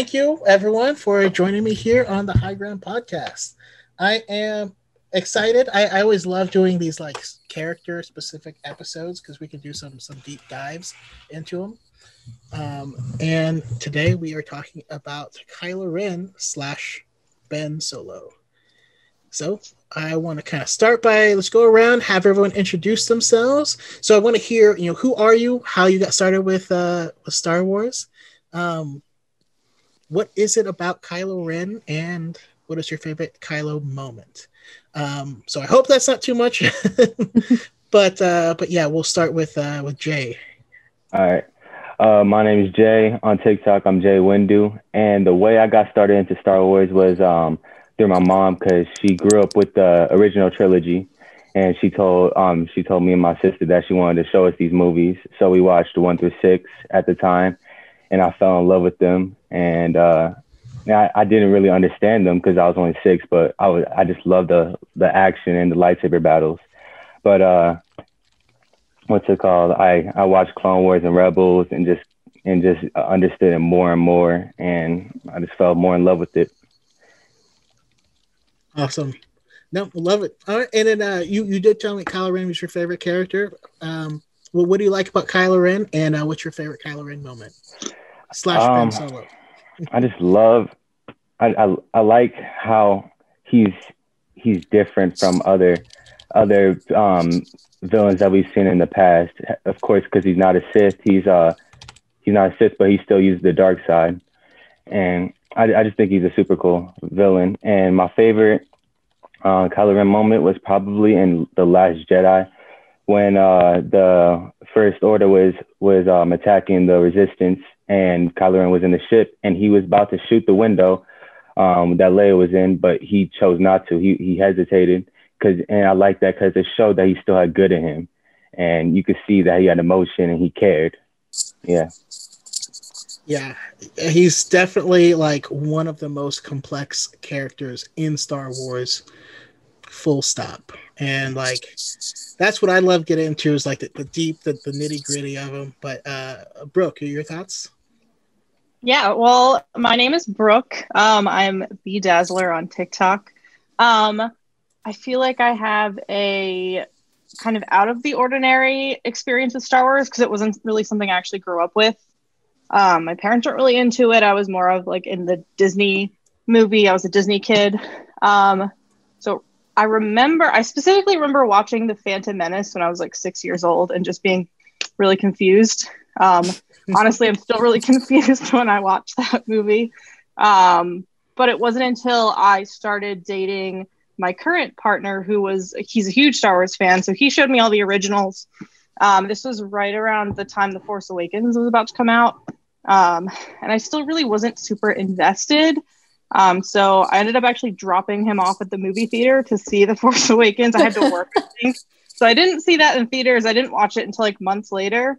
thank you everyone for joining me here on the High Ground podcast. I am excited. I, I always love doing these like character specific episodes because we can do some some deep dives into them. Um, and today we are talking about Kylo Ren slash Ben Solo. So I want to kind of start by let's go around, have everyone introduce themselves. So I want to hear, you know, who are you, how you got started with uh, with Star Wars, um, what is it about Kylo Ren, and what is your favorite Kylo moment? Um, so I hope that's not too much, but uh, but yeah, we'll start with uh, with Jay. All right. Uh, my name is Jay. On TikTok, I'm Jay Windu. And the way I got started into Star Wars was um, through my mom because she grew up with the original trilogy, and she told um, she told me and my sister that she wanted to show us these movies. So we watched one through six at the time, and I fell in love with them. And uh, I, I didn't really understand them because I was only six, but I was I just loved the the action and the lightsaber battles. But uh, what's it called? I I watched Clone Wars and Rebels and just and just understood it more and more, and I just fell more in love with it. Awesome. No, love it. All right, and then uh, you you did tell me Kylo Ren was your favorite character. Um, well, what do you like about Kylo Ren, and uh, what's your favorite Kylo Ren moment? Slash um, Ben Solo. I just love. I, I I like how he's he's different from other other um, villains that we've seen in the past. Of course, because he's not a Sith, he's uh he's not a Sith, but he still uses the dark side, and I, I just think he's a super cool villain. And my favorite uh, Kylo Ren moment was probably in the Last Jedi when uh, the First Order was was um, attacking the Resistance, and Kylo Ren was in the ship, and he was about to shoot the window um, that Leia was in, but he chose not to. He he hesitated because, and I like that because it showed that he still had good in him, and you could see that he had emotion and he cared. Yeah. Yeah, he's definitely like one of the most complex characters in Star Wars. Full stop. And like that's what I love getting into is like the, the deep, the, the nitty gritty of them. But uh Brooke, your thoughts? Yeah, well, my name is Brooke. Um, I'm B Dazzler on TikTok. Um, I feel like I have a kind of out of the ordinary experience with Star Wars because it wasn't really something I actually grew up with. Um, my parents weren't really into it. I was more of like in the Disney movie. I was a Disney kid. Um, so I remember, I specifically remember watching The Phantom Menace when I was like six years old and just being really confused. Um, honestly, I'm still really confused when I watch that movie. Um, but it wasn't until I started dating my current partner, who was, he's a huge Star Wars fan. So he showed me all the originals. Um, this was right around the time The Force Awakens was about to come out. Um, and I still really wasn't super invested. Um, so I ended up actually dropping him off at the movie theater to see The Force Awakens. I had to work, I. So I didn't see that in theaters. I didn't watch it until like months later.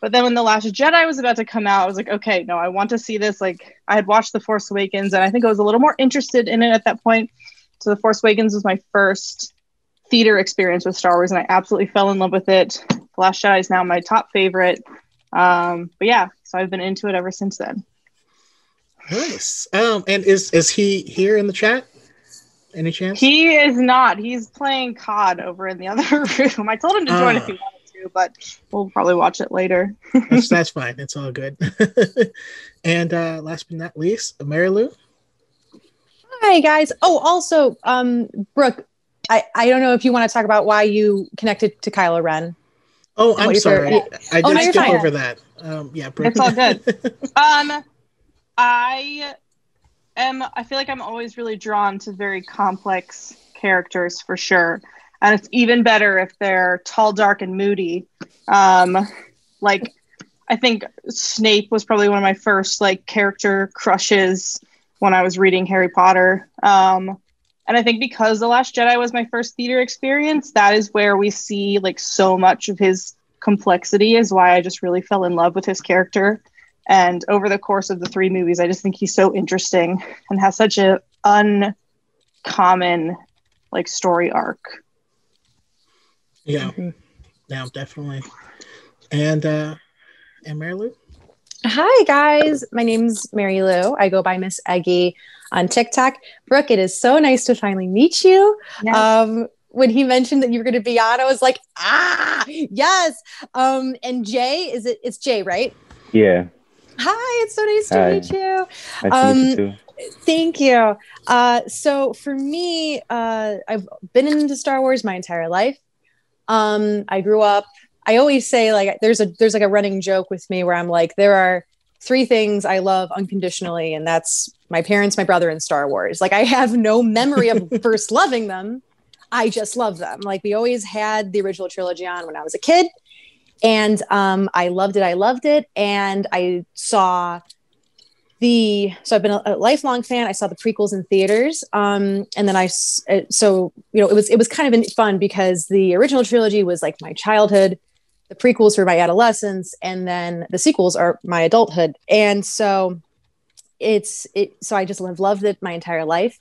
But then when The Last Jedi was about to come out, I was like, okay, no, I want to see this. Like I had watched The Force Awakens and I think I was a little more interested in it at that point. So The Force Awakens was my first theater experience with Star Wars and I absolutely fell in love with it. The Last Jedi is now my top favorite. Um, but yeah, so I've been into it ever since then. Nice. Um, and is is he here in the chat? Any chance? He is not. He's playing COD over in the other room. I told him to join uh, if he ah. wanted to, but we'll probably watch it later. that's, that's fine. It's all good. and uh, last but not least, Mary Lou. Hi guys. Oh, also, um, Brooke, I, I don't know if you want to talk about why you connected to Kylo Ren. Oh, I'm sorry. I did oh, no, skip over that. Um, yeah, Brooke. it's all good. um, I am. I feel like I'm always really drawn to very complex characters for sure, and it's even better if they're tall, dark, and moody. Um, like I think Snape was probably one of my first like character crushes when I was reading Harry Potter. Um, and I think because The Last Jedi was my first theater experience, that is where we see like so much of his complexity is why I just really fell in love with his character. And over the course of the three movies, I just think he's so interesting and has such a uncommon like story arc. Yeah. Mm-hmm. Yeah, definitely. And uh and Mary Lou? Hi, guys. My name's Mary Lou. I go by Miss Eggy on TikTok. Brooke, it is so nice to finally meet you. Yes. Um, when he mentioned that you were going to be on, I was like, ah, yes. Um, and Jay, is it? It's Jay, right? Yeah. Hi, it's so nice to Hi. meet you. Nice to meet Um, you too. Thank you. Uh, so for me, uh, I've been into Star Wars my entire life. Um, I grew up. I always say like there's a there's like a running joke with me where I'm like there are three things I love unconditionally, and that's my parents, my brother, and Star Wars. Like I have no memory of first loving them. I just love them. Like we always had the original trilogy on when I was a kid, and um, I loved it. I loved it, and I saw the so I've been a, a lifelong fan. I saw the prequels in theaters, um, and then I uh, so you know it was it was kind of fun because the original trilogy was like my childhood, the prequels were my adolescence, and then the sequels are my adulthood, and so it's it. So I just have loved it my entire life,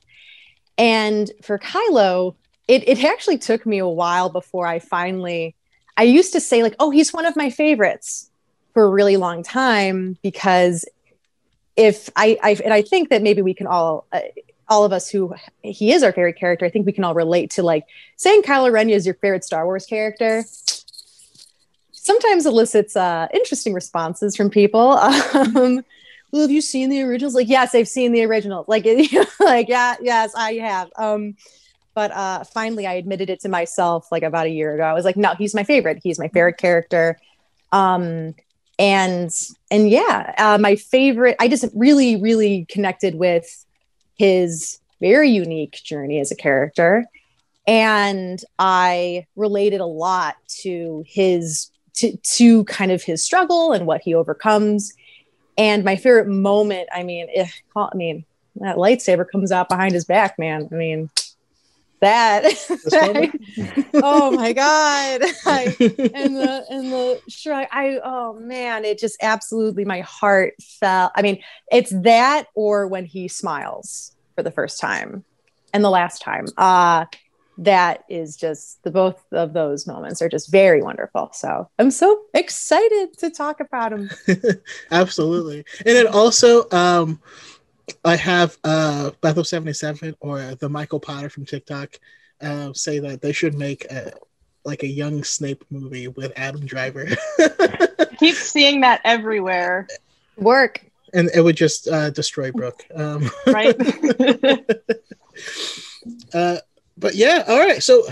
and for Kylo, it it actually took me a while before I finally. I used to say like, oh, he's one of my favorites for a really long time because if I, I and I think that maybe we can all uh, all of us who he is our favorite character, I think we can all relate to like saying Kylo Ren is your favorite Star Wars character. Sometimes elicits uh, interesting responses from people. Um, well, have you seen the originals? Like, yes, I've seen the originals. Like, like, yeah, yes, I have. Um, but uh, finally, I admitted it to myself like about a year ago. I was like, no, he's my favorite. He's my favorite character. Um, and and yeah uh, my favorite i just really really connected with his very unique journey as a character and i related a lot to his to, to kind of his struggle and what he overcomes and my favorite moment i mean eh, i mean that lightsaber comes out behind his back man i mean that. Oh my god. I, and the and the shrug i oh man it just absolutely my heart fell. I mean it's that or when he smiles for the first time and the last time. Uh that is just the both of those moments are just very wonderful. So i'm so excited to talk about him Absolutely. And then also, um, I have uh, Bethel 77 or the Michael Potter from TikTok uh, say that they should make a, like a young Snape movie with Adam Driver. Keep seeing that everywhere, work and it would just uh, destroy Brooke. Um, right? uh, but yeah, all right. So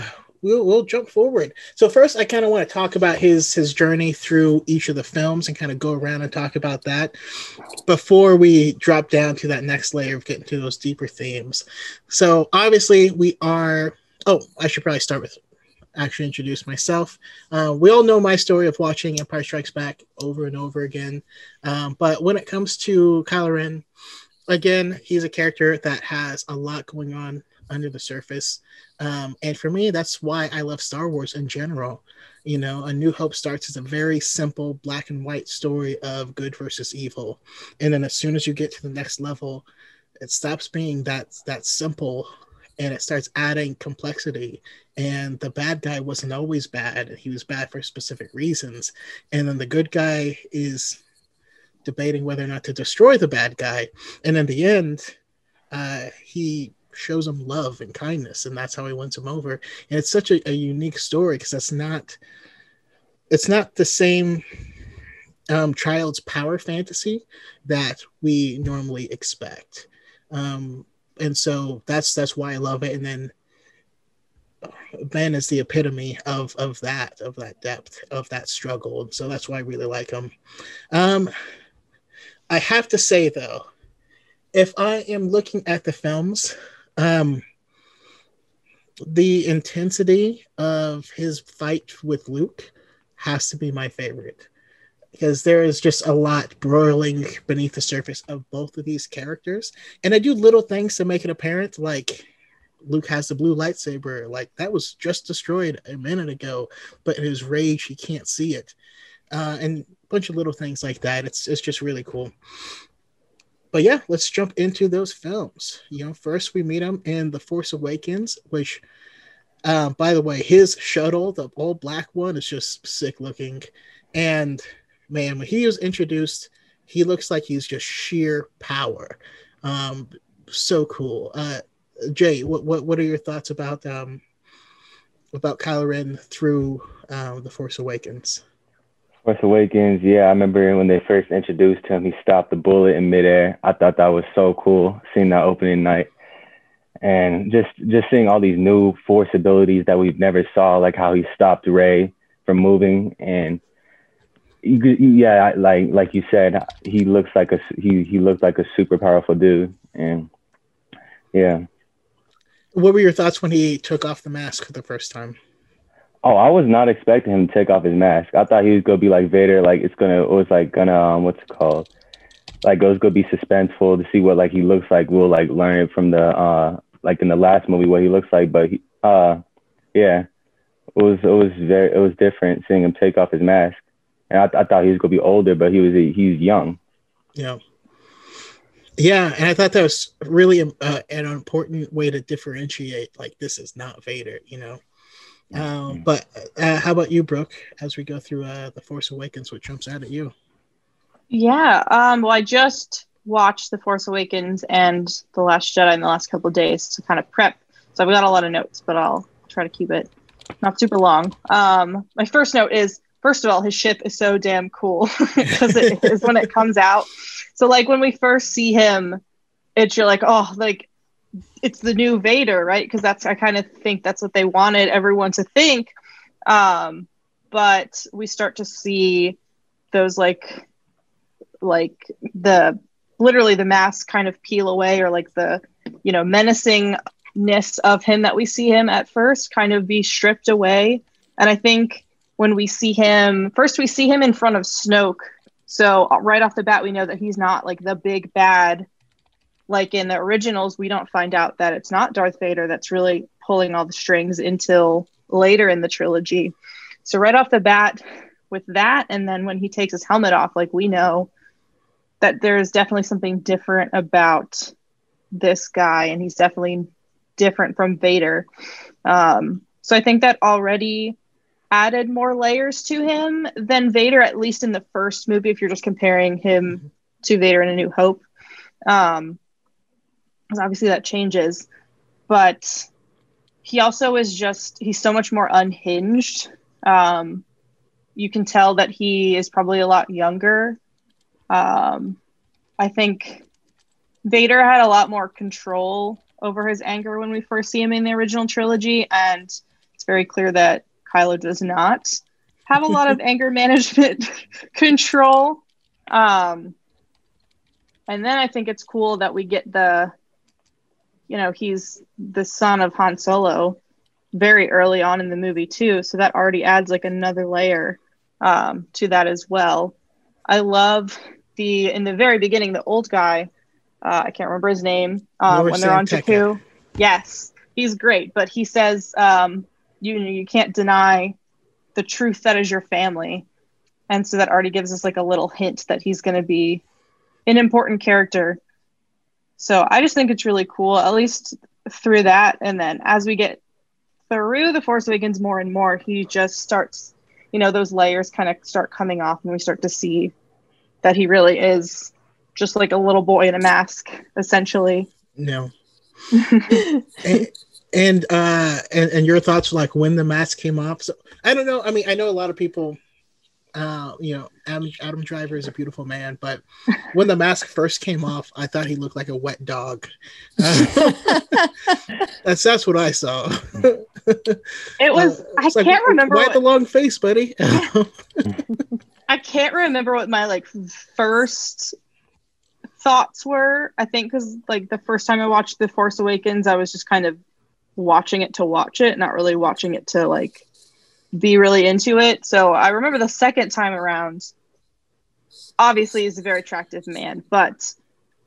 we'll we'll jump forward. So first, I kind of want to talk about his his journey through each of the films and kind of go around and talk about that before we drop down to that next layer of getting to those deeper themes. So obviously, we are. Oh, I should probably start with actually introduce myself. Uh, we all know my story of watching Empire Strikes Back over and over again, um, but when it comes to Kylo Ren, again, he's a character that has a lot going on under the surface. Um, and for me, that's why I love Star Wars in general. You know, A New Hope starts as a very simple black and white story of good versus evil. And then as soon as you get to the next level, it stops being that that simple and it starts adding complexity. And the bad guy wasn't always bad. He was bad for specific reasons. And then the good guy is debating whether or not to destroy the bad guy. And in the end, uh, he shows him love and kindness, and that's how he wins him over. And it's such a, a unique story because that's not it's not the same um, child's power fantasy that we normally expect. Um, and so that's that's why I love it. And then Ben is the epitome of of that of that depth of that struggle, and so that's why I really like him. Um, I have to say though, if I am looking at the films, um, the intensity of his fight with Luke has to be my favorite. Because there is just a lot broiling beneath the surface of both of these characters, and I do little things to make it apparent, like Luke has the blue lightsaber, like that was just destroyed a minute ago, but in his rage he can't see it, uh, and a bunch of little things like that. It's it's just really cool but yeah, let's jump into those films. You know, first we meet him in The Force Awakens, which, uh, by the way, his shuttle, the old black one, is just sick looking. And man, when he was introduced, he looks like he's just sheer power. Um, so cool. Uh, Jay, what, what what are your thoughts about um about Kylo Ren through uh, the Force Awakens? Force Awakens, yeah, I remember when they first introduced him, he stopped the bullet in midair. I thought that was so cool, seeing that opening night, and just just seeing all these new Force abilities that we've never saw, like how he stopped Rey from moving, and yeah, like like you said, he looks like a he he looked like a super powerful dude, and yeah. What were your thoughts when he took off the mask for the first time? Oh, I was not expecting him to take off his mask. I thought he was gonna be like Vader, like it's gonna, it was like gonna, um, what's it called? Like it was gonna be suspenseful to see what like he looks like. We'll like learn it from the, uh, like in the last movie what he looks like. But he, uh, yeah, it was it was very it was different seeing him take off his mask. And I, I thought he was gonna be older, but he was he's young. Yeah. Yeah, and I thought that was really uh, an important way to differentiate. Like, this is not Vader, you know. Um, but uh, how about you, Brooke? As we go through uh, the Force Awakens, what jumps out at you? Yeah. Um, well, I just watched the Force Awakens and the Last Jedi in the last couple of days to kind of prep. So I've got a lot of notes, but I'll try to keep it not super long. Um, my first note is first of all, his ship is so damn cool because it is when it comes out. So like when we first see him, it's you're like, oh, like it's the new Vader, right? Because that's I kind of think that's what they wanted everyone to think. Um, but we start to see those like like the literally the mask kind of peel away or like the you know menacingness of him that we see him at first kind of be stripped away and i think when we see him first we see him in front of snoke so right off the bat we know that he's not like the big bad like in the originals, we don't find out that it's not Darth Vader that's really pulling all the strings until later in the trilogy. So right off the bat with that, and then when he takes his helmet off, like we know that there's definitely something different about this guy, and he's definitely different from Vader. Um, so I think that already added more layers to him than Vader, at least in the first movie, if you're just comparing him to Vader in A New Hope. Um, because obviously that changes. But he also is just, he's so much more unhinged. Um, you can tell that he is probably a lot younger. Um, I think Vader had a lot more control over his anger when we first see him in the original trilogy, and it's very clear that Kylo does not have a lot of anger management control. Um, and then I think it's cool that we get the you know, he's the son of Han Solo very early on in the movie too. So that already adds like another layer um, to that as well. I love the in the very beginning the old guy. Uh, I can't remember his name um, when they're on Jakku. Yes, he's great, but he says um, you know you can't deny the truth that is your family, and so that already gives us like a little hint that he's going to be an important character so I just think it's really cool, at least through that. And then as we get through The Force Awakens more and more, he just starts, you know, those layers kind of start coming off and we start to see that he really is just like a little boy in a mask, essentially. No. and, and uh and, and your thoughts like when the mask came off. So I don't know. I mean, I know a lot of people uh, you know, Adam, Adam Driver is a beautiful man, but when the mask first came off, I thought he looked like a wet dog. Uh, that's that's what I saw. it was. Uh, I like, can't remember. Why what, the long face, buddy? I can't remember what my like first thoughts were. I think because like the first time I watched The Force Awakens, I was just kind of watching it to watch it, not really watching it to like be really into it. So I remember the second time around, obviously he's a very attractive man, but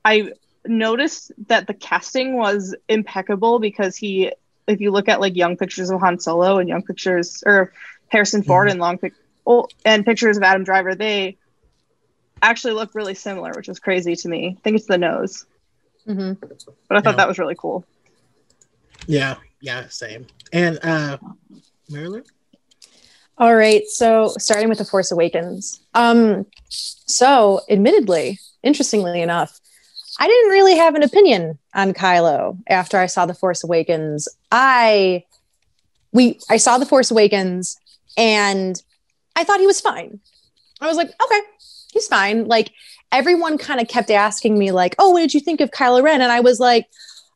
I noticed that the casting was impeccable because he, if you look at like young pictures of Han Solo and young pictures or Harrison Ford mm-hmm. and long pic- oh, and pictures of Adam Driver, they actually look really similar, which is crazy to me. I think it's the nose. Mm-hmm. But I thought yeah. that was really cool. Yeah, yeah, same. And uh Marilyn? All right. So starting with The Force Awakens. Um, so admittedly, interestingly enough, I didn't really have an opinion on Kylo after I saw The Force Awakens. I we I saw The Force Awakens and I thought he was fine. I was like, okay, he's fine. Like everyone kind of kept asking me, like, oh, what did you think of Kylo Ren? And I was like,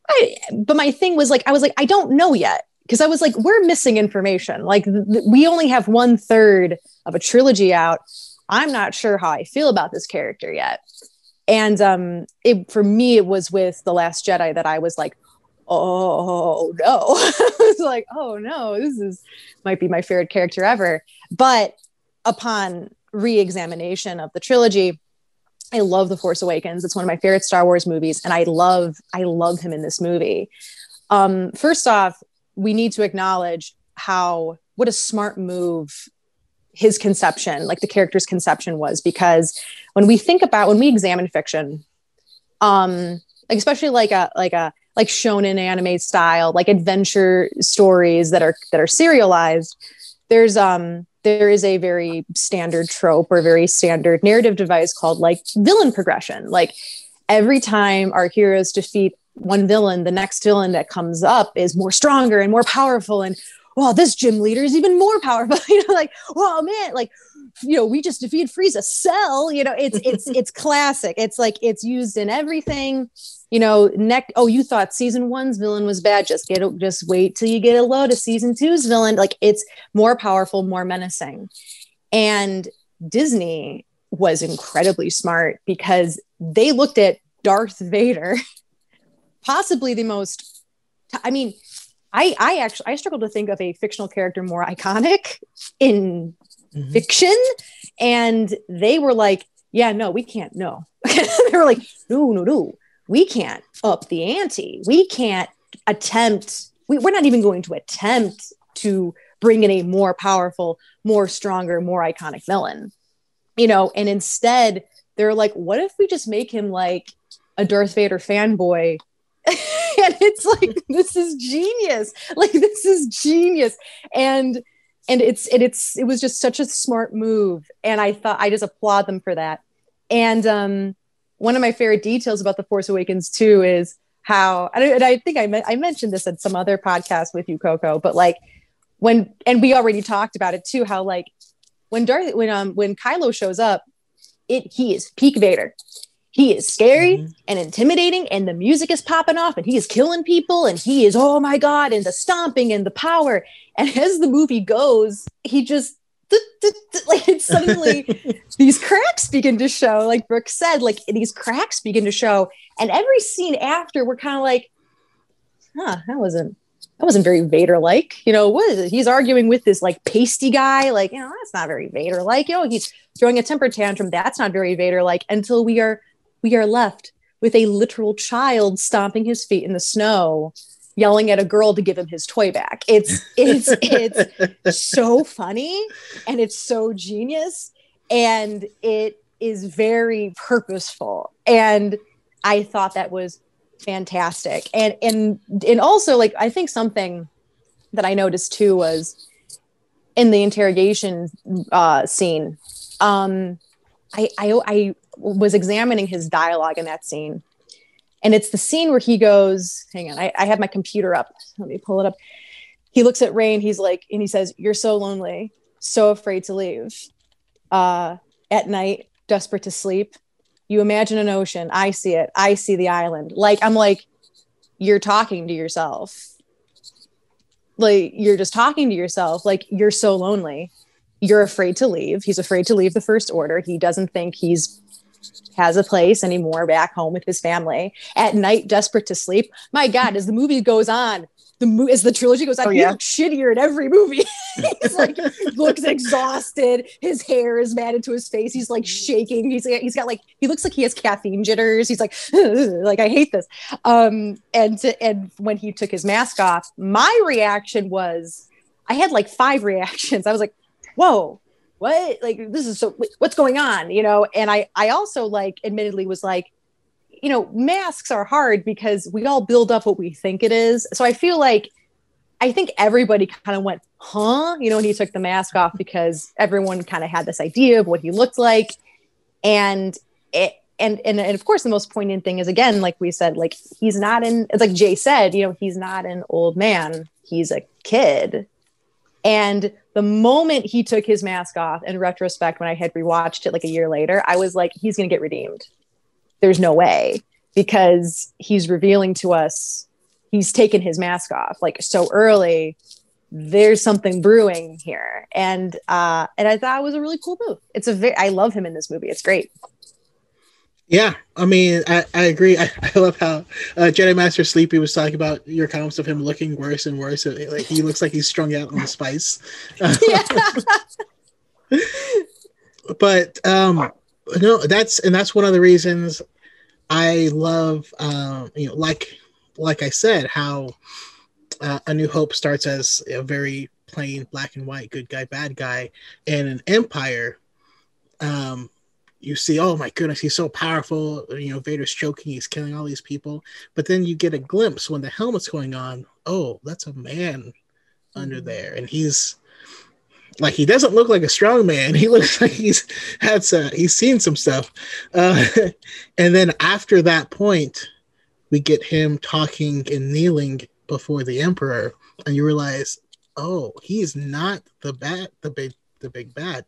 I, but my thing was like, I was like, I don't know yet. Because I was like, we're missing information. Like, th- we only have one third of a trilogy out. I'm not sure how I feel about this character yet. And um, it, for me, it was with The Last Jedi that I was like, oh no. I was like, oh no, this is might be my favorite character ever. But upon re-examination of the trilogy, I love The Force Awakens. It's one of my favorite Star Wars movies, and I love I love him in this movie. Um, first off, we need to acknowledge how what a smart move his conception, like the character's conception, was because when we think about when we examine fiction, um, like especially like a like a like shonen anime style, like adventure stories that are that are serialized, there's um there is a very standard trope or very standard narrative device called like villain progression. Like every time our heroes defeat one villain, the next villain that comes up is more stronger and more powerful. And well, this gym leader is even more powerful. you know, like, oh man, like, you know, we just defeated Frieza Cell. You know, it's it's it's classic. It's like it's used in everything you know, neck. Oh, you thought season one's villain was bad. Just get, just wait till you get a load of season two's villain. Like it's more powerful, more menacing. And Disney was incredibly smart because they looked at Darth Vader, possibly the most. I mean, I I actually I struggle to think of a fictional character more iconic in mm-hmm. fiction, and they were like, yeah, no, we can't. No, they were like, no, no, no we can't up the ante. We can't attempt, we, we're not even going to attempt to bring in a more powerful, more stronger, more iconic villain. You know, and instead they're like, what if we just make him like a Darth Vader fanboy? and it's like, this is genius. Like, this is genius. And and it's and it's it was just such a smart move. And I thought I just applaud them for that. And um one of my favorite details about the Force Awakens too is how, and I think I, I mentioned this at some other podcast with you, Coco, but like when, and we already talked about it too, how like when Darth, when um when Kylo shows up, it he is peak Vader. He is scary mm-hmm. and intimidating, and the music is popping off, and he is killing people, and he is oh my god, and the stomping and the power. And as the movie goes, he just like it's suddenly these cracks begin to show like brooke said like these cracks begin to show and every scene after we're kind of like huh that wasn't that wasn't very vader like you know what is it he's arguing with this like pasty guy like you know that's not very vader like you know he's throwing a temper tantrum that's not very vader like until we are we are left with a literal child stomping his feet in the snow yelling at a girl to give him his toy back. It's it's it's so funny and it's so genius and it is very purposeful and I thought that was fantastic. And and and also like I think something that I noticed too was in the interrogation uh, scene. Um, I, I I was examining his dialogue in that scene and it's the scene where he goes, hang on, I, I have my computer up. Let me pull it up. He looks at and he's like, and he says, You're so lonely, so afraid to leave. Uh, at night, desperate to sleep. You imagine an ocean. I see it. I see the island. Like, I'm like, you're talking to yourself. Like, you're just talking to yourself. Like, you're so lonely. You're afraid to leave. He's afraid to leave the first order. He doesn't think he's has a place anymore back home with his family at night desperate to sleep my god as the movie goes on the mo- as the trilogy goes on, oh, yeah. he looks shittier in every movie. he's like looks exhausted. His hair is matted to his face. He's like shaking. He's he's got like he looks like he has caffeine jitters. He's like like I hate this. Um, and to, and when he took his mask off, my reaction was I had like five reactions. I was like, whoa, what? Like this is so what's going on? You know and i i also like admittedly was like you know masks are hard because we all build up what we think it is. So i feel like i think everybody kind of went huh? You know, when he took the mask off because everyone kind of had this idea of what he looked like. And it, and, and and of course the most poignant thing is again like we said like he's not in it's like jay said you know he's not an old man. He's a kid. And the moment he took his mask off in retrospect when i had rewatched it like a year later i was like he's going to get redeemed. There's no way because he's revealing to us he's taken his mask off like so early there's something brewing here. And uh and i thought it was a really cool move. It's a very i love him in this movie. It's great yeah, I mean, I, I agree. I, I love how uh, Jedi Master Sleepy was talking about your comments of him looking worse and worse. Like he looks like he's strung out on the spice. but um, no, that's and that's one of the reasons I love, um, you know, like like I said, how uh, A New Hope starts as a very plain black and white good guy, bad guy, and an Empire. Um, you see, oh my goodness, he's so powerful. You know, Vader's choking, he's killing all these people. But then you get a glimpse when the helmet's going on. Oh, that's a man mm-hmm. under there, and he's like he doesn't look like a strong man. He looks like he's had some, he's seen some stuff. Uh, and then after that point, we get him talking and kneeling before the emperor, and you realize, oh, he's not the bad, the big, the big bad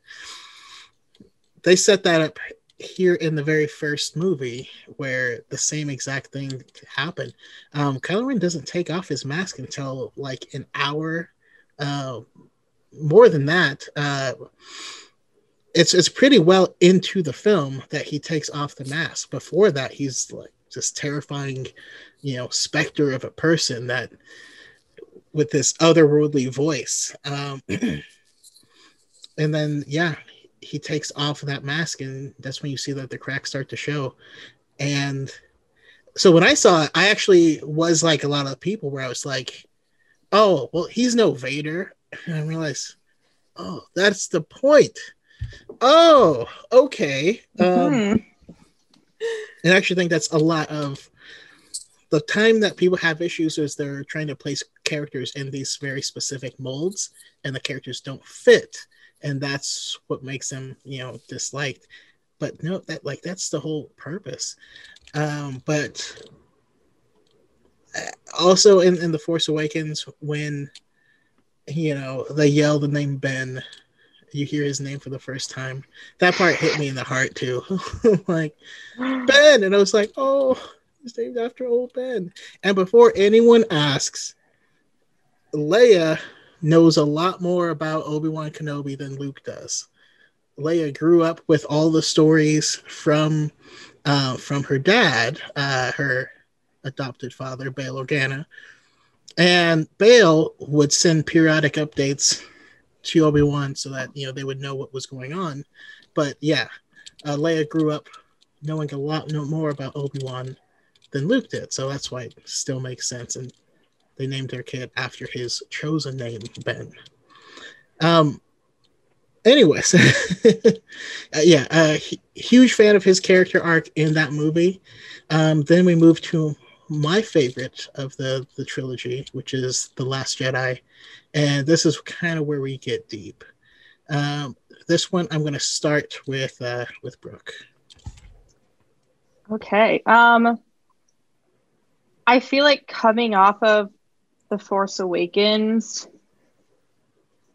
they set that up here in the very first movie where the same exact thing happened. Um, Kylo Ren doesn't take off his mask until like an hour, uh, more than that. Uh, it's it's pretty well into the film that he takes off the mask. Before that, he's like just terrifying, you know, specter of a person that with this otherworldly voice. Um, and then yeah, he takes off that mask and that's when you see that the cracks start to show. And so when i saw it i actually was like a lot of people where i was like oh well he's no vader. And i realized oh that's the point. Oh okay. Mm-hmm. um and i actually think that's a lot of the time that people have issues is they're trying to place characters in these very specific molds and the characters don't fit and that's what makes them you know disliked. But no that like that's the whole purpose. Um but uh, also in, in the force awakens when you know they yell the name ben you hear his name for the first time that part hit me in the heart too. Like ben! And i was like oh it's named after old ben. And before anyone asks leia knows a lot more about Obi-Wan Kenobi than Luke does. Leia grew up with all the stories from uh, from her dad, uh, her adopted father, Bail Organa. And Bail would send periodic updates to Obi-Wan so that, you know, they would know what was going on. But yeah, uh, Leia grew up knowing a lot more about Obi-Wan than Luke did. So that's why it still makes sense. And they named their kid after his chosen name, Ben. Um. Anyways, uh, yeah, uh, huge fan of his character arc in that movie. Um, then we move to my favorite of the the trilogy, which is the Last Jedi, and this is kind of where we get deep. Um, this one I'm going to start with uh, with Brooke. Okay. Um, I feel like coming off of the Force Awakens,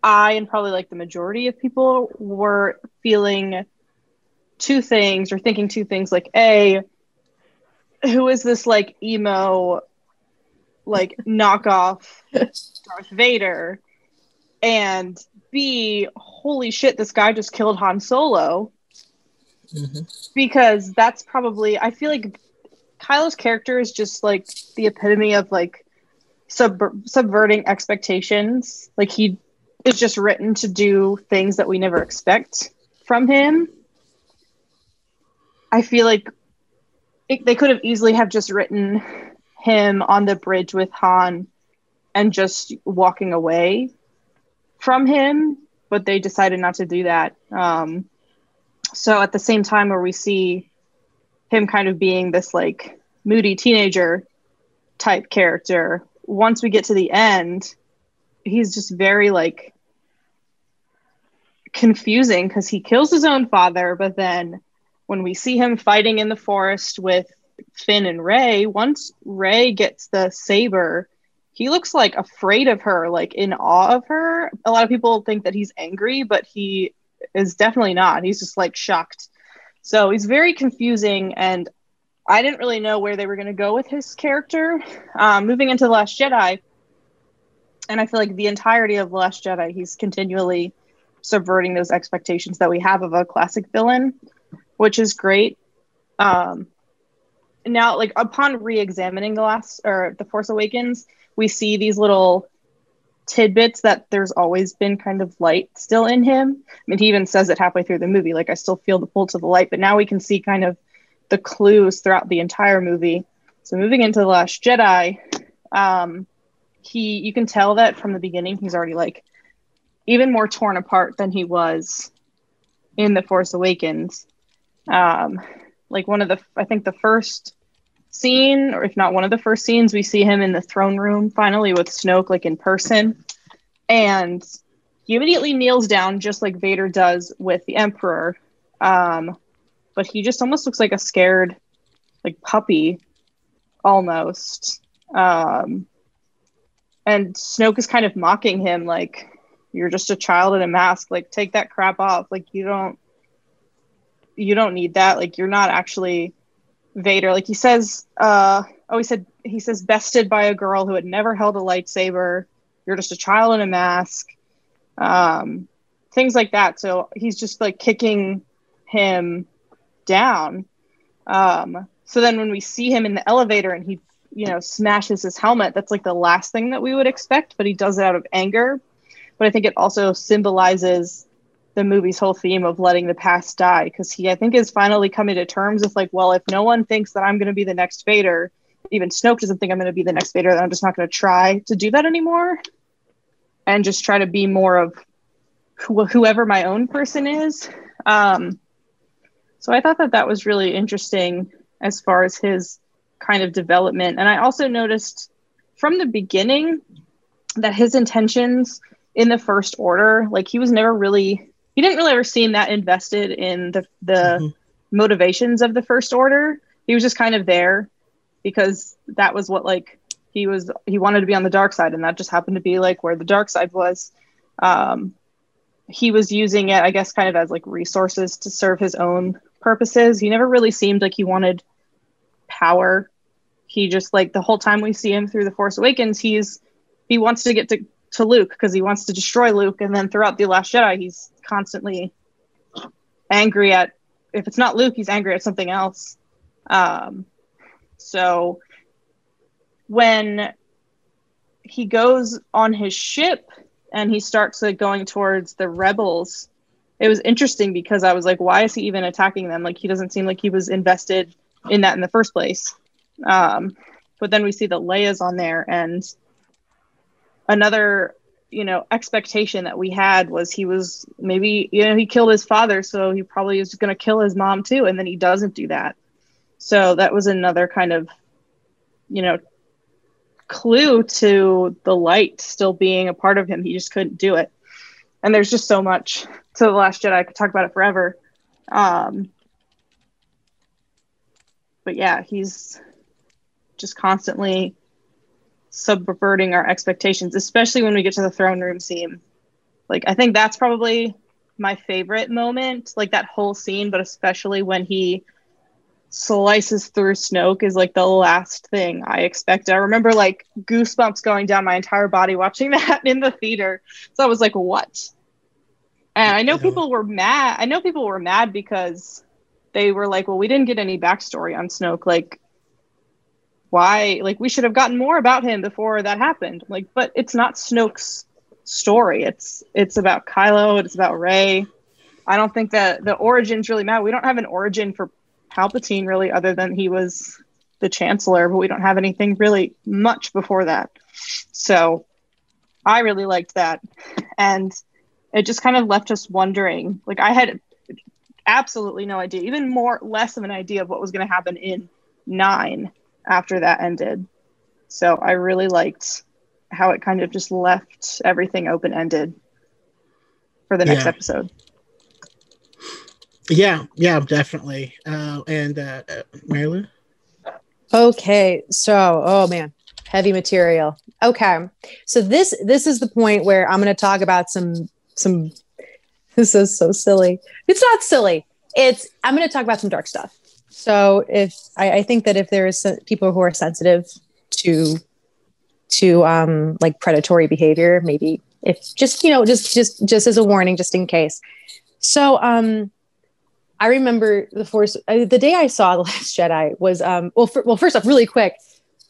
I and probably like the majority of people were feeling two things or thinking two things like A, who is this like emo, like knockoff Darth Vader? And B, holy shit, this guy just killed Han Solo. Mm-hmm. Because that's probably, I feel like Kylo's character is just like the epitome of like sub- subverting expectations. Like he is just written to do things that we never expect from him. I feel like it, they could have easily have just written him on the bridge with Han and just walking away from him, but they decided not to do that. Um, so at the same time where we see him kind of being this like moody teenager type character once we get to the end, he's just very like confusing because he kills his own father, but then when we see him fighting in the forest with Finn and Rey, once Rey gets the saber, he looks like afraid of her, like in awe of her. A lot of people think that he's angry, but he is definitely not. He's just like shocked. So he's very confusing, and I didn't really know where they were going to go with his character. Um, moving into The Last Jedi, and I feel like the entirety of The Last Jedi, he's continually subverting those expectations that we have of a classic villain, which is great. Um, now, like upon re-examining the last or the Force Awakens, we see these little tidbits that there's always been kind of light still in him. I mean, he even says it halfway through the movie, like I still feel the pull to the light, but now we can see kind of the clues throughout the entire movie. So moving into the Last Jedi, um, he you can tell that from the beginning he's already like even more torn apart than he was in the Force Awakens. Um, like one of the I think the first scene, or if not one of the first scenes, we see him in the throne room finally with Snoke, like in person, and he immediately kneels down just like Vader does with the Emperor. Um, but he just almost looks like a scared, like puppy, almost. Um, and Snoke is kind of mocking him, like, "You're just a child in a mask. Like, take that crap off. Like, you don't, you don't need that. Like, you're not actually Vader." Like he says, uh, "Oh, he said he says bested by a girl who had never held a lightsaber. You're just a child in a mask." Um, things like that. So he's just like kicking him down. Um, so then when we see him in the elevator and he, you know, smashes his helmet, that's like the last thing that we would expect, but he does it out of anger. But I think it also symbolizes the movie's whole theme of letting the past die because he, I think, is finally coming to terms with like, well, if no one thinks that I'm going to be the next Vader, even Snoke doesn't think I'm going to be the next Vader, then I'm just not going to try to do that anymore and just try to be more of wh- whoever my own person is. Um, so I thought that that was really interesting as far as his kind of development. And I also noticed from the beginning that his intentions in the first order, like he was never really, he didn't really ever seem that invested in the, the mm-hmm. motivations of the first order. He was just kind of there because that was what like he was, he wanted to be on the dark side. And that just happened to be like where the dark side was. Um, he was using it, I guess, kind of as like resources to serve his own purposes. He never really seemed like he wanted power. He just like the whole time we see him through the Force Awakens, he's he wants to get to, to Luke because he wants to destroy Luke, and then throughout the Last Jedi, he's constantly angry at if it's not Luke, he's angry at something else. Um, so when he goes on his ship and he starts like going towards the rebels it was interesting because I was like, why is he even attacking them? Like he doesn't seem like he was invested in that in the first place. Um, but then we see that Leia's on there, and another you know expectation that we had was he was maybe you know he killed his father, so he probably is going to kill his mom too, and then he doesn't do that. So that was another kind of you know clue to the light still being a part of him. He just couldn't do it. And there's just so much to the Last Jedi. I could talk about it forever. Um, but yeah, he's just constantly subverting our expectations, especially when we get to the throne room scene. Like, I think that's probably my favorite moment, like that whole scene, but especially when he slices through Snoke is like the last thing I expected. I remember like goosebumps going down my entire body watching that in the theater. So I was like, what? And I know people were mad. I know people were mad because they were like, well, we didn't get any backstory on Snoke. Like, why? Like, we should have gotten more about him before that happened. Like, but it's not Snoke's story. It's it's about Kylo. It's about Rey. I don't think that the origins really matter. We don't have an origin for Palpatine really, other than he was the Chancellor, but we don't have anything really much before that. So, I really liked that, and it just kind of left us wondering. Like I had absolutely no idea, even more less of an idea of what was going to happen in nine after that ended. So I really liked how it kind of just left everything open ended for the next Yeah. episode. Yeah, yeah, definitely. Uh, and uh, uh, Okay, so oh man, heavy material. Okay, so this this is the point where I'm going to talk about some some. This is so silly. It's not silly. It's I'm going to talk about some dark stuff. So if I, I think that if there is people who are sensitive to to um like predatory behavior, maybe if just you know just just just as a warning, just in case. So um I remember the Force. Uh, the day I saw the Last Jedi was um. Well, for, well, first off, really quick,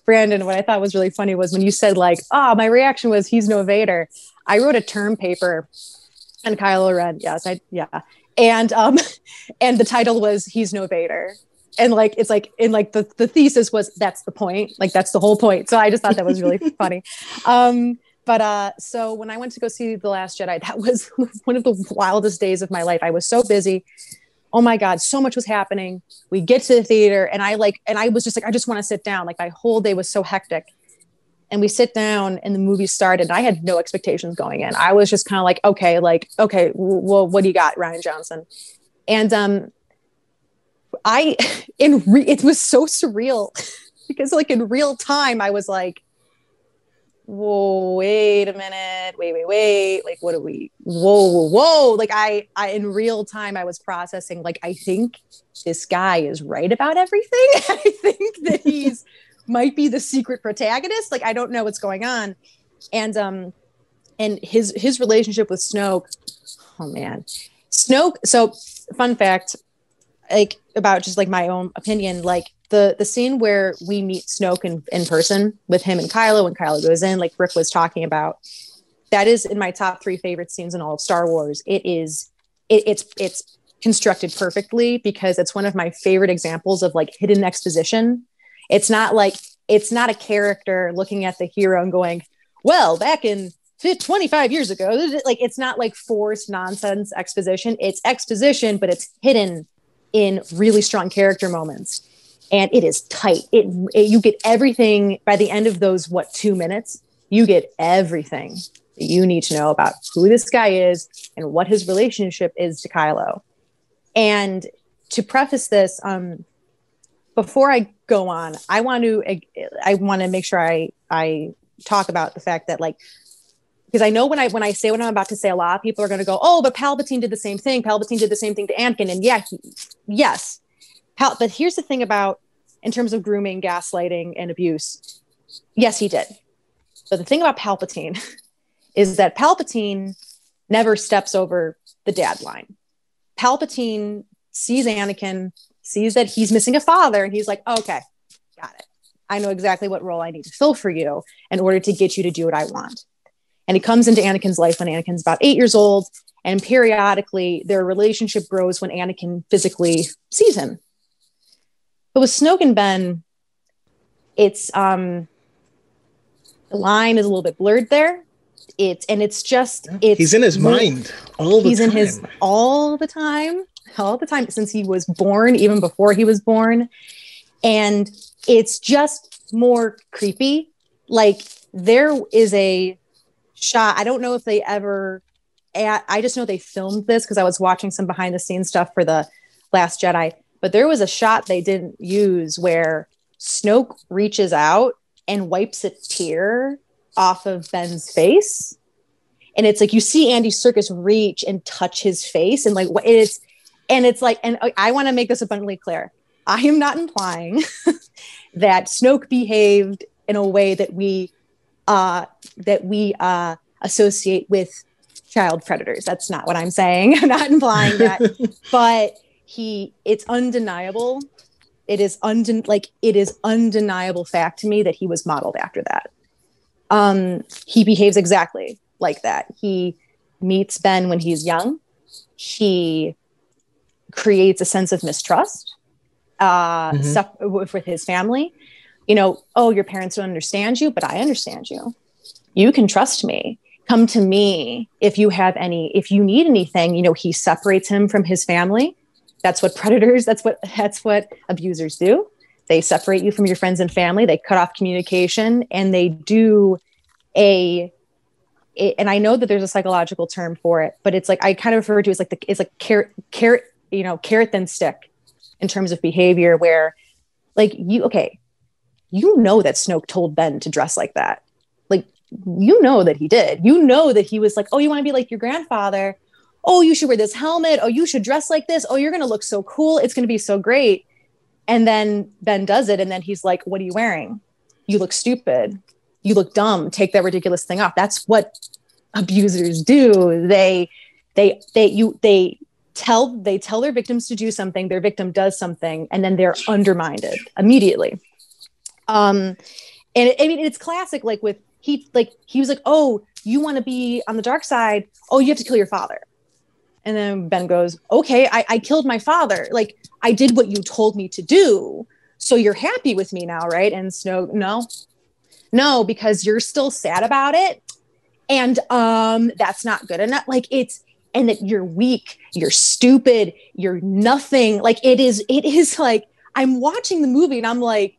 Brandon. What I thought was really funny was when you said like, "Ah, my reaction was he's no Vader." I wrote a term paper, and Kylo Ren. Yes, I yeah, and um, and the title was "He's no Vader." And like it's like in like the the thesis was that's the point, like that's the whole point. So I just thought that was really funny. Um, but uh, so when I went to go see the Last Jedi, that was one of the wildest days of my life. I was so busy oh my god so much was happening we get to the theater and i like and i was just like i just want to sit down like my whole day was so hectic and we sit down and the movie started i had no expectations going in. I was just kind of like okay like okay well what do you got rian johnson? And um i in re- it was so surreal because like in real time i was like whoa wait a minute wait wait wait like what are we whoa whoa whoa. Like i i in real time i was processing like i think this guy is right about everything. I think that he's might be the secret protagonist. Like i don't know what's going on. And um and his his relationship with snoke oh man. Snoke so fun fact like about just like my own opinion like the the scene where we meet Snoke in, in person with him and Kylo when Kylo goes in like Rick was talking about that is in my top three favorite scenes in all of Star Wars. It is it, it's it's constructed perfectly because it's one of my favorite examples of like hidden exposition it's not like it's not a character looking at the hero and going well back in 25 years ago like it's not like forced nonsense exposition. It's exposition but it's hidden in really strong character moments. And it is tight. It, it you get everything by the end of those what two minutes? You get everything you need to know about who this guy is and what his relationship is to kylo. And to preface this um before i go on i want to i want to make sure i i talk about the fact that like because I know when I when I say what I'm about to say, a lot of people are going to go, "Oh, but Palpatine did the same thing. Palpatine did the same thing to Anakin." And yeah, he, yes, Pal- but here's the thing about in terms of grooming, gaslighting, and abuse. Yes, he did. But the thing about Palpatine is that Palpatine never steps over the dad line. Palpatine sees Anakin, sees that he's missing a father, and he's like, "Okay, got it. I know exactly what role I need to fill for you in order to get you to do what I want." And he comes into Anakin's life when Anakin's about eight years old. And periodically, their relationship grows when Anakin physically sees him. But with Snoke and Ben, it's um, the line is a little bit blurred there. It's and it's just it's he's in his mind all the he's time. in his all the time, all the time since he was born, even before he was born, and it's just more creepy. Like there is a shot. I don't know if they ever. I just know they filmed this because I was watching some behind the scenes stuff for the Last Jedi. But there was a shot they didn't use where Snoke reaches out and wipes a tear off of Ben's face, and it's like you see Andy Serkis reach and touch his face, and like it's, and it's like, and I want to make this abundantly clear. I am not implying that Snoke behaved in a way that we uh, that we uh, associate with child predators. That's not what I'm saying. I'm not implying that, but he, it's undeniable. It is unden- like it is undeniable fact to me that he was modeled after that. Um, he behaves exactly like that. He meets Ben when he's young. He creates a sense of mistrust uh, Mhm. stuff with, with his family you know, oh, your parents don't understand you, but I understand you. You can trust me. Come to me if you have any, if you need anything. You know, he separates him from his family. That's what predators, that's what that's what abusers do. They separate you from your friends and family, they cut off communication, and they do a it, and I know that there's a psychological term for it, but it's like I kind of refer to it as like the it's like care carrot you know carrot then stick in terms of behavior where like you okay you know that Snoke told Ben to dress like that. Like you know that he did. You know that he was like oh you want to be like your grandfather? Oh you should wear this helmet. Oh you should dress like this. Oh you're gonna look so cool. It's gonna be so great. And then Ben does it and then he's like what are you wearing? You look stupid. You look dumb. Take that ridiculous thing off. That's what abusers do. They they they you they tell they tell their victims to do something their victim does something and then they're undermined immediately. Um and it, i mean it's classic like with he like he was like oh you want to be on the dark side? Oh you have to kill your father. And then ben goes okay I, I killed my father. Like i did what you told me to do. So you're happy with me now right? And snow no. No because you're still sad about it. And um that's not good enough. Like it's and that you're weak you're stupid you're nothing. Like it is it is like i'm watching the movie and i'm like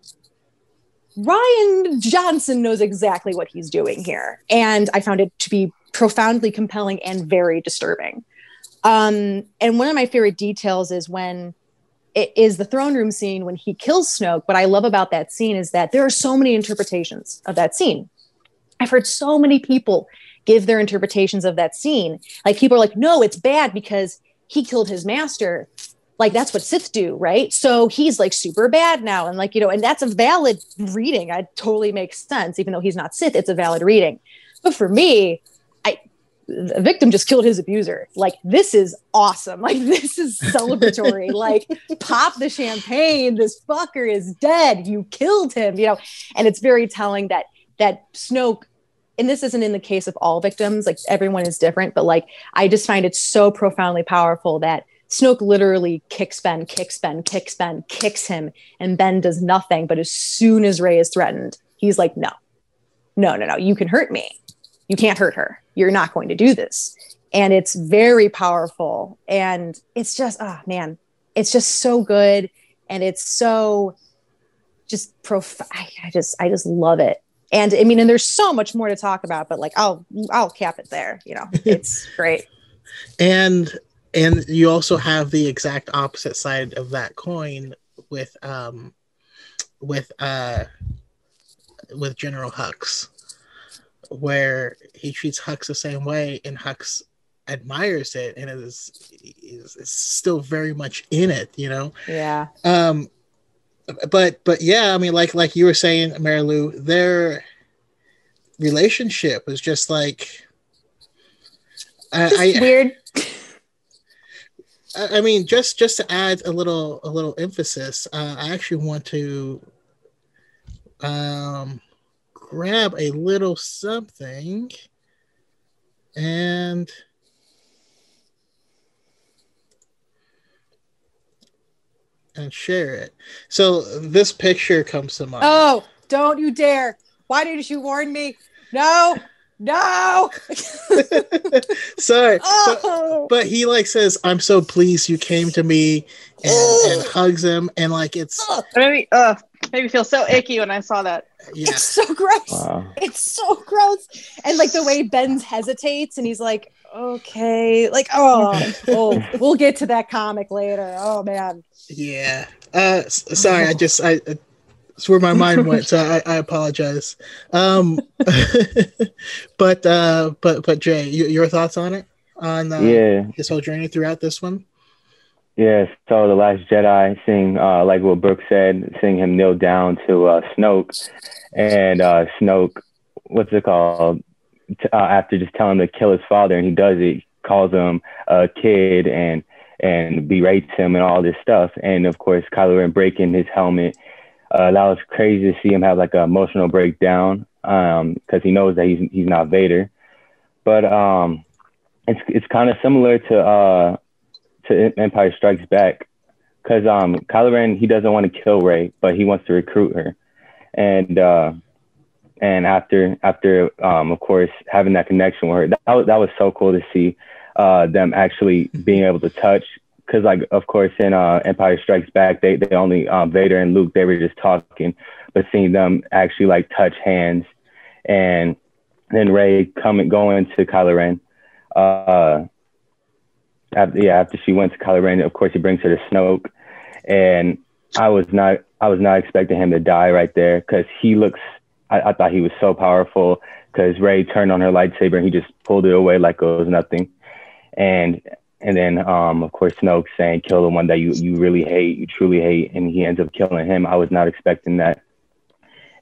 Rian johnson knows exactly what he's doing here. And i found it to be profoundly compelling and very disturbing. Um and one of my favorite details is when it is the throne room scene when he kills snoke. What i love about that scene is that there are so many interpretations of that scene. I've heard so many people give their interpretations of that scene. Like people are like, no, it's bad because he killed his master. Like that's what Sith do, right? So he's like super bad now. And like, you know, and that's a valid reading. I totally makes sense. Even though he's not Sith, it's a valid reading. But for me, I the victim just killed his abuser. Like this is awesome. Like this is celebratory. like pop the champagne. This fucker is dead. You killed him, you know. And it's very telling that that Snoke and this isn't in the case of all victims, like everyone is different, but like I just find it so profoundly powerful that Snoke literally kicks Ben, kicks Ben, kicks Ben, kicks him, and Ben does nothing. But as soon as Rey is threatened, he's like, no, no, no, no, you can hurt me. You can't hurt her. You're not going to do this. And it's very powerful. And it's just, oh man, it's just so good. And it's so just profound. I just, I just love it and i mean and there's so much more to talk about but like i'll i'll cap it there you know. It's great. And and you also have the exact opposite side of that coin with um with uh with general hux where he treats hux the same way and hux admires it and is, is is still very much in it you know? Yeah. Um but but yeah, I mean, like like you were saying, Mary Lou, their relationship is just like just I, weird. I, I mean, just just to add a little a little emphasis, uh, I actually want to um grab a little something and and share it. So this picture comes to mind. Oh, don't you dare. Why didn't you warn me? No, no. Sorry. Oh. But, but, he like says, I'm so pleased you came to me and, and hugs him. And like it's. Maybe, uh, made me feel so icky when I saw that. Yeah. It's so gross. Wow. It's so gross. And like the way Ben's hesitates and he's like, okay. Like, oh, oh, we'll get to that comic later. Oh man. Yeah. Uh sorry, I just I it's where my mind went, so I, I apologize. Um but uh but but Jay, you, your thoughts on it? On uh, yeah this whole journey throughout this one? Yes, so the Last Jedi, seeing uh, like what Brooke said, seeing him kneel down to uh, Snoke, and uh, Snoke, what's it called? T- uh, after just telling him to kill his father, and he does it, calls him a kid and and berates him and all this stuff. And of course, Kylo Ren breaking his helmet. Uh, that was crazy to see him have like an emotional breakdown because um, he knows that he's he's not Vader. But um, it's it's kind of similar to uh, to Empire Strikes Back, because um, Kylo Ren he doesn't want to kill Rey, but he wants to recruit her, and uh, and after after um, of course having that connection with her, that was, that was so cool to see uh, them actually being able to touch. Because like of course in uh, Empire Strikes Back, they they only um, Vader and Luke they were just talking, but seeing them actually like touch hands and then Rey coming going to Kylo Ren. Uh, after, yeah, after she went to Kylo Ren, of course he brings her to Snoke, and I was not I was not expecting him to die right there because he looks. I, I thought he was so powerful because Rey turned on her lightsaber and he just pulled it away like it was nothing, and and then um of course Snoke saying kill the one that you you really hate, you truly hate, and he ends up killing him. I was not expecting that,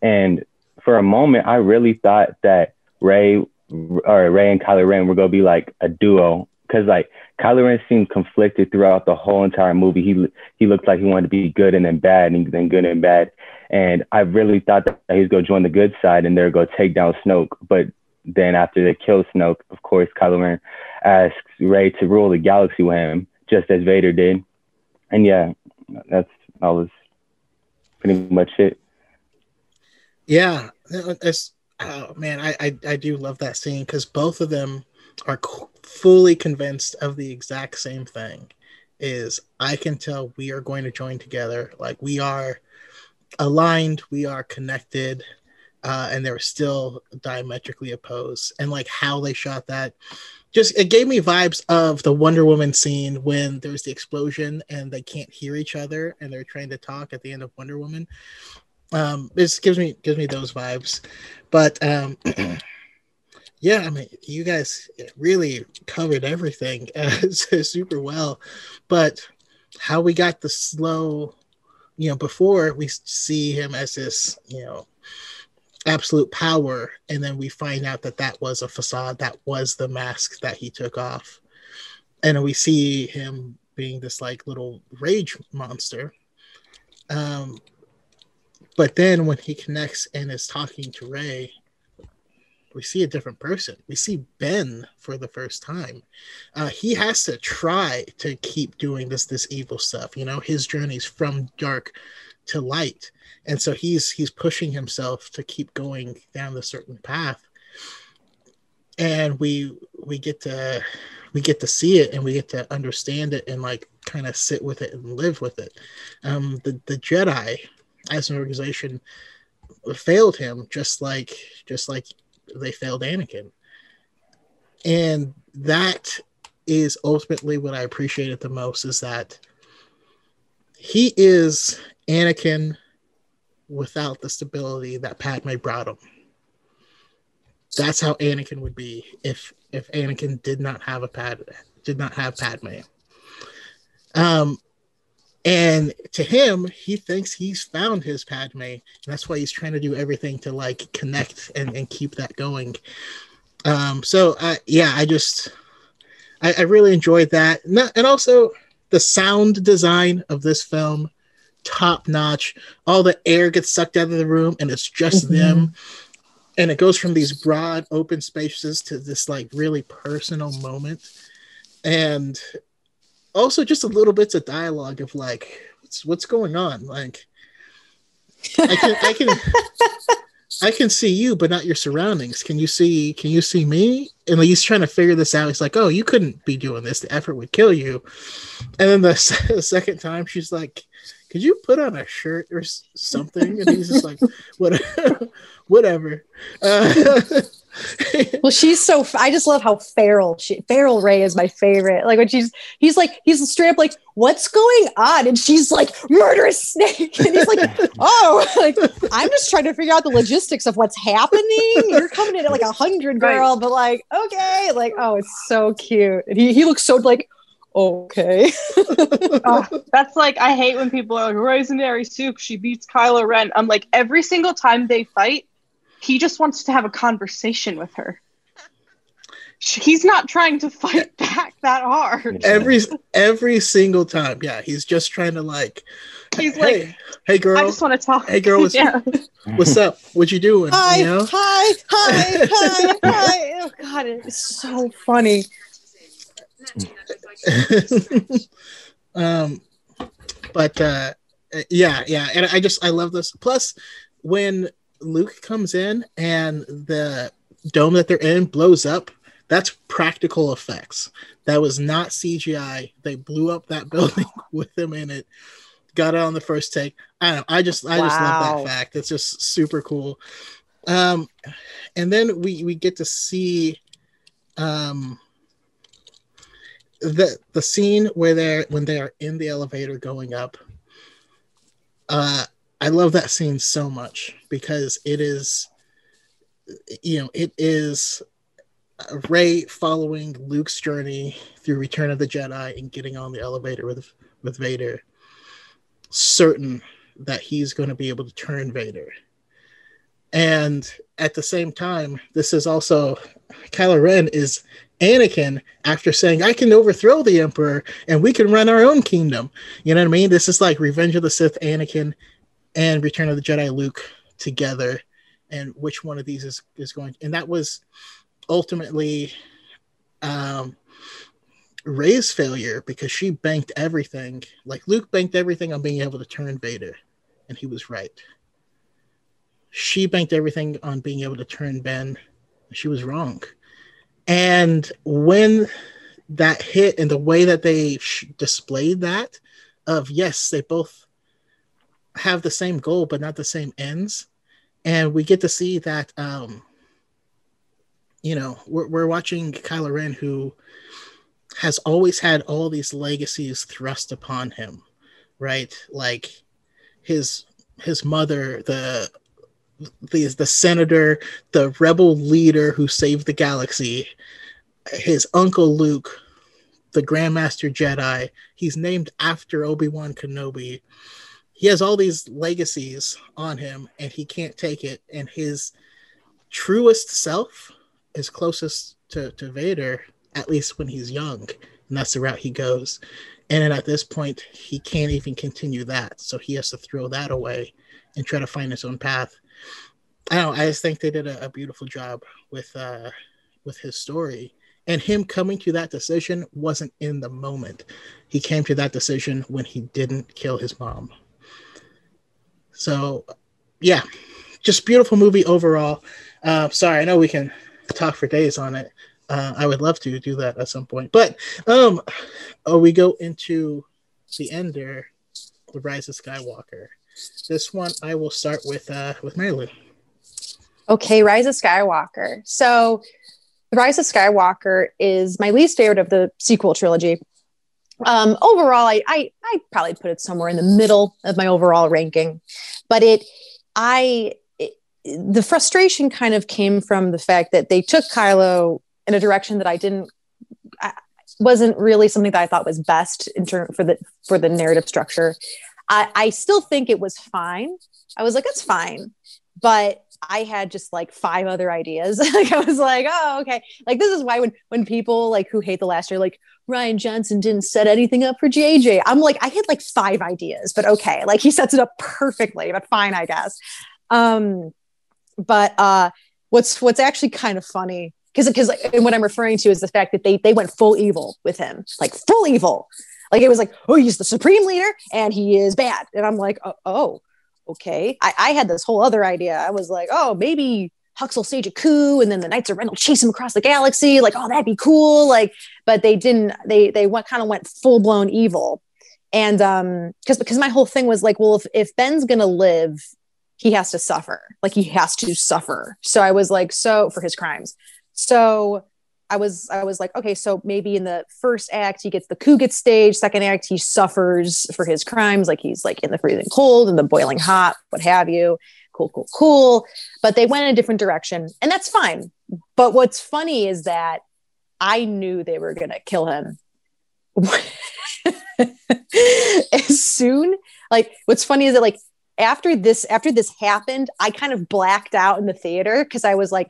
and for a moment I really thought that Rey or Rey and Kylo Ren were gonna be like a duo because like Kylo Ren seemed conflicted throughout the whole entire movie. He he looked like he wanted to be good and then bad and then good and bad. And I really thought that he was to join the good side and they're to take down Snoke. But then after they kill Snoke, of course, Kylo Ren asks Rey to rule the galaxy with him, just as Vader did. And yeah, that's that was pretty much it. Yeah, oh man, I I, I do love that scene because both of them are fully convinced of the exact same thing is I can tell we are going to join together. Like we are aligned, we are connected, uh, and they're still diametrically opposed. And like how they shot that, just it gave me vibes of the Wonder Woman scene when there's the explosion and they can't hear each other and they're trying to talk at the end of Wonder Woman. Um, this gives me gives me those vibes, but um, yeah, I mean, you guys really covered everything uh, super well. But how we got the slow, you know, before we see him as this, you know, absolute power, and then we find out that that was a facade, that was the mask that he took off, and we see him being this like little rage monster. Um, but then when he connects and is talking to Rey, we see a different person. We see Ben for the first time. Uh, he has to try to keep doing this this evil stuff. You know, his journey's from dark to light, and so he's he's pushing himself to keep going down the certain path. And we we get to we get to see it and we get to understand it and like kind of sit with it and live with it. Um, the the Jedi as an organization failed him just like just like they failed Anakin. And that is ultimately what I appreciated the most is that he is Anakin without the stability that Padme brought him. That's how Anakin would be if if Anakin did not have a pad did not have Padme. Um and to him, he thinks he's found his Padme, and that's why he's trying to do everything to like connect and, and keep that going. Um, so uh, yeah, I just I, I really enjoyed that, and also the sound design of this film, top notch. All the air gets sucked out of the room, and it's just mm-hmm. them. And it goes from these broad open spaces to this like really personal moment. And also just a little bits of dialogue of like what's what's going on? Like i can i can i can see you but not your surroundings. Can you see can you see me? And he's trying to figure this out. He's like oh you couldn't be doing this. The effort would kill you. And then the, the second time she's like could you put on a shirt or something? And he's just like what whatever. Uh, well, she's so. I just love how feral she. Feral Rey is my favorite. Like when she's, he's like, he's straight up like, "What's going on?" And she's like, "Murderous snake," and he's like, "Oh, like I'm just trying to figure out the logistics of what's happening. You're coming in at like a hundred, girl, right. but like, okay, like, oh, it's so cute. And he he looks so like okay. oh, that's like I hate when people are like Rosemary Soup. She beats Kylo Ren. I'm like every single time they fight, he just wants to have a conversation with her. He's not trying to fight back that hard. Every every single time, yeah, he's just trying to like. He's hey, like, "Hey, girl, I just want to talk." Hey, girl, what's, yeah. what's up? What you doing? Hi, you know? hi, hi, hi, hi. Oh God, it's so funny. um, but uh, yeah, yeah, and I just I love this. Plus, when Luke comes in and the dome that they're in blows up, that's practical effects. That was not CGI. They blew up that building with him in it. Got it on the first take. I don't know. I just I wow. just love that fact. It's just super cool. Um, and then we we get to see um the the scene where they're when they are in the elevator going up. Uh, I love that scene so much because it is, you know, it is Rey following Luke's journey through Return of the Jedi and getting on the elevator with with Vader, certain that he's going to be able to turn Vader. And at the same time, this is also Kylo Ren is Anakin after saying, I can overthrow the Emperor and we can run our own kingdom. You know what I mean? This is like Revenge of the Sith Anakin and Return of the Jedi Luke together. And which one of these is, is going and that was ultimately um Rey's failure because she banked everything. Like Luke banked everything on being able to turn Vader, and he was right. She banked everything on being able to turn Ben, she was wrong. And when that hit and the way that they sh- displayed that, of yes, they both have the same goal but not the same ends, and we get to see that. Um, you know, we're, we're watching Kylo Ren who has always had all these legacies thrust upon him, right? Like his his mother, the the the senator, the rebel leader who saved the galaxy, his uncle Luke, the Grandmaster Jedi. He's named after Obi Wan Kenobi. He has all these legacies on him, and he can't take it. And his truest self, his closest to, to Vader, at least when he's young, and that's the route he goes. And then at this point, he can't even continue that, so he has to throw that away and try to find his own path. I don't. I just think they did a, a beautiful job with uh, with his story, and him coming to that decision wasn't in the moment. He came to that decision when he didn't kill his mom. So, yeah, just beautiful movie overall. Uh, sorry, I know we can talk for days on it. Uh, I would love to do that at some point. But um, oh, we go into the ender, the Rise of Skywalker. This one I will start with uh, with Marilyn. Okay, Rise of Skywalker. So, The Rise of Skywalker is my least favorite of the sequel trilogy. Um, overall, I, I I probably put it somewhere in the middle of my overall ranking, but it I it, the frustration kind of came from the fact that they took Kylo in a direction that I didn't I, wasn't really something that I thought was best in term for the for the narrative structure. I, I still think it was fine. I was like, it's fine, but I had just like five other ideas. like I was like, oh, okay. Like this is why when when people like who hate the last year, like Rian Johnson didn't set anything up for JJ. I'm like, I had like five ideas, but okay. Like he sets it up perfectly, but fine, I guess. Um, but uh what's what's actually kind of funny because because and what I'm referring to is the fact that they they went full evil with him, like full evil. Like it was like, oh, he's the supreme leader and he is bad, and I'm like, oh, oh okay. I, I had this whole other idea. I was like, oh, maybe Hux will stage a coup, and then the Knights of Ren will chase him across the galaxy. Like, oh, that'd be cool. Like, but they didn't. They they went kind of went full blown evil, and um, because because my whole thing was like, well, if if Ben's gonna live, he has to suffer. Like he has to suffer. So I was like, so for his crimes. So I was I was like, okay, so maybe in the first act he gets the coup gets staged. Second act he suffers for his crimes, like he's like in the freezing cold and the boiling hot, what have you. Cool, cool, cool. But they went in a different direction, and that's fine. But what's funny is that I knew they were gonna kill him. as soon like what's funny is that like after this after this happened i kind of blacked out in the theater because i was like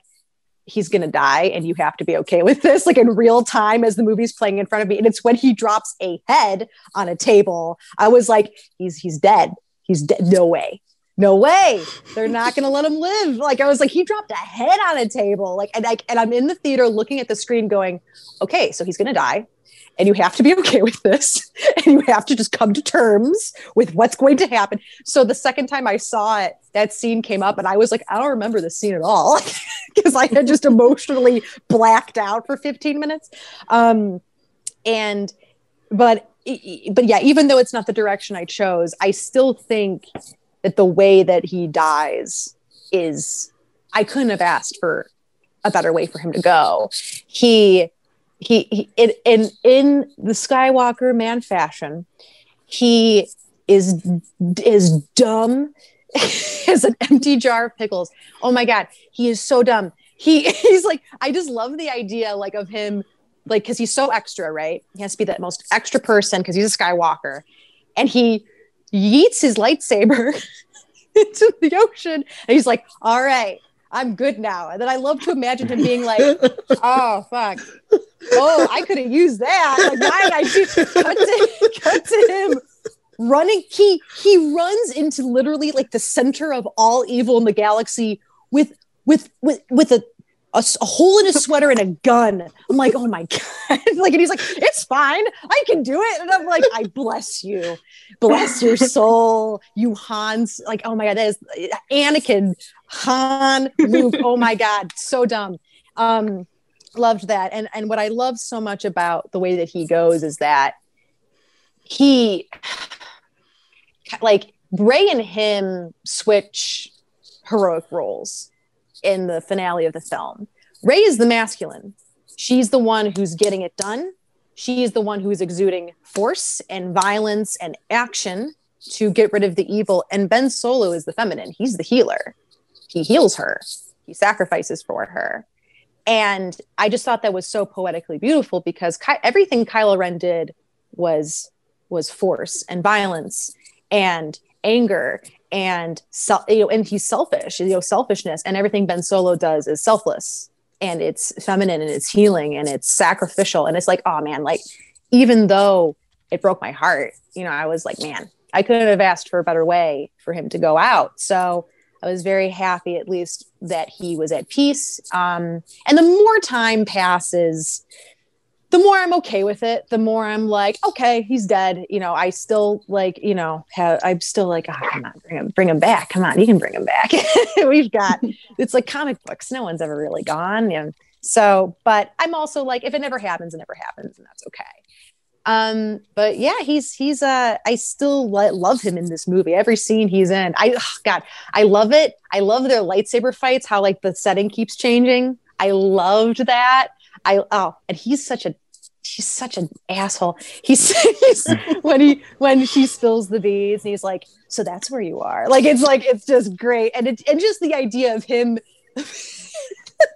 he's going to die and you have to be okay with this like in real time as the movie's playing in front of me. And it's when he drops a head on a table i was like he's he's dead. He's dead. No way. No way. They're not going to let him live. Like i was like he dropped a head on a table. Like and, I, and i'm in the theater looking at the screen going okay so he's going to die and you have to be okay with this. And you have to just come to terms with what's going to happen. So the second time i saw it that scene came up and i was like i don't remember this scene at all. Because i had just emotionally blacked out for 15 minutes. Um and but but yeah even though it's not the direction i chose i still think that the way that he dies is I couldn't have asked for a better way for him to go. He he, he in, in in the Skywalker man fashion, he is is dumb as an empty jar of pickles. Oh my god, he is so dumb. He he's like I just love the idea like of him like because he's so extra, right? He has to be that most extra person because he's a Skywalker, and he yeets his lightsaber into the ocean, and he's like, "All right, I'm good now." And then I love to imagine him being like, "Oh fuck." Oh, I could have used that. Like, why did I do? Cut to, cut to him running. He he runs into literally like the center of all evil in the galaxy with with with with a a, a, hole in his sweater and a gun. I'm like, oh my god! like, and he's like, it's fine, I can do it. And I'm like, I bless you, bless your soul, you Hans. Like, oh my god, that is Anakin, Han, Luke. Oh my god, so dumb. Um, loved that, and and what I love so much about the way that he goes is that he, like, Rey and him switch heroic roles in the finale of the film. Rey is the masculine. She's the one who's getting it done. She is the one who is exuding force and violence and action to get rid of the evil. And Ben Solo is the feminine. He's the healer. He heals her. He sacrifices for her. And I just thought that was so poetically beautiful because Ky- everything Kylo Ren did was was force and violence and anger and so, you know, and he's selfish, you know, selfishness, and everything Ben Solo does is selfless and it's feminine and it's healing and it's sacrificial. And it's like, oh man, like even though it broke my heart, you know, I was like, man, I couldn't have asked for a better way for him to go out. So I was very happy, at least, that he was at peace. Um, and the more time passes, the more I'm okay with it, the more I'm like, okay, he's dead. You know, I still like, you know, have, I'm still like, oh, come on, bring him, bring him back. Come on, you can bring him back. We've got, it's like comic books. No one's ever really gone. And so, but I'm also like, if it never happens, it never happens, and that's okay. Um, but yeah, he's he's uh I still lo- love him in this movie. Every scene he's in, I oh God, I love it. I love their lightsaber fights. How like the setting keeps changing. I loved that. I oh, and he's such a he's such an asshole. He's, says when he when she spills the beads and he's like, so that's where you are. Like it's like it's just great. And it and just the idea of him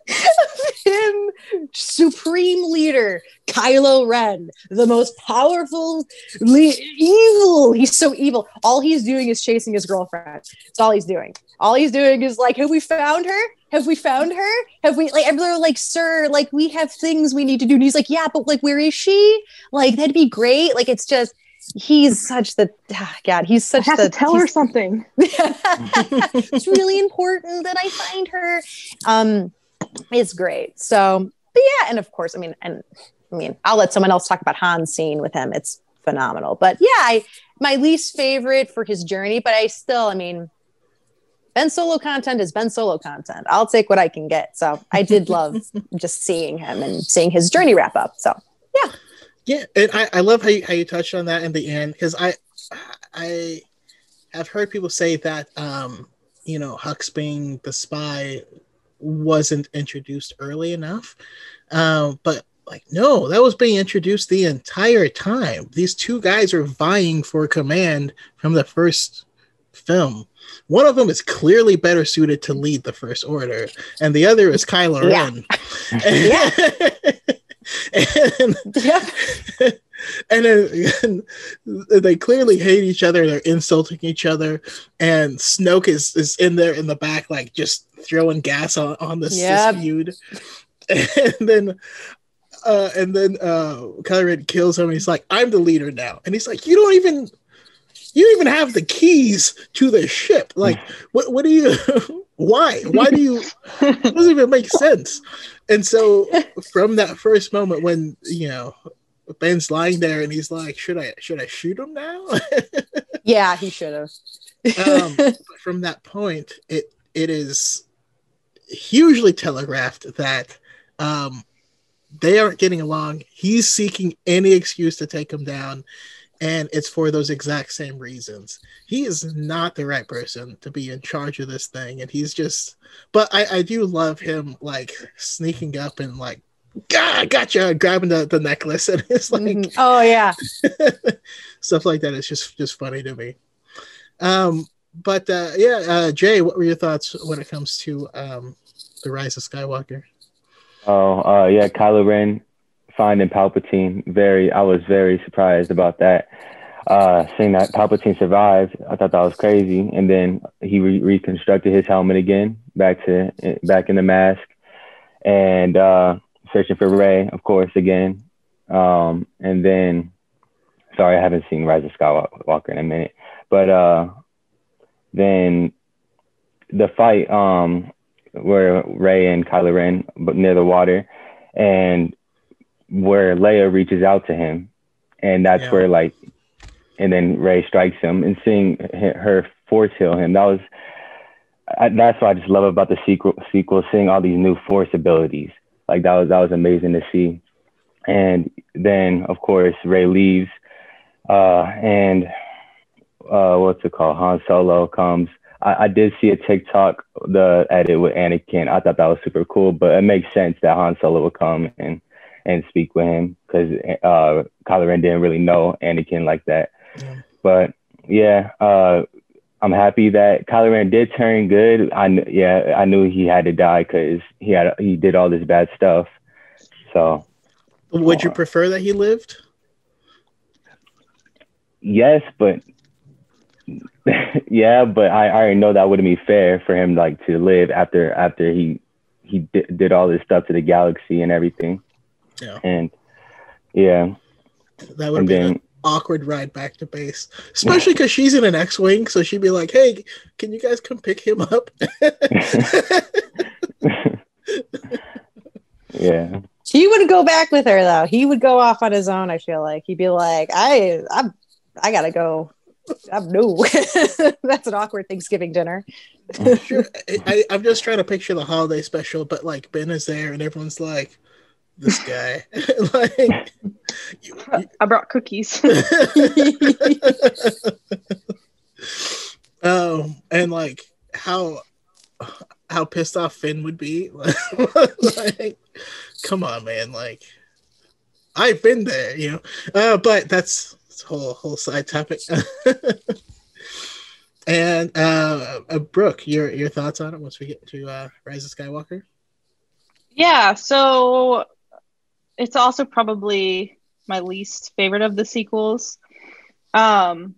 him supreme leader Kylo Ren, the most powerful le- evil. He's so evil. All he's doing is chasing his girlfriend. That's all he's doing. All he's doing is like, have we found her? Have we found her? Have we like? And they're like, sir, like we have things we need to do. And he's like, yeah, but like, where is she? Like that'd be great. Like it's just he's such the oh God, he's such I have the to tell her something. it's really important that I find her. Um, it's great. So, but yeah, and of course, I mean, and I mean, I'll let someone else talk about Han's scene with him. It's phenomenal. But yeah, I my least favorite for his journey, but I still, I mean, Ben Solo content is Ben Solo content. I'll take what I can get. So I did love just seeing him and seeing his journey wrap up. So yeah. Yeah, and I, I love how you, how you touched on that in the end because I I have heard people say that um you know Hux being the spy wasn't introduced early enough, um, but like no, that was being introduced the entire time. These two guys are vying for command from the first film. One of them is clearly better suited to lead the First Order, and the other is Kylo Yeah. Ren. Yeah. and, Yeah. And then they clearly hate each other. They're insulting each other, and Snoke is is in there in the back, like just throwing gas on on this, Yep. this feud. And then, uh, and then uh, Kylo Ren kills him. And he's like, "I'm the leader now," and he's like, "You don't even." You don't even have the keys to the ship. Like, what? What do you? Why? Why do you? It doesn't even make sense. And so, from that first moment when you know Ben's lying there and he's like, "Should I? Should I shoot him now?" yeah, he should have. um, from that point, it it is hugely telegraphed that um, they aren't getting along. He's seeking any excuse to take him down, and it's for those exact same reasons. He is not the right person to be in charge of this thing, and he's just. But I, I do love him like sneaking up and like, God, gotcha, grabbing the, the necklace, and it's like, Mhm. Oh yeah. stuff like that is just just funny to me. Um, but uh, yeah, uh, Jay, what were your thoughts when it comes to um, the Rise of Skywalker? Oh, uh, yeah, Kylo Ren finding Palpatine. Very, I was very surprised about that. Uh, seeing that Palpatine survived, I thought that was crazy. And then he re- reconstructed his helmet again, back to back in the mask, and uh, searching for Rey, of course, again. Um, and then, sorry, I haven't seen Rise of Skywalker in a minute, but uh, then the fight um, where Rey and Kylo Ren but near the water, and where Leia reaches out to him, and that's Yeah. where like, and then Rey strikes him, and seeing her force heal him, that was. I, that's what I just love about the sequel. Sequel, seeing all these new force abilities, like that was that was amazing to see. And then, of course, Rey leaves, uh, and uh, what's it called? Han Solo comes. I, I did see a TikTok, the edit with Anakin. I thought that was super cool, but it makes sense that Han Solo would come and and speak with him because uh, Kylo Ren didn't really know Anakin like that. Yeah. But yeah, uh, I'm happy that Kylo Ren did turn good. I kn- yeah, I knew he had to die because he had he did all this bad stuff. So Would you Uh, prefer that he lived? yes, but yeah, but I, I already know that wouldn't be fair for him like to live after after he he di- did all this stuff to the galaxy and everything. Yeah. And yeah, That would be awkward ride back to base, especially because she's in an X-wing, so she'd be like, "Hey, can you guys come pick him up?" yeah, He wouldn't go back with her though. He would go off on his own. I feel like he'd be like, I, I'm, I gotta go. I'm new. That's an awkward Thanksgiving dinner. Mm. sure, I, I, I'm just trying to picture the holiday special, but like Ben is there, and everyone's like, "This guy," like. you- I brought cookies. um, and like how how pissed off Finn would be. like, come on, man! Like, I've been there, you know. Uh, but that's, that's a whole whole side topic. and uh, uh, Brooke, your your thoughts on it once we get to uh, Rise of Skywalker? yeah, so it's also probably my least favorite of the sequels. Um,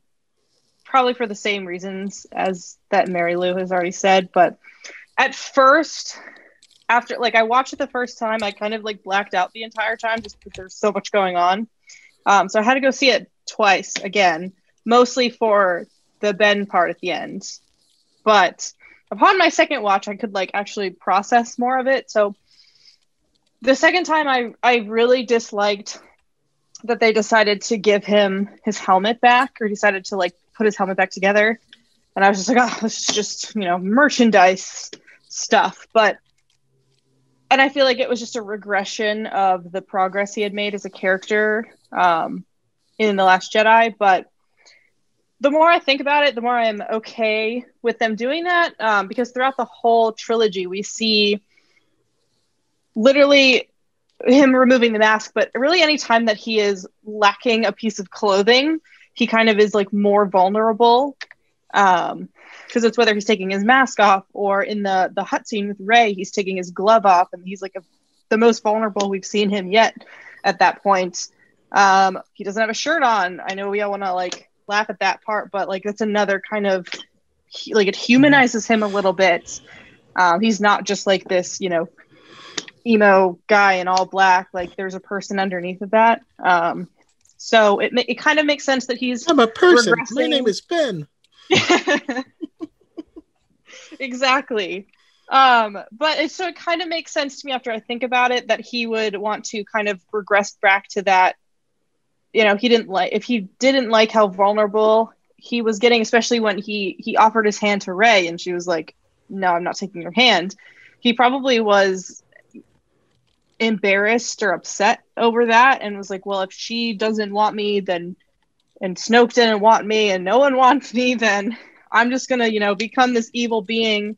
probably for the same reasons as that Mary Lou has already said. But at first, after like I watched it the first time, I kind of like blacked out the entire time just because there's so much going on. Um, so I had to go see it twice again, mostly for the Ben part at the end. But upon my second watch, I could like actually process more of it. So the second time, I I really disliked that they decided to give him his helmet back, or decided to like put his helmet back together. And I was just like, oh, this is just you know merchandise stuff. But and I feel like it was just a regression of the progress he had made as a character um, in the Last Jedi. But the more I think about it, the more I'm okay with them doing that um, because throughout the whole trilogy, we see literally him removing the mask, but really any time that he is lacking a piece of clothing, he kind of is like more vulnerable. Um, because it's whether he's taking his mask off or in the the hut scene with Rey, he's taking his glove off, and he's like a, the most vulnerable we've seen him yet at that point. Um, he doesn't have a shirt on. I know we all want to like laugh at that part, but like that's another kind of like it humanizes him a little bit. Um, he's not just like this, you know, emo guy in all black. Like there's a person underneath of that. Um, so it it kind of makes sense that he's I'm a person. My name is Ben. exactly. Um, but it so it kind of makes sense to me after I think about it that he would want to kind of regress back to that. You know, he didn't like if he didn't like how vulnerable he was getting, especially when he he offered his hand to Rey and she was like, "No, I'm not taking your hand." He probably was embarrassed or upset over that and was like, "Well, if she doesn't want me, then and Snoke didn't want me and no one wants me, then I'm just gonna, you know, become this evil being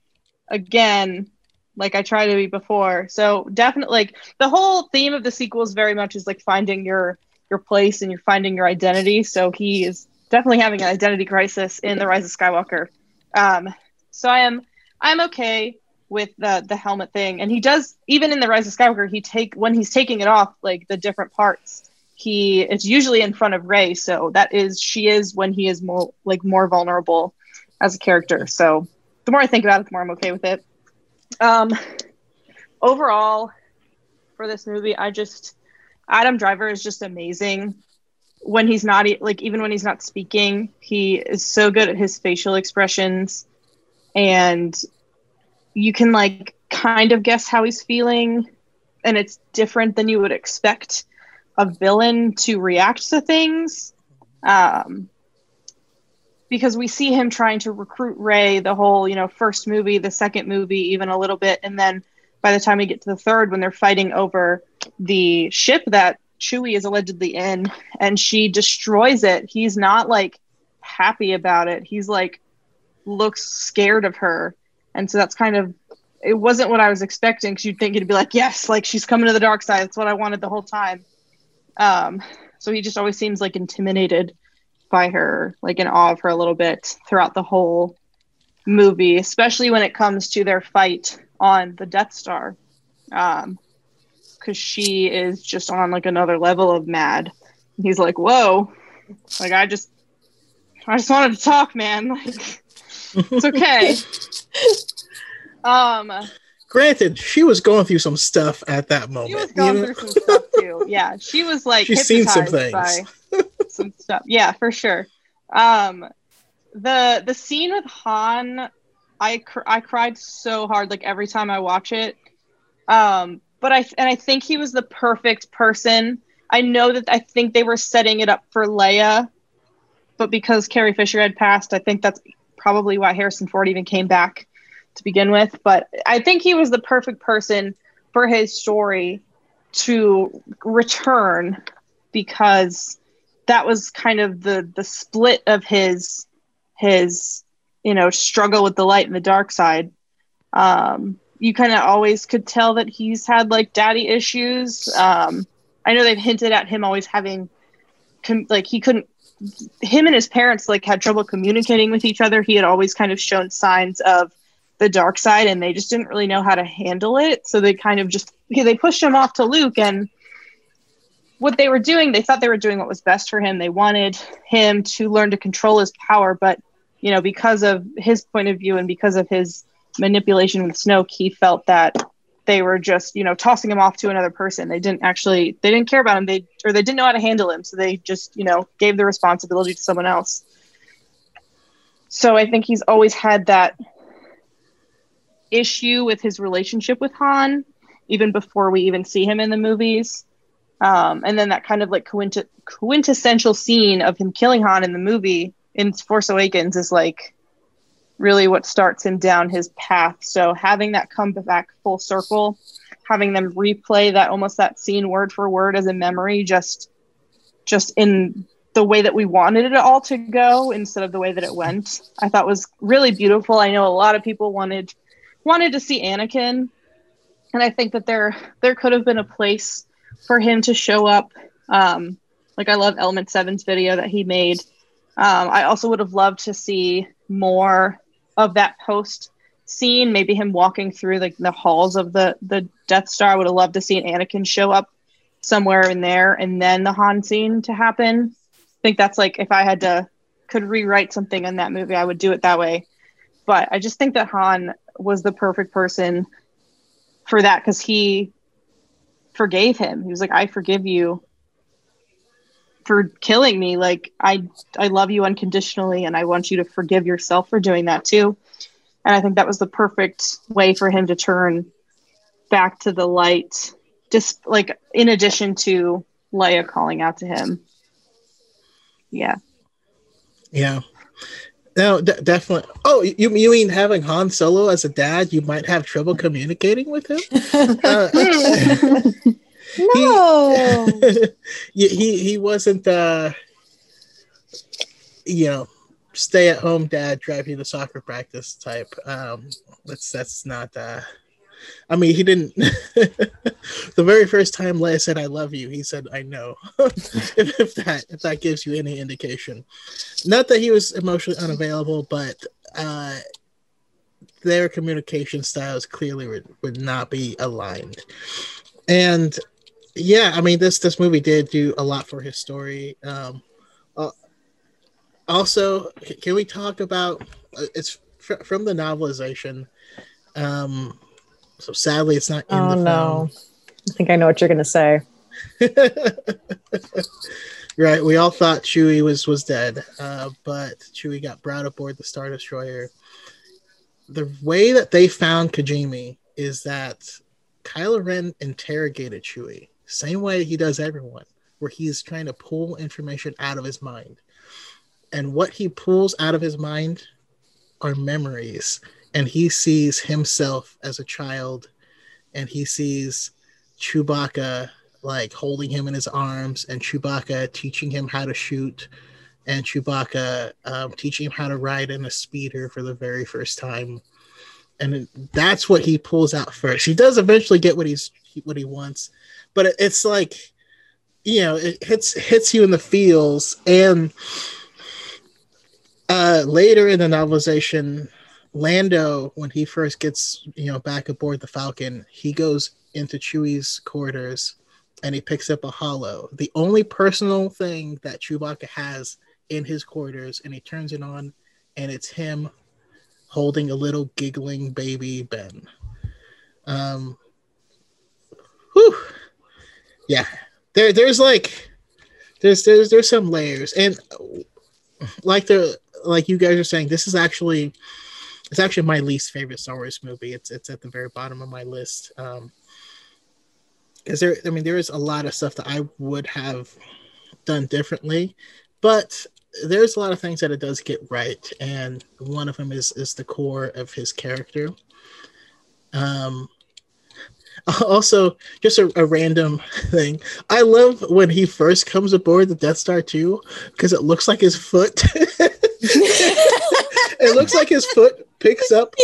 again, like I tried to be before. So definitely like the whole theme of the sequel is very much is like finding your your place and you're finding your identity. So he is definitely having an identity crisis in the Rise of Skywalker. Um, so I am I'm okay with the the helmet thing, and he does even in the Rise of Skywalker. He take when he's taking it off, like the different parts. He it's usually in front of Rey, so that is she is when he is more like more vulnerable as a character. So the more I think about it, the more I'm okay with it. Um, overall, for this movie, I just Adam Driver is just amazing when he's not like even when he's not speaking he is so good at his facial expressions and you can like kind of guess how he's feeling and it's different than you would expect a villain to react to things. Um, because we see him trying to recruit Rey the whole you know first movie the second movie even a little bit and then by the time we get to the third when they're fighting over the ship that Chewie is allegedly in and she destroys it he's not like happy about it. He's like looks scared of her and so that's kind of it wasn't what I was expecting because you'd think it'd be like, yes, like she's coming to the dark side. That's what I wanted the whole time. Um, so he just always seems like intimidated by her, like in awe of her a little bit throughout the whole movie, especially when it comes to their fight on the Death Star. Um, because she is just on like another level of mad. He's like, whoa, like I just, I just wanted to talk, man. Like, it's okay. um granted she was going through some stuff at that moment she was going you know? through some stuff too. Yeah she was like She's seen some hypnotized by some stuff. Yeah for sure. Um the the scene with han i cr- i cried so hard like every time i watch it. Um but i and i think he was the perfect person. I know that i think they were setting it up for leia but because carrie fisher had passed i think that's probably why harrison ford even came back to begin with. But I think he was the perfect person for his story to return because that was kind of the the split of his his you know struggle with the light and the dark side. Um, you kind of always could tell that he's had like daddy issues. Um, I know they've hinted at him always having com- like he couldn't him and his parents like had trouble communicating with each other. He had always kind of shown signs of the dark side and they just didn't really know how to handle it. So they kind of just they pushed him off to Luke and what they were doing, they thought they were doing what was best for him. They wanted him to learn to control his power, but you know, because of his point of view and because of his manipulation with Snoke, he felt that they were just, you know, tossing him off to another person. They didn't actually they didn't care about him. They or they didn't know how to handle him. So they just, you know, gave the responsibility to someone else. So I think he's always had that issue with his relationship with Han, even before we even see him in the movies. Um, and then that kind of like quint- quintessential scene of him killing Han in the movie in Force Awakens is like really what starts him down his path. So having that come back full circle, having them replay that almost that scene word for word as a memory, just just in the way that we wanted it all to go instead of the way that it went, I thought was really beautiful. I know a lot of people wanted wanted to see Anakin, and I think that there there could have been a place for him to show up. Um, like I love Element Seven's video that he made. Um, I also would have loved to see more of that post scene. Maybe him walking through like the halls of the the Death Star. I would have loved to see an Anakin show up somewhere in there, and then the Han scene to happen. I think that's like if I had to could rewrite something in that movie, I would do it that way. But I just think that Han was the perfect person for that because he forgave him. He was like, I forgive you for killing me. Like I I love you unconditionally and I want you to forgive yourself for doing that too. And I think that was the perfect way for him to turn back to the light. Just like in addition to Leia calling out to him. Yeah. Yeah. No, d- definitely. Oh, you, you mean having Han Solo as a dad? You might have trouble communicating with him. Uh, no, he, he he wasn't. Uh, you know, stay at home dad drive you to soccer practice type. Um, that's that's not. Uh, I mean, he didn't. the very first time Leia said "I love you," he said "I know." if, if that if that gives you any indication, not that he was emotionally unavailable, but uh, their communication styles clearly would, would not be aligned. And yeah, I mean this this movie did do a lot for his story. Um, uh, also, can we talk about uh, it's fr- from the novelization? Um, so sadly, it's not in oh the no, film. I think I know what you're gonna say. right, we all thought Chewie was was dead, uh, but Chewie got brought aboard the Star Destroyer. The way that they found Kijimi is that Kylo Ren interrogated Chewie, same way he does everyone, where he's trying to pull information out of his mind. And what he pulls out of his mind are memories. And he sees himself as a child, and he sees Chewbacca like holding him in his arms, and Chewbacca teaching him how to shoot, and Chewbacca um, teaching him how to ride in a speeder for the very first time and that's what he pulls out first. He does eventually get what he's what he wants, but it- it's like you know it hits hits you in the feels. And uh, later in the novelization, Lando, when he first gets you know back aboard the Falcon, he goes into Chewie's quarters and he picks up a holo. The only personal thing that Chewbacca has in his quarters, and he turns it on, and it's him holding a little giggling baby Ben. Um, whew. Yeah, there, there's like, there's, there's, there's some layers, and like the, like you guys are saying, this is actually, it's actually my least favorite Star Wars movie. It's, it's at the very bottom of my list. Um, because there, I mean, there is a lot of stuff that I would have done differently, but there's a lot of things that it does get right, and one of them is is the core of his character. Um, also, just a, a random thing. I love when he first comes aboard the Death Star 2 because it looks like his foot. it looks like his foot picks up.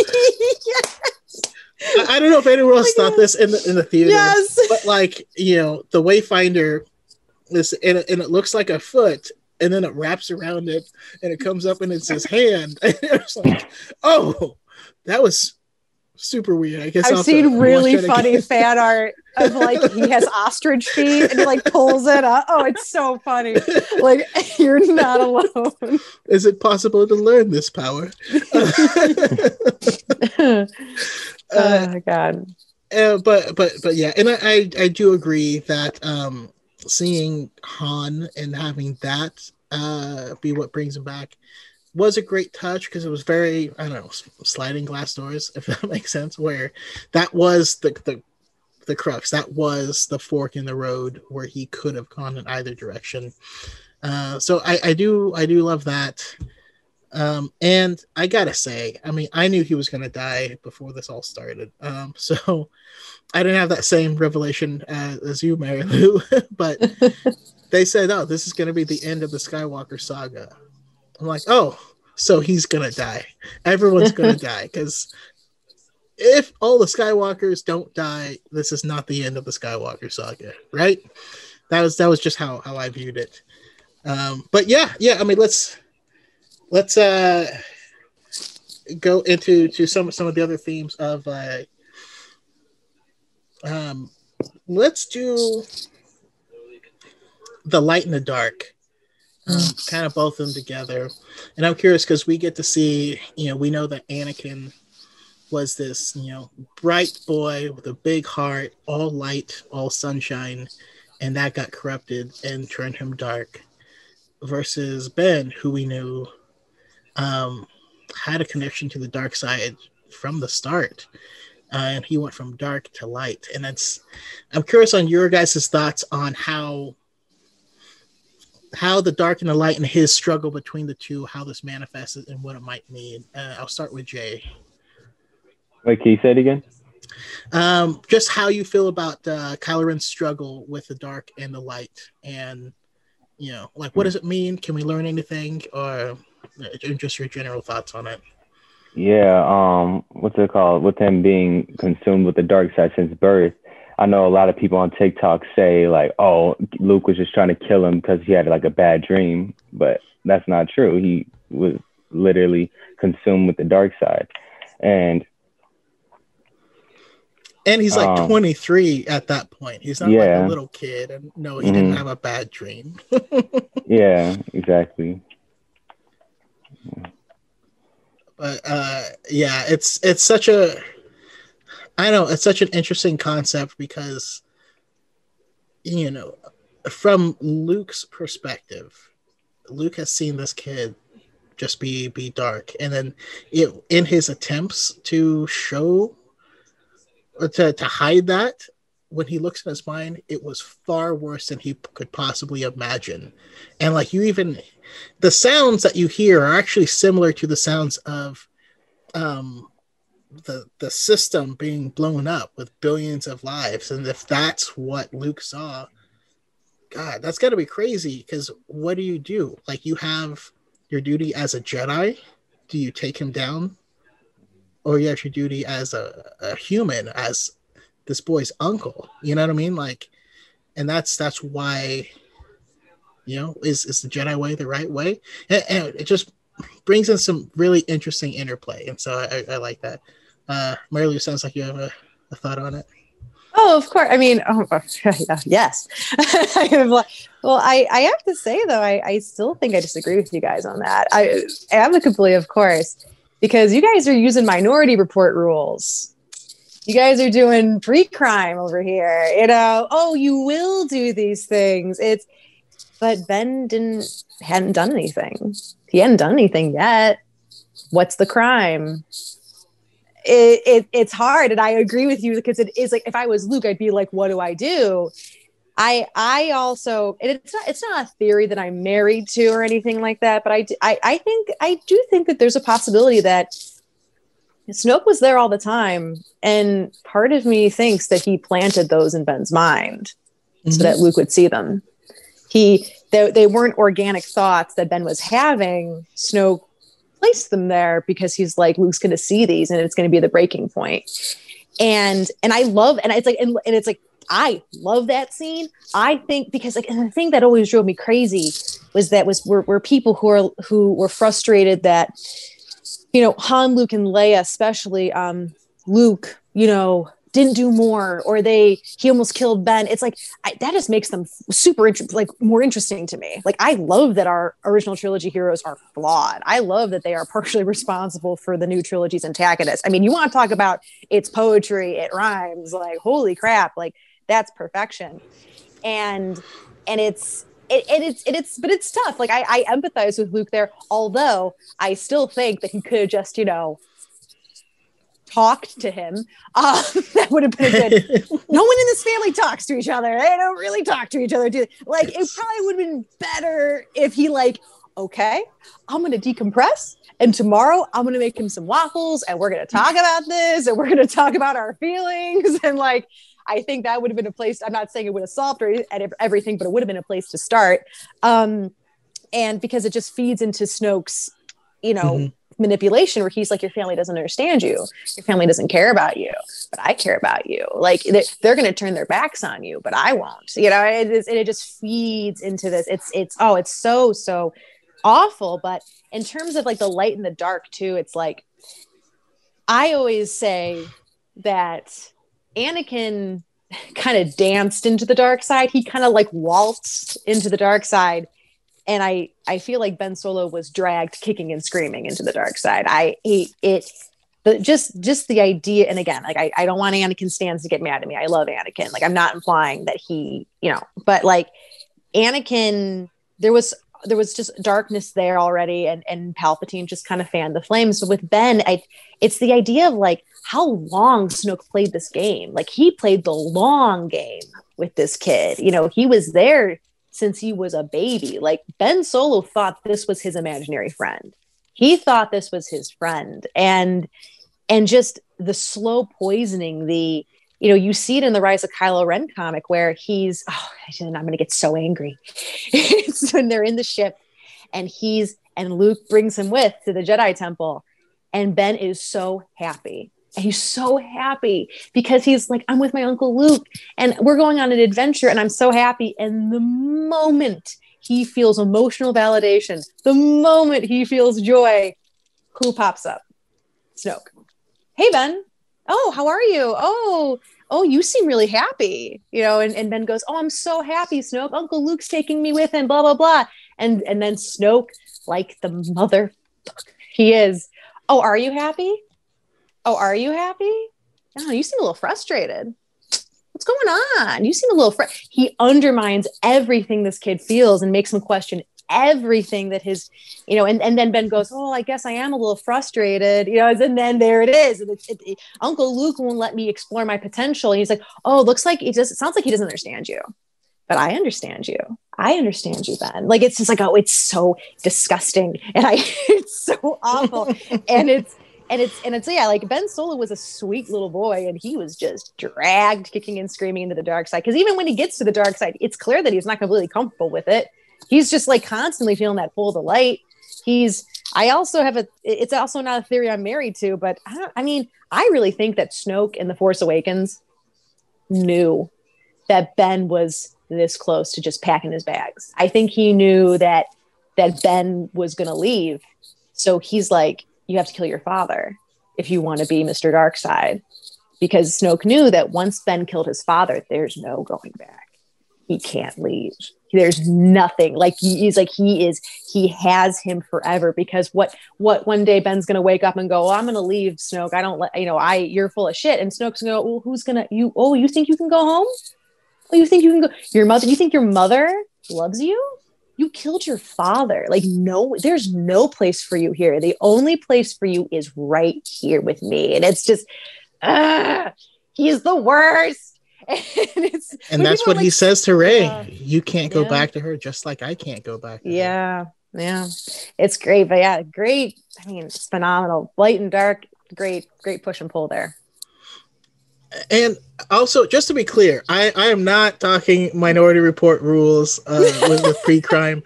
I, I don't know if anyone else Oh thought this in the in the theater, yes. but like you know, the Wayfinder is and it, and it looks like a foot, and then it wraps around it, and it comes up and it's his hand. And it's like, oh, that was super weird. I guess I've seen really funny fan art of like he has ostrich feet and he like pulls it up. Oh, it's so funny. Like you're not alone. Is it possible to learn this power? oh Uh, my god. Uh, but but but yeah, and I, I I do agree that um seeing Han and having that uh be what brings him back was a great touch because it was very I don't know sliding glass doors if that makes sense where that was the the the crux. That was the fork in the road where he could have gone in either direction. Uh so I I do I do love that. Um and I gotta say I mean I knew he was gonna die before this all started. Um so I didn't have that same revelation uh, as you, Mary Lou, but they said, "Oh, this is going to be the end of the Skywalker saga." I'm like, "Oh, so he's going to die. Everyone's going to die because if all the Skywalkers don't die, this is not the end of the Skywalker saga, right?" That was that was just how how I viewed it. Um, but yeah, yeah. I mean, let's let's uh go into to some some of the other themes of uh um let's do the light and the dark um, kind of both of them together. And i'm curious because we get to see you know we know that anakin was this you know bright boy with a big heart all light all sunshine and that got corrupted and turned him dark versus ben who we knew um, had a connection to the dark side from the start uh, and he went from dark to light. And that's i'm curious on your guys' thoughts on how how the dark and the light and his struggle between the two how this manifests and what it might mean uh, i'll start with jay Wait, can you say it again? um, just how you feel about uh, Kylo Ren's struggle with the dark and the light and you know, like what does it mean? Can we learn anything, or uh, just your general thoughts on it? Yeah, um, what's it called? With him being consumed with the dark side since birth, I know a lot of people on TikTok say like, "Oh, Luke was just trying to kill him because he had like a bad dream," but that's not true. He was literally consumed with the dark side, and and he's like um, 23 at that point. He's not yeah. like a little kid, and no, he mm-hmm. didn't have a bad dream. yeah, exactly. But uh, yeah, it's it's such a I know it's such an interesting concept because you know, from Luke's perspective, Luke has seen this kid just be be dark, and then it, in his attempts to show or to to hide that, when he looks in his mind, it was far worse than he could possibly imagine. And like you even the sounds that you hear are actually similar to the sounds of um the the system being blown up with billions of lives. And if that's what luke saw god that's got to be crazy. Because what do you do? Like you have your duty as a jedi. Do you take him down? Or you have your duty as a, a human as this boy's uncle. You know what i mean? Like and that's that's why you know is is the jedi way the right way? And, and it just brings in some really interesting interplay. And so i, I like that uh, Marley, sounds like you have a, a thought on it. Oh, of course. I mean, oh, yes. well, I, I have to say though, I, I still think I disagree with you guys on that. I amicably, of course, because you guys are using Minority Report rules. You guys are doing pre-crime over here. You know, oh, you will do these things. It's, but Ben didn't hadn't done anything. He hadn't done anything yet. What's the crime? It, it it's hard and i agree with you because it is like if i was luke i'd be like what do i do i i also and it's not it's not a theory that i'm married to or anything like that but i i, I think i do think that there's a possibility that snoke was there all the time and part of me thinks that he planted those in ben's mind mm-hmm. so that mm-hmm. luke would see them he they, they weren't organic thoughts that ben was having snoke place them there because he's like Luke's going to see these and it's going to be the breaking point. And and I love and it's like and, and it's like I love that scene. I think because like and the thing that always drove me crazy was that was were, were people who are who were frustrated that you know Han, Luke, and Leia, especially um, Luke, you know, didn't do more or they he almost killed ben. It's like I, that just makes them super like more interesting to me. Like i love that our original trilogy heroes are flawed. I love that they are partially responsible for the new trilogy's antagonists. I mean you want to talk about it's poetry it rhymes like holy crap like that's perfection. And and it's it, it, it's it, it's but it's tough. Like I, I empathize with luke there although i still think that he could have just you know talked to him. Uh, that would have been good. no one in this family talks to each other. They don't really talk to each other. Do like it probably would have been better if he like, okay, I'm gonna decompress. And tomorrow I'm gonna make him some waffles and we're gonna talk about this and we're gonna talk about our feelings. And like, I think that would have been a place. I'm not saying it would have solved everything, but it would have been a place to start. Um, and because it just feeds into Snoke's, you know, mm-hmm manipulation where he's like your family doesn't understand you. Your family doesn't care about you but i care about you. Like they're going to turn their backs on you but i won't you know it, is, it just feeds into this. It's it's oh it's so so awful but in terms of like the light and the dark too it's like i always say that anakin kind of danced into the dark side. He kind of like waltzed into the dark side and I I feel like Ben Solo was dragged kicking and screaming into the dark side. I it, it but just just the idea and again like I, I don't want Anakin stands to get mad at me. I love Anakin. Like I'm not implying that he, you know, but like Anakin there was there was just darkness there already and and Palpatine just kind of fanned the flames. But with Ben, I it's the idea of like how long Snoke played this game. Like he played the long game with this kid. You know, he was there since he was a baby. Like Ben Solo thought this was his imaginary friend. He thought this was his friend. And and just the slow poisoning, the you know, you see it in the Rise of Kylo Ren comic where he's, oh, I'm going to get so angry. when they're in the ship and he's, and Luke brings him with to the Jedi Temple. And Ben is so happy. He's so happy because he's like, I'm with my Uncle Luke and we're going on an adventure and I'm so happy. And the moment he feels emotional validation, the moment he feels joy, who pops up? Snoke. Hey, Ben. Oh, how are you? Oh, oh, you seem really happy, you know, and, and Ben goes, Oh, I'm so happy, Snoke. Uncle Luke's taking me with him, blah, blah, blah. And and then Snoke, like the mother he is, oh, are you happy? Oh, are you happy? Oh, you seem a little frustrated. What's going on? You seem a little fr-. he undermines everything this kid feels and makes him question everything that his, you know, and, and then Ben goes, Oh, I guess I am a little frustrated, you know, and then there it is. It, it, it, Uncle Luke won't let me explore my potential. And he's like, Oh, looks like he just, it sounds like he doesn't understand you, but I understand you. I understand you, Ben. Like, it's just like, Oh, it's so disgusting. And I, it's so awful. and it's, and it's and it's yeah like ben solo was a sweet little boy and he was just dragged kicking and screaming into the dark side because even when he gets to the dark side it's clear that he's not completely comfortable with it he's just like constantly feeling that pull of the light. He's I also have a it's also not a theory I'm married to, but I, I mean, I really think that Snoke in The Force Awakens knew that Ben was this close to just packing his bags. I think he knew that that Ben was going to leave. So he's like, you have to kill your father if you want to be Mr. Darkseid. Because Snoke knew that once Ben killed his father, there's no going back. He can't leave there's nothing like he's like he is he has him forever because what what one day ben's gonna wake up and go oh, i'm gonna leave snoke i don't let you know i you're full of shit and snoke's gonna go well, who's gonna you oh you think you can go home oh you think you can go your mother you think your mother loves you you killed your father like no there's no place for you here the only place for you is right here with me and it's just uh, he's the worst and, and that's what like, he says to Rey. Uh, you can't go yeah. back to her, just like I can't go back. yeah, her. yeah, it's great, but yeah, great. I mean, it's phenomenal. Light and dark, great, great push and pull there. And also, just to be clear, I, I am not talking Minority Report rules uh, with, with pre-crime.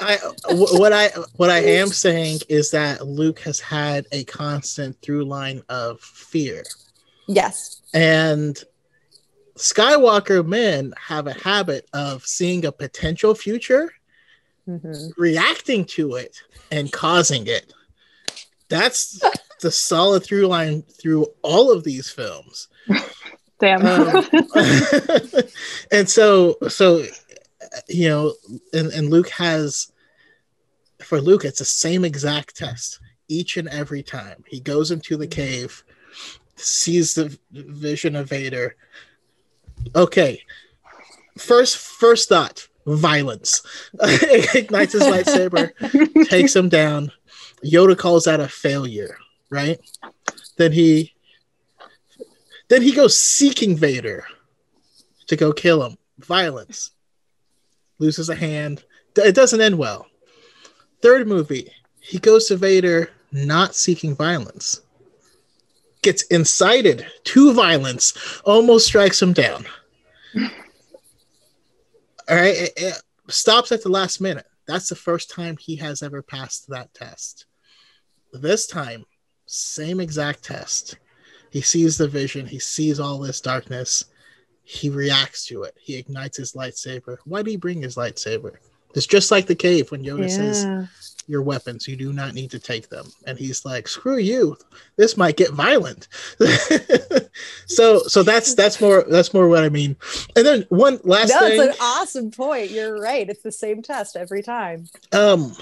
I w- what I what I am saying is that Luke has had a constant through line of fear. Yes. And Skywalker men have a habit of seeing a potential future, mm-hmm. reacting to it, and causing it. That's the solid through line through all of these films. Damn. Um, and so, so you know, and, and Luke has for Luke, it's the same exact test each and every time. He goes into the cave, sees the vision of Vader, Okay. First first thought, violence. Ignites his lightsaber, takes him down. Yoda calls that a failure, right? Then he then he goes seeking Vader to go kill him. Violence. Loses a hand. It doesn't end well. Third movie, he goes to Vader not seeking violence gets incited to violence, almost strikes him down. All right, it, it stops at the last minute. That's the first time he has ever passed that test. This time, same exact test. He sees the vision, he sees all this darkness, he reacts to it. He ignites his lightsaber. Why did he bring his lightsaber? It's just like the cave when Yoda yeah. says, your weapons. You do not need to take them. And he's like, screw you. This might get violent. so so that's that's more that's more what I mean. And then one last no, thing. That's an awesome point. You're right. It's the same test every time. Um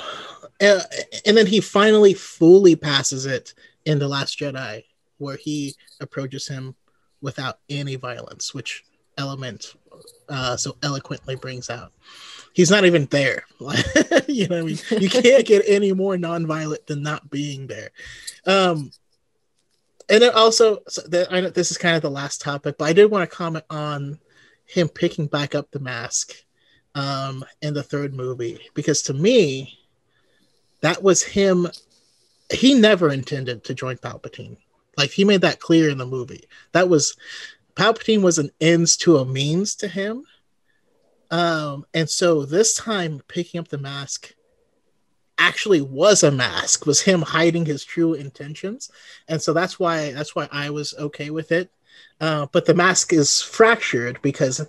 and, and then he finally fully passes it in The Last Jedi, where he approaches him without any violence, which element uh, so eloquently brings out he's not even there. you know, I mean, you can't get any more nonviolent than not being there. Um, and then also, so I know this is kind of the last topic, but I did want to comment on him picking back up the mask um, in the third movie because to me, that was him. He never intended to join Palpatine. Like he made that clear in the movie. That was Palpatine was an ends to a means to him. Um, and so this time picking up the mask actually was a mask, was him hiding his true intentions. And so that's why that's why I was okay with it. Uh, but the mask is fractured because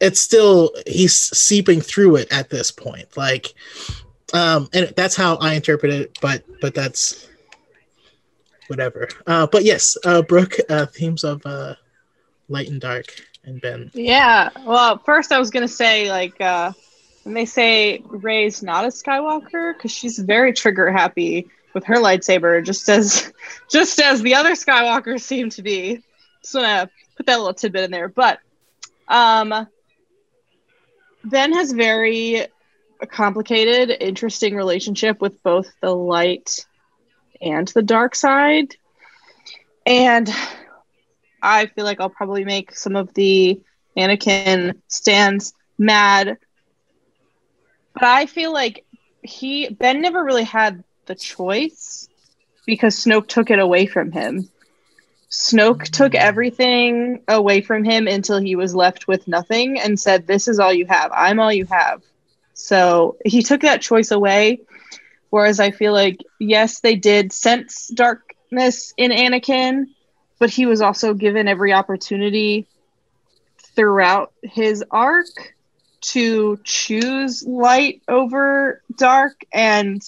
it's still he's seeping through it at this point. Like um and that's how I interpret it, but but that's whatever. Uh but yes, uh Brooke, uh themes of uh light and dark and Ben. Yeah. Well, first I was gonna say like uh when they say Rey's not a Skywalker because she's very trigger happy with her lightsaber, just as just as the other Skywalkers seem to be. Just wanna put that little tidbit in there. But um Ben has very complicated, interesting relationship with both the light and the dark side. And I feel like I'll probably make some of the Anakin stands mad. But I feel like he Ben never really had the choice because Snoke took it away from him. Snoke took everything away from him until he was left with nothing and said, This is all you have. I'm all you have. So he took that choice away. Whereas I feel like, yes, they did sense darkness in Anakin, but he was also given every opportunity throughout his arc to choose light over dark and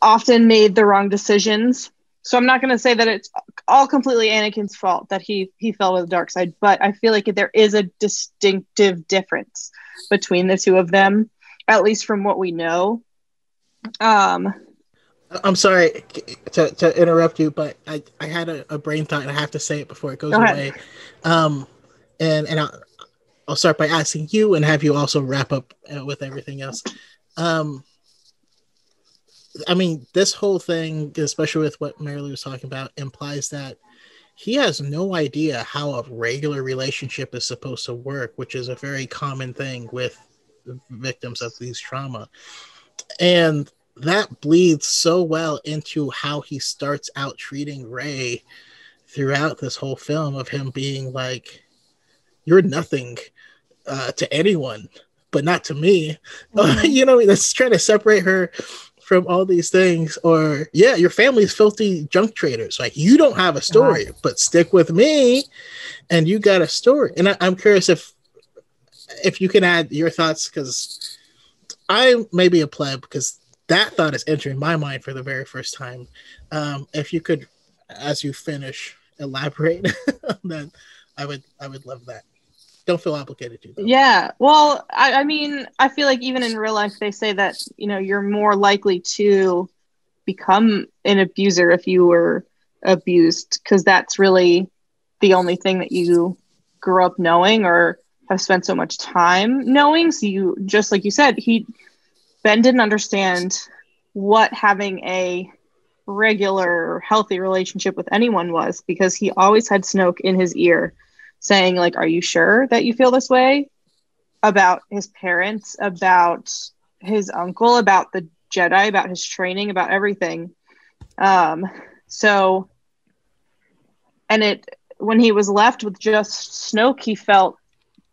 often made the wrong decisions. So I'm not going to say that it's all completely Anakin's fault that he he fell to the dark side, but I feel like there is a distinctive difference between the two of them, at least from what we know. Um, I'm sorry to, to interrupt you, but I, I had a, a brain thought and I have to say it before it goes Go away. Um, and and I'll, I'll start by asking you and have you also wrap up uh, with everything else. Um, I mean, this whole thing, especially with what Mary Lou was talking about, implies that he has no idea how a regular relationship is supposed to work, which is a very common thing with victims of these trauma. And that bleeds so well into how he starts out treating Rey throughout this whole film of him being like, You're nothing uh, to anyone, but not to me. Mhm. you know, that's trying to separate her from all these things. Or, yeah, your family's filthy junk traders. Like, you don't have a story, but stick with me and you got a story. And I, I'm curious if if you can add your thoughts because I may be a pleb because that thought is entering my mind for the very first time. Um, if you could, as you finish, elaborate that, I would I would love that. Don't feel obligated to. Though. Yeah. Well, I, I mean, I feel like even in real life, they say that, you know, you're more likely to become an abuser if you were abused, because that's really the only thing that you grew up knowing or have spent so much time knowing. So you, just like you said, he, Ben didn't understand what having a regular, healthy relationship with anyone was because he always had Snoke in his ear saying like are you sure that you feel this way about his parents about his uncle about the jedi about his training about everything um so and it when he was left with just snoke he felt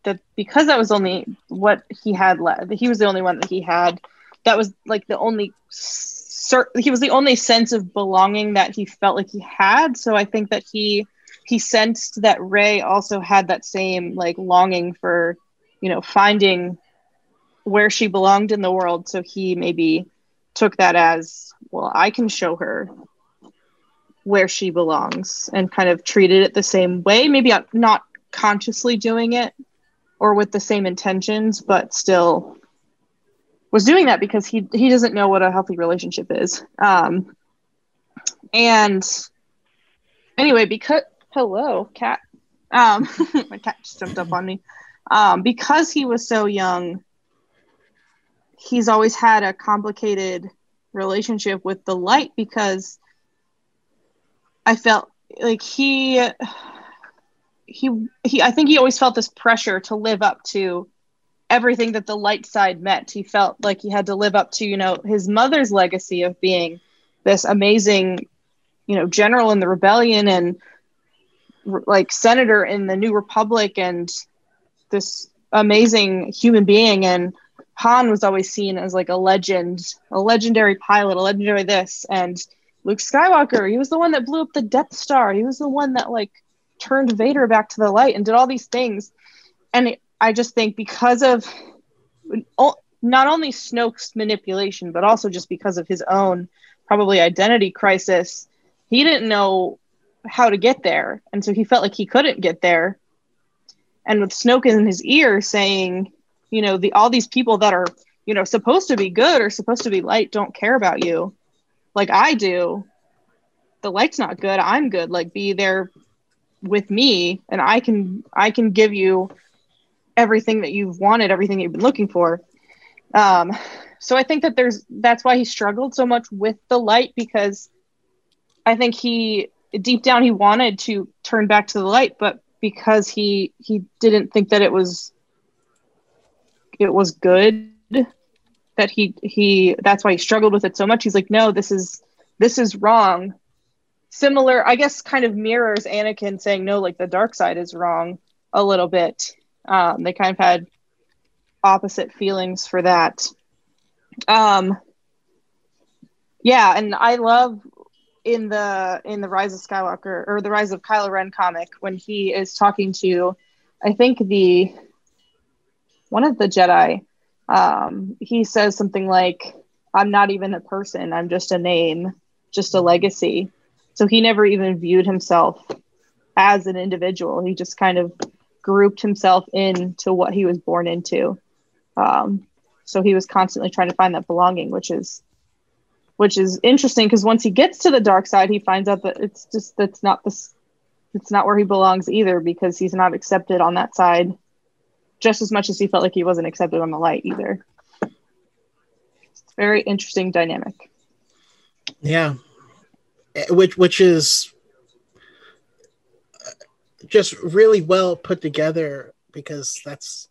that because that was only what he had left he was the only one that he had that was like the only cer- he was the only sense of belonging that he felt like he had so i think that he he sensed that Rey also had that same like longing for, you know, finding where she belonged in the world. So he maybe took that as, well, I can show her where she belongs and kind of treated it the same way, maybe not consciously doing it or with the same intentions, but still was doing that because he he doesn't know what a healthy relationship is. Um, and anyway, because hello cat um my cat just jumped up on me um because he was so young he's always had a complicated relationship with the light because i felt like he he he i think he always felt this pressure to live up to everything that the light side meant he felt like he had to live up to you know his mother's legacy of being this amazing you know general in the rebellion and like senator in the New Republic and this amazing human being. And Han was always seen as like a legend, a legendary pilot, a legendary this. And Luke Skywalker, he was the one that blew up the Death Star. He was the one that like turned Vader back to the light and did all these things. And it, I just think because of not only Snoke's manipulation, but also just because of his own probably identity crisis, he didn't know how to get there. And so he felt like he couldn't get there. And with Snoke in his ear saying, you know, the all these people that are, you know, supposed to be good or supposed to be light don't care about you like I do. The light's not good. I'm good. Like be there with me and I can I can give you everything that you've wanted, everything you've been looking for. Um, so I think that there's that's why he struggled so much with the light because I think he deep down he wanted to turn back to the light, but because he he didn't think that it was it was good that he he that's why he struggled with it so much. He's like, no, this is this is wrong. Similar, I guess, kind of mirrors Anakin saying no, like the dark side is wrong a little bit. Um, they kind of had opposite feelings for that. Um, yeah, and I love in the in the Rise of Skywalker or the Rise of Kylo Ren comic when he is talking to, I think the one of the Jedi. Um, he says something like, "I'm not even a person. I'm just a name, just a legacy." So he never even viewed himself as an individual. He just kind of grouped himself into what he was born into. Um, so he was constantly trying to find that belonging, which is which is interesting because once he gets to the dark side, he finds out that it's just that's not this it's not where he belongs either because he's not accepted on that side just as much as he felt like he wasn't accepted on the light either. It's very interesting dynamic. Yeah. Eh, which which is just really well put together because that's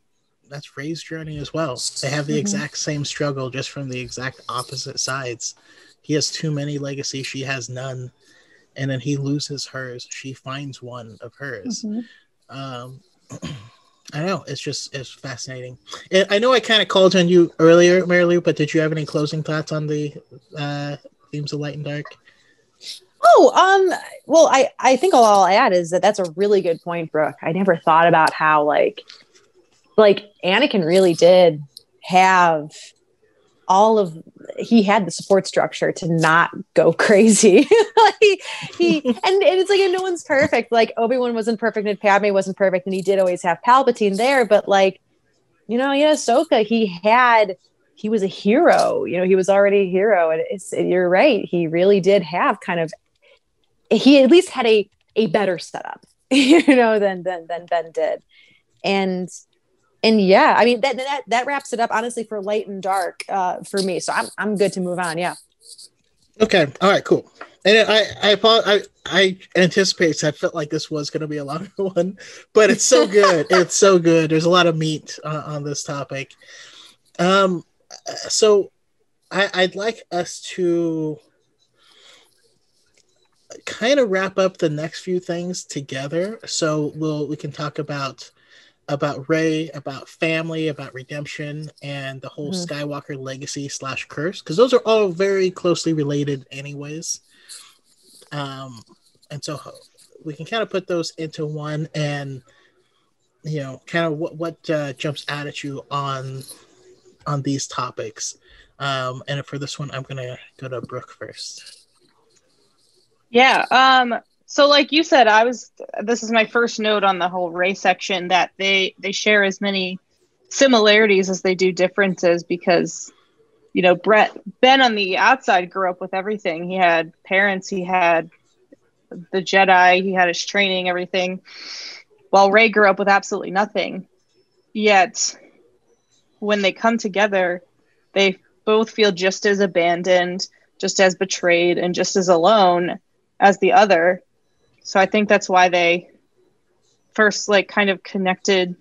that's Rey's journey as well. They have the mm-hmm. exact same struggle, just from the exact opposite sides. He has too many legacies; she has none, and then he loses hers. She finds one of hers. Mm-hmm. Um, I know it's just it's fascinating. And I know I kind of called on you earlier, Marilu, but did you have any closing thoughts on the uh, themes of light and dark? Oh, um, well, I I think all I'll add is that that's a really good point, Brooke. I never thought about how like like Anakin really did have all of he had the support structure to not go crazy. like he and, and it's like and no one's perfect. Like Obi-Wan wasn't perfect and Padme wasn't perfect, and he did always have Palpatine there, but like, you know, yeah, Ahsoka, he had he was a hero, you know, he was already a hero. And you're right, he really did have kind of he at least had a a better setup, you know, than than than Ben did. And and yeah, I mean that that that wraps it up honestly for light and dark uh, for me. So I'm I'm good to move on. Yeah. Okay. All right. Cool. And I I I I anticipate I felt like this was going to be a longer one, but it's so good. it's so good. There's a lot of meat uh, on this topic. Um, so I I'd like us to kind of wrap up the next few things together. So we'll we can talk about about Rey, about family, about redemption, and the whole mm-hmm. Skywalker legacy slash curse, because those are all very closely related, anyways. Um, and so we can kind of put those into one, and you know, kind of what what uh, jumps out at you on on these topics. Um, and for this one, I'm gonna go to Brooke first. Yeah. Um, so like you said i was this is my first note on the whole Rey section that they they share as many similarities as they do differences because you know brett ben on the outside grew up with everything he had parents he had the jedi he had his training everything while Rey grew up with absolutely nothing yet when they come together they both feel just as abandoned just as betrayed and just as alone as the other so I think that's why they first like kind of connected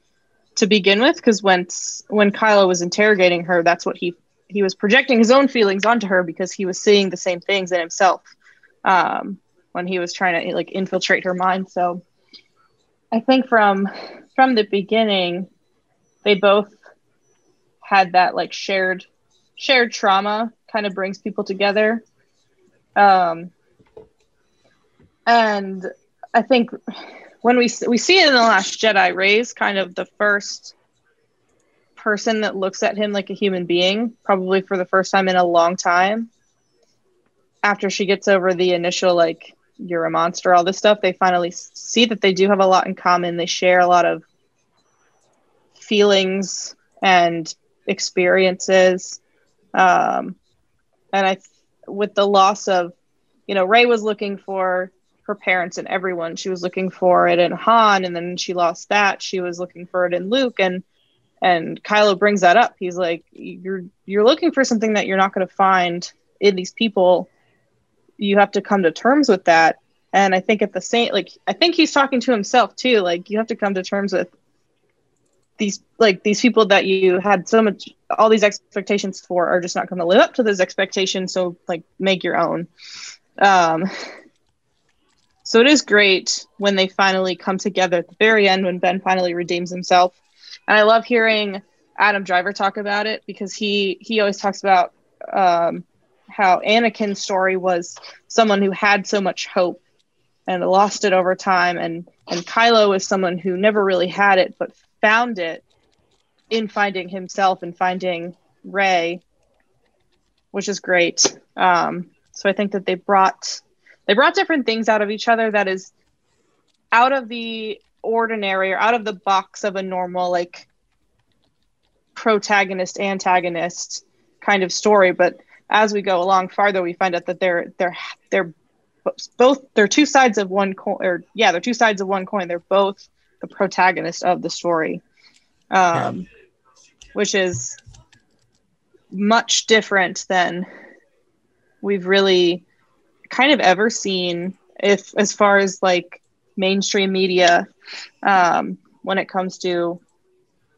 to begin with because when when Kylo was interrogating her, that's what he he was projecting his own feelings onto her because he was seeing the same things in himself um, when he was trying to like infiltrate her mind. So I think from from the beginning, they both had that like shared shared trauma kind of brings people together. Um, and I think when we we see it in the Last Jedi, Rey's kind of the first person that looks at him like a human being, probably for the first time in a long time. After she gets over the initial like you're a monster, all this stuff, they finally see that they do have a lot in common. They share a lot of feelings and experiences. Um, and I, with the loss of, you know, Rey was looking for her parents and everyone. She was looking for it in Han, and then she lost that. She was looking for it in Luke, and and Kylo brings that up. He's like, "You're you're looking for something that you're not going to find in these people. You have to come to terms with that." And I think at the same, like, I think he's talking to himself too. Like, you have to come to terms with these like these people that you had so much all these expectations for are just not going to live up to those expectations so like make your own um so it is great when they finally come together at the very end when ben finally redeems himself and i love hearing adam driver talk about it because he he always talks about um how anakin's story was someone who had so much hope and lost it over time and and kylo is someone who never really had it but found it in finding himself and finding Rey, which is great. Um, so I think that they brought they brought different things out of each other that is out of the ordinary or out of the box of a normal like protagonist antagonist kind of story but as we go along farther we find out that they're they're they're both they're two sides of one coin or yeah they're two sides of one coin they're both the protagonist of the story, um, yeah. which is much different than we've really kind of ever seen if as far as like mainstream media um, when it comes to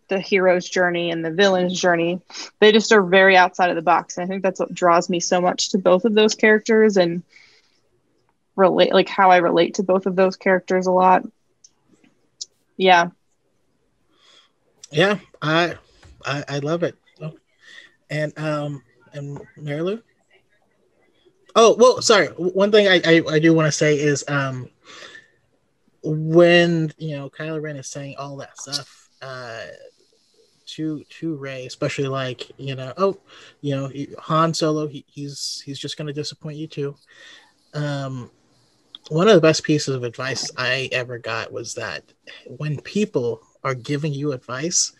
the hero's journey and the villain's journey they just are very outside of the box and i think that's what draws me so much to both of those characters and relate like how i relate to both of those characters a lot yeah. Yeah, I I, I love it. And um and Marilu? Oh, well, sorry. One thing I, I, I do want to say is um when you know Kylo Ren is saying all that stuff uh to to Rey, especially like you know, oh, you know, Han Solo, he, he's he's just gonna disappoint you too. Um, one of the best pieces of advice I ever got was that when people are giving you advice,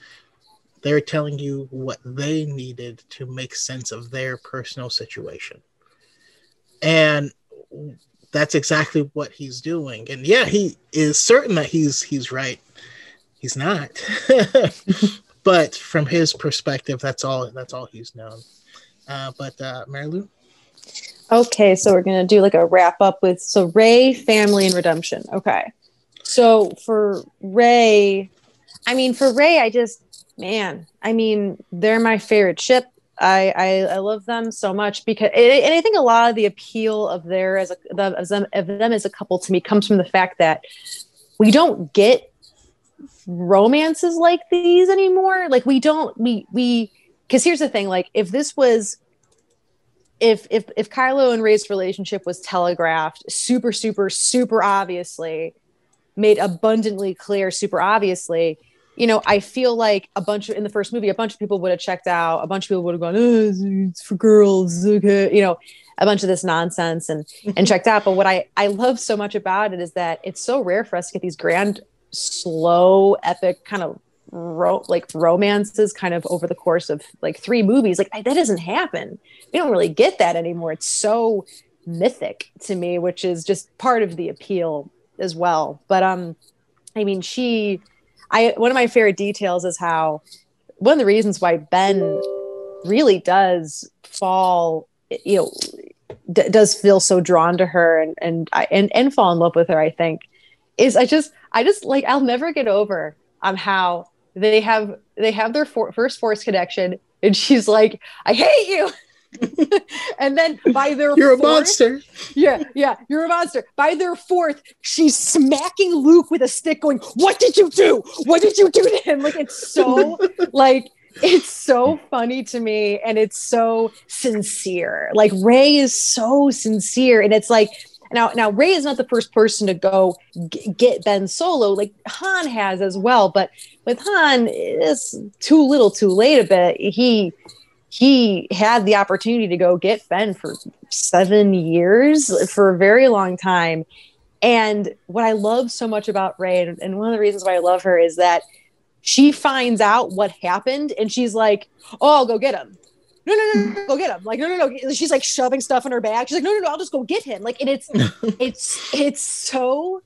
they're telling you what they needed to make sense of their personal situation. And that's exactly what he's doing. And yeah, he is certain that he's he's right. He's not. but from his perspective, that's all that's all he's known. Uh, but uh, Lou, Okay, so we're gonna do like a wrap up with so Rey family, and redemption. Okay, so for Rey I mean for Rey I just man, I mean they're my favorite ship. I I, I love them so much because and I think a lot of the appeal of their as a of them of them as a couple to me comes from the fact that we don't get romances like these anymore. Like we don't we we because here's the thing like if this was if if if Kylo and Rey's relationship was telegraphed super super super obviously made abundantly clear super obviously you know I feel like a bunch of in the first movie a bunch of people would have checked out a bunch of people would have gone oh, it's for girls okay you know a bunch of this nonsense and and checked out. But what I I love so much about it is that it's so rare for us to get these grand slow epic kind of ro- like romances kind of over the course of like three movies. Like that doesn't happen. We don't really get that anymore. It's so mythic to me which is just part of the appeal as well. But um i mean she i one of my favorite details is how one of the reasons why ben really does fall you know d- does feel so drawn to her and and I, and and fall in love with her i think is i just i just like i'll never get over on how they have they have their for- first force connection and she's like i hate you and then by their You're a fourth- monster. yeah, yeah, you're a monster. By their fourth, she's smacking Luke with a stick, going, What did you do? What did you do to him? Like, it's so, like, it's so funny to me and it's so sincere. Like, Rey is so sincere. And it's like, now, now Rey is not the first person to go g- get Ben Solo, like Han has as well. But with Han, it's too little, too late a bit. He he had the opportunity to go get Ben for seven years for a very long time. And what I love so much about Rey, and- one of the reasons why I love her is that she finds out what happened and she's like, Oh, I'll go get him. No, no, no, no, go get him. Like, no, no, no. She's like shoving stuff in her bag. She's like, no, no, no, I'll just go get him. Like, and it's it's it's so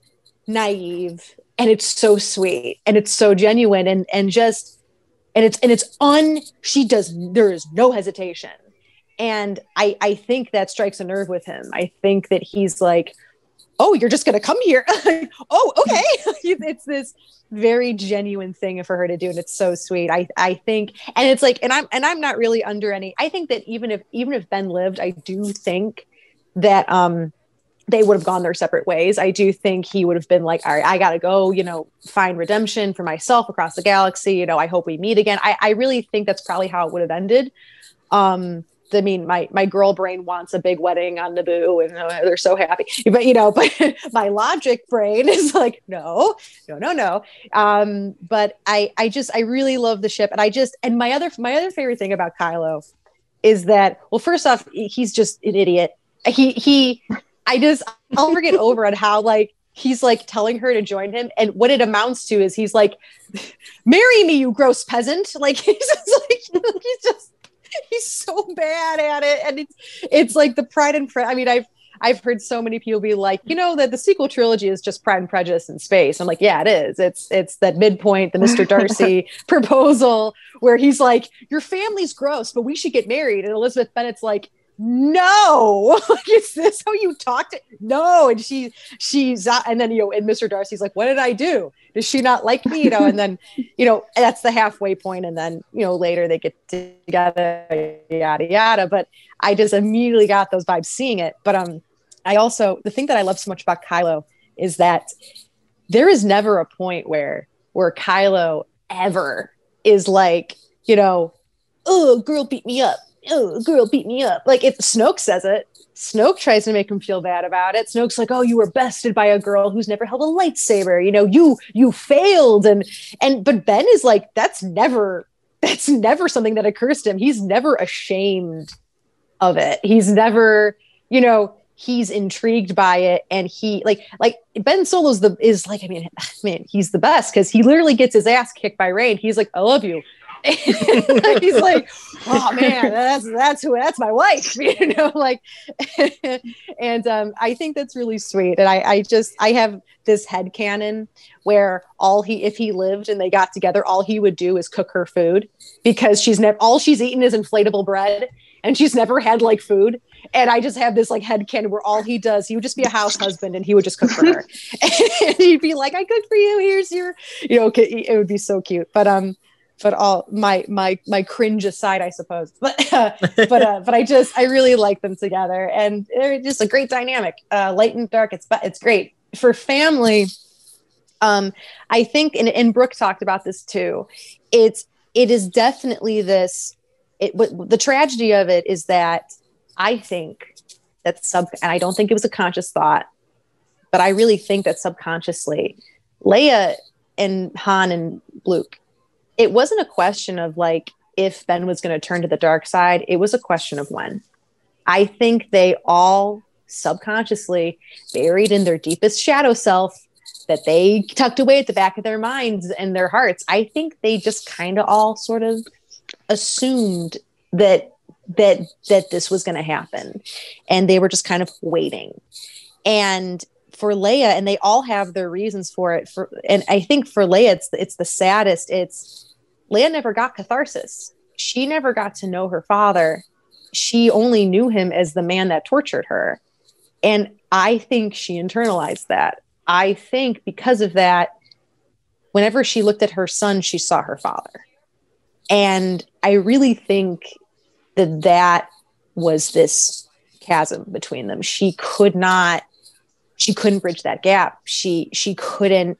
naive and it's so sweet and it's so genuine and and just and it's and it's un she does there is no hesitation. And i i think that strikes a nerve with him. I think that he's like oh you're just gonna come here. Oh okay. It's this very genuine thing for her to do and it's so sweet. I i think and it's like and i'm and i'm not really under any i think that even if even if ben lived i do think that um they would have gone their separate ways. I do think he would have been like, all right, I got to go, you know, find redemption for myself across the galaxy. You know, I hope we meet again. I, I really think that's probably how it would have ended. Um, I mean, my my girl brain wants a big wedding on Naboo, and uh, they're so happy. But you know, but my logic brain is like, no, no, no, no. Um, but I I just I really love the ship, and I just and my other my other favorite thing about Kylo is that well, first off, he's just an idiot. He he I just I'll never get over on how like he's like telling her to join him, and what it amounts to is he's like, "Marry me, you gross peasant!" Like he's just like he's just he's so bad at it, and it's it's like the Pride and Pre- I mean, I've I've heard so many people be like, you know, that the sequel trilogy is just Pride and Prejudice in space. I'm like, yeah, it is. It's it's that midpoint, the Mr. Darcy proposal, where he's like, your family's gross, but we should get married, and Elizabeth Bennet's like no! Like is this how you talk to no! And she she's uh, and then you know and mr darcy's like what did i do? Does she not like me? You know and then you know that's the halfway point and then you know later they get together yada yada but i just immediately got those vibes seeing it. But um i also the thing that i love so much about kylo is that there is never a point where where kylo ever is like you know oh girl beat me up oh, girl beat me up. Like if Snoke says it, Snoke tries to make him feel bad about it. Snoke's like, "Oh, you were bested by a girl who's never held a lightsaber. You know, you you failed." And and but Ben is like, "That's never that's never something that occurs to him. He's never ashamed of it. He's never, you know, he's intrigued by it and he like like Ben Solo's the is like I mean, man, he's the best cuz he literally gets his ass kicked by Rain. He's like, "I love you." he's like, oh man, that's that's who that's my wife, you know, like, and um, I think that's really sweet. And I, I just I have this head canon where all he if he lived and they got together, all he would do is cook her food because she's never all she's eaten is inflatable bread and she's never had like food. And I just have this like head canon where all he does, he would just be a house husband and he would just cook for her. and he'd be like, I cooked for you. Here's your, you know, it would be so cute. But um, but all my my my cringe aside, I suppose. But uh, but uh, but I just I really like them together, and they're just a great dynamic. Uh, light and dark, it's it's great for family. Um, I think, and, and Brooke talked about this too. It's it is definitely this. It the tragedy of it is that I think that sub, and I don't think it was a conscious thought, but I really think that subconsciously, Leia and Han and Luke it wasn't a question of like if Ben was going to turn to the dark side, it was a question of when. I think they all subconsciously buried in their deepest shadow self that they tucked away at the back of their minds and their hearts. I think they just kind of all sort of assumed that that that this was going to happen and they were just kind of waiting. And for Leia, and they all have their reasons for it. For and I think for Leia, it's it's the saddest. It's Leia never got catharsis. She never got to know her father. She only knew him as the man that tortured her. And I think she internalized that. I think because of that, whenever she looked at her son, she saw her father. And I really think that that was this chasm between them. She could not she couldn't bridge that gap. She she couldn't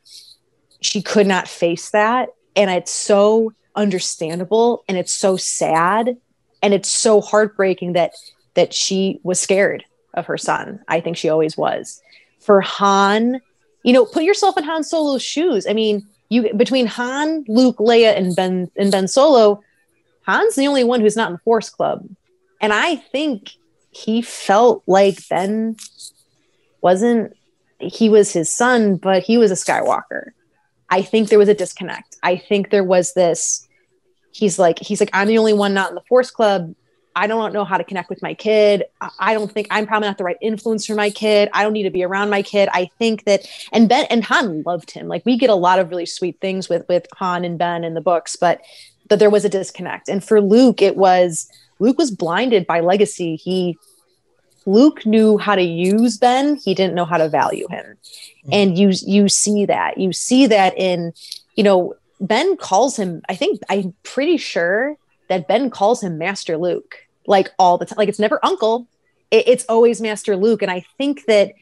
she could not face that and it's so understandable and it's so sad and it's so heartbreaking that that she was scared of her son. I think she always was. For Han, you know, put yourself in Han Solo's shoes. I mean, you between Han, Luke, Leia, and Ben and Ben Solo, Han's the only one who's not in the Force Club. And I think he felt like Ben wasn't he was his son, but he was a Skywalker. I think there was a disconnect. I think there was this he's like he's like I'm the only one not in the Force Club. I don't know how to connect with my kid. I don't think I'm probably not the right influence for my kid. I don't need to be around my kid. I think that and Ben and Han loved him. Like we get a lot of really sweet things with with Han and Ben in the books, but but there was a disconnect. And for Luke, it was Luke was blinded by legacy. He Luke knew how to use Ben, he didn't know how to value him. Mm-hmm. And you you see that. You see that in, you know, Ben calls him, I think I'm pretty sure that Ben calls him Master Luke like all the time. Like it's never uncle. It, it's always Master Luke. And I think that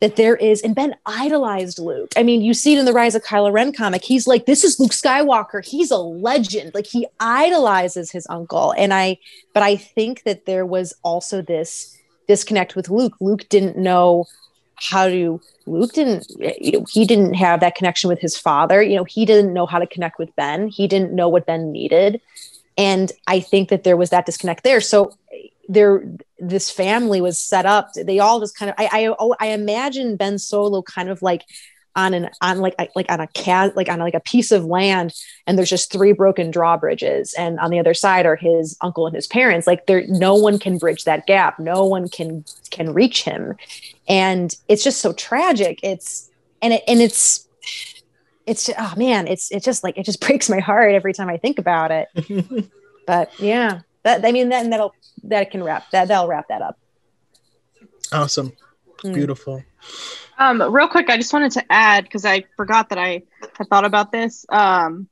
that there is, and Ben idolized Luke. I mean, you see it in the Rise of Kylo Ren comic. He's like, this is Luke Skywalker. He's a legend. Like he idolizes his uncle. And I, but I think that there was also this disconnect with Luke. Luke didn't know how to luke didn't he didn't have that connection with his father. You know he didn't know how to connect with ben. He didn't know what ben needed. And i think that there was that disconnect there. So there this family was set up. They all just kind of i i, oh, I imagine ben solo kind of like on an on like like on a cat like on like a piece of land and there's just three broken drawbridges and on the other side are his uncle and his parents. Like there no one can bridge that gap. No one can can reach him and it's just so tragic it's and it and it's it's oh man it's it's just like it just breaks my heart every time i think about it but yeah that i mean that, that'll that can wrap that that'll wrap that up awesome mm. beautiful um, real quick, I just wanted to add because I forgot that I had thought about this. Um,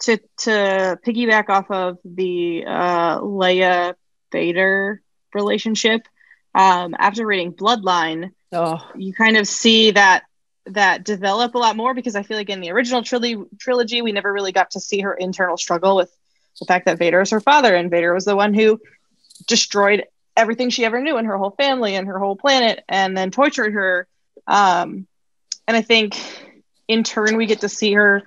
to to piggyback off of the uh, Leia Vader relationship. Um, after reading Bloodline, oh. you kind of see that that develop a lot more because I feel like in the original trilogy, trilogy, we never really got to see her internal struggle with the fact that Vader is her father, and Vader was the one who destroyed everything she ever knew and her whole family and her whole planet, and then tortured her um, and I think in turn we get to see her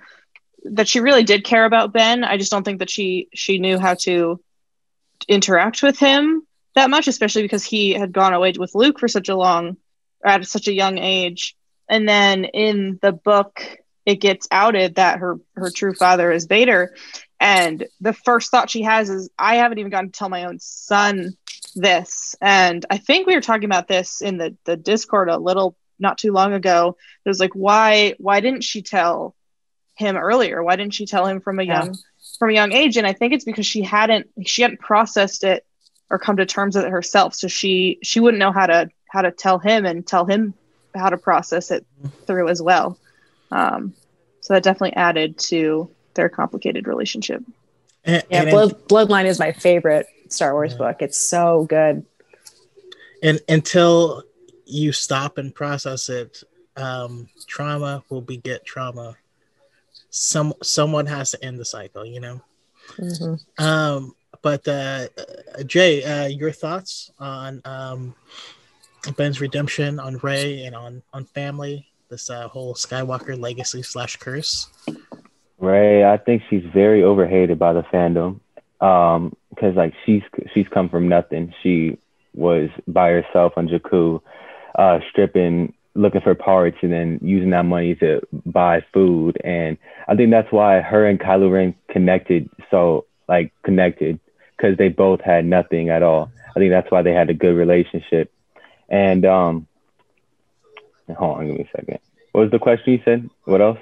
that she really did care about Ben. I just don't think that she she knew how to interact with him that much, especially because he had gone away with Luke for such a long or at such a young age. And then in the book, it gets outed that her her true father is Vader. And the first thought she has is, I haven't even gotten to tell my own son this. And I think we were talking about this in the the Discord a little not too long ago. It was like, why why didn't she tell him earlier? Why didn't she tell him from a young yeah. from a young age? And I think it's because she hadn't she hadn't processed it or come to terms with it herself. So she she wouldn't know how to how to tell him and tell him how to process it through as well. Um, so that definitely added to their complicated relationship. And, yeah, and Blood, Bloodline is my favorite Star Wars yeah. book. It's so good. And until you stop and process it, um, trauma will beget trauma. Some someone has to end the cycle, you know. Mm-hmm. Um, but uh, Jay, uh, your thoughts on um, Ben's redemption, on Rey, and on on family, this uh, whole Skywalker legacy slash curse. Rey, I think she's very overhated by the fandom um because like she's she's come from nothing she was by herself on jakku uh, stripping, looking for parts, and then using that money to buy food. And I think that's why her and Kylo Ren connected so like connected because they both had nothing at all. I think that's why they had a good relationship. And um, hold on, give me a second. What was the question you said? What else?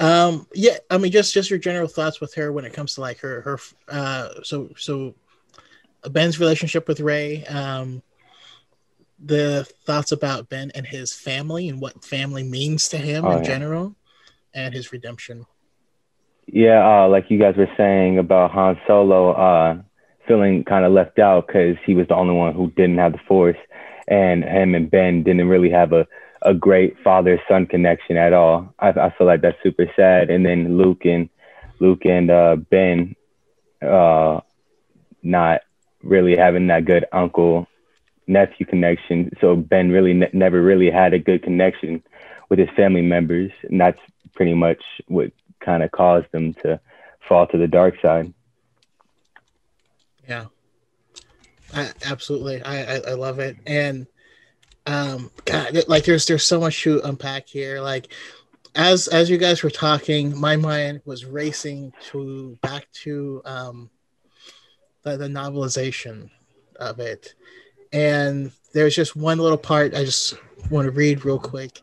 Um, yeah, I mean, just just your general thoughts with her when it comes to like her her uh, so so Ben's relationship with Rey. um, the thoughts about Ben and his family and what family means to him oh, in yeah. general and his redemption. Yeah, uh, like you guys were saying about Han Solo. Uh, feeling kind of left out because he was the only one who didn't have the force, and him and Ben didn't really have a a great father son connection at all. I, I feel like that's super sad. And then Luke and Luke and uh, Ben, uh, not really having that good uncle nephew connection. So Ben really ne- never really had a good connection with his family members, and that's pretty much what kind of caused them to fall to the dark side. Yeah, I, absolutely. I, I, I love it, and um, God, like there's there's so much to unpack here. Like as as you guys were talking, my mind was racing to back to um the, the novelization of it, and there's just one little part I just want to read real quick,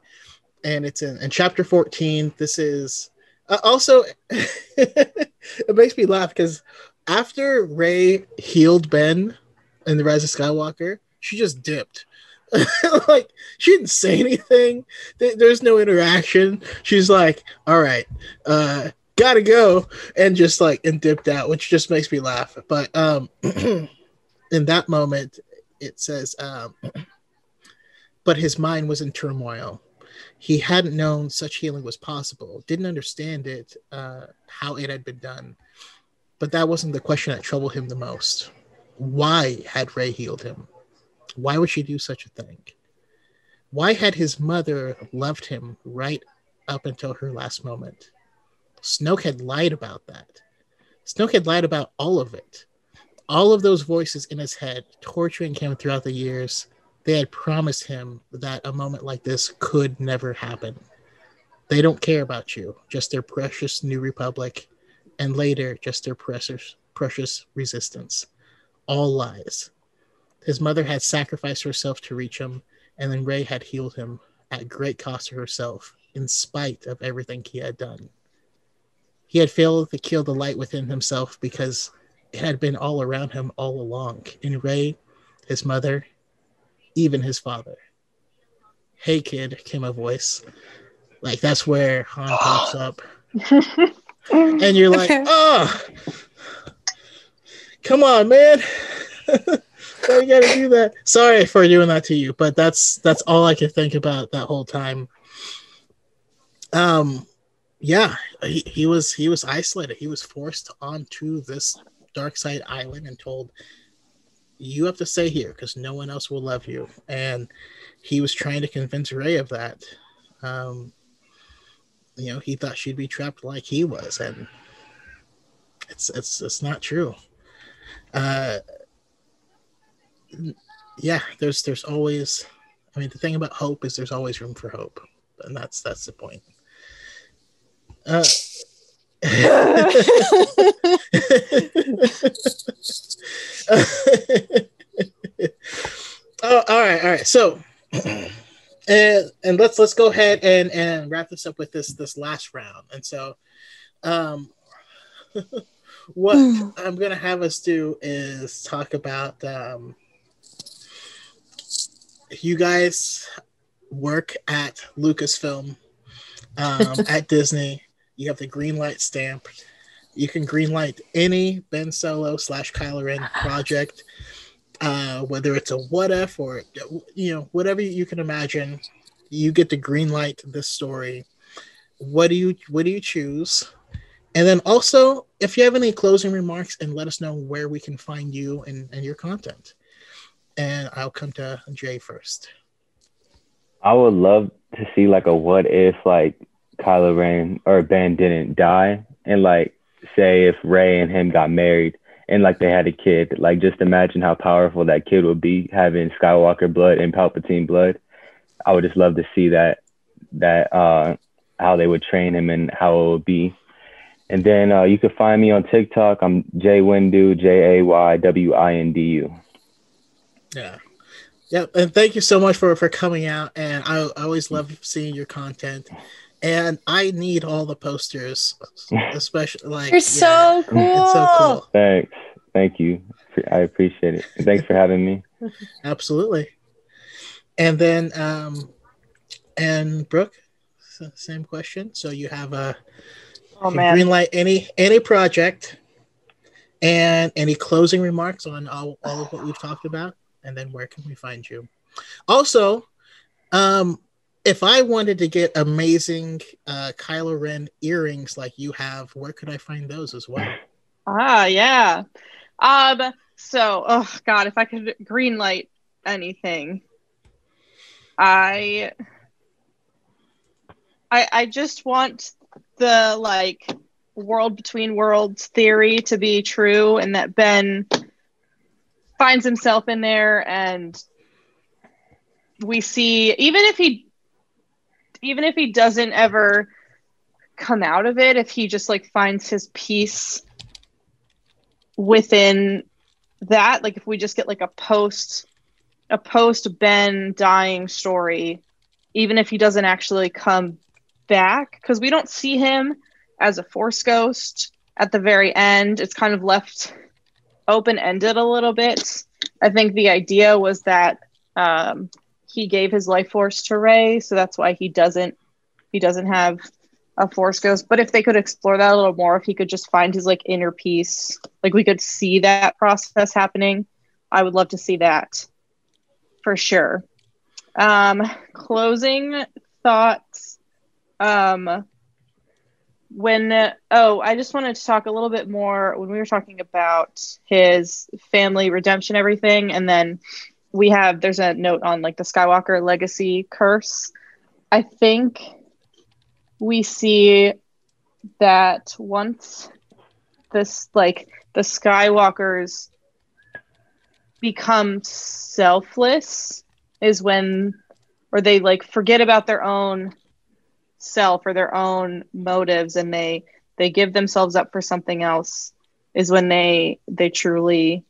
and it's in, in chapter 14. This is uh, also it makes me laugh because after Rey healed Ben in the Rise of Skywalker, she just dipped. like she didn't say anything. There's no interaction. She's like, "All right, uh, gotta go," and just like and dipped out, which just makes me laugh. But um, in that moment, it says, um, "But his mind was in turmoil. He hadn't known such healing was possible. Didn't understand it, uh, how it had been done. But that wasn't the question that troubled him the most. Why had Rey healed him?" Why would she do such a thing? Why had his mother loved him right up until her last moment? Snoke had lied about that. Snoke had lied about all of it. All of those voices in his head, torturing him throughout the years, they had promised him that a moment like this could never happen. They don't care about you, just their precious New Republic, and later, just their precious, precious resistance. All lies. His mother had sacrificed herself to reach him, and then Rey had healed him at great cost to herself, in spite of everything he had done. He had failed to kill the light within himself because it had been all around him all along in Rey, his mother, even his father. Hey, kid, came a voice. Like, that's where Han pops up. and you're like, oh, come on, man. Why you gotta do that? Sorry for doing that to you, but that's that's all I could think about that whole time. Um, yeah, he, he was he was isolated. He was forced onto this dark side island and told, "You have to stay here because no one else will love you." And he was trying to convince Rey of that. Um, you know, he thought she'd be trapped like he was, and it's it's it's not true. Uh, yeah, there's there's always I mean the thing about hope is there's always room for hope. And that's that's the point. Uh, oh, all right, all right. So, and and let's let's go ahead and and wrap this up with this this last round. And so, um, what I'm gonna have us do is talk about um you guys work at Lucasfilm, um, at Disney. You have the green light stamp. You can green light any Ben Solo slash Kylo Ren project, uh, whether it's a what if or you know whatever you can imagine. You get to green light this story. What do you what do you choose? And then also, if you have any closing remarks, and let us know where we can find you and, and your content and I'll come to Jay first. I would love to see like a what if like Kylo Ren or Ben didn't die, and like say if Rey and him got married and like they had a kid, like just imagine how powerful that kid would be having Skywalker blood and Palpatine blood. I would just love to see that that uh how they would train him and how it would be. And then uh, you can find me on TikTok. I'm Jay Windu, J A Y W I N D U. Yeah. Yep, and thank you so much for for coming out. And I, I always love seeing your content. And I need all the posters, especially like you're yeah, so cool. It's so cool. Thanks, thank you. I appreciate it. Thanks for having me. Absolutely. And then, um, and Brooke, same question. So you have a oh, man. green light any any project And any closing remarks on all, all of what we've talked about? And then where can we find you? Also, um, if I wanted to get amazing uh, Kylo Ren earrings like you have, where could I find those as well? Ah, yeah. Um. So, oh God, if I could green light anything, I, I, I just want the like world between worlds theory to be true, and that Ben finds himself in there, and we see even if he even if he doesn't ever come out of it, if he just like finds his peace within that, like if we just get like a post a post Ben dying story, even if he doesn't actually come back, because we don't see him as a force ghost at the very end. It's kind of left open ended a little bit. I think the idea was that um, he gave his life force to Rey, so that's why he doesn't he doesn't have a force ghost. But if they could explore that a little more, if he could just find his like inner peace, like we could see that process happening, I would love to see that for sure. Um, closing thoughts. Um, when uh, oh, I just wanted to talk a little bit more when we were talking about his family redemption, everything, and then we have there's a note on like the Skywalker legacy curse. I think we see that once this like the Skywalkers become selfless is when or they like forget about their own self or their own motives and they they give themselves up for something else is when they they truly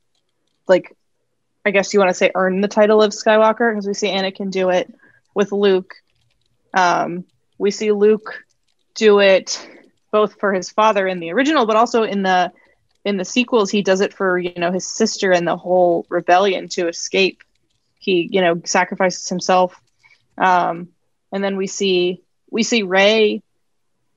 like I guess you want to say earn the title of Skywalker because we see Anakin do it with Luke. Um, we see Luke do it both for his father in the original, but also in the in the sequels. He does it for you know his sister and the whole rebellion to escape. He you know sacrifices himself, um, and then we see we see Rey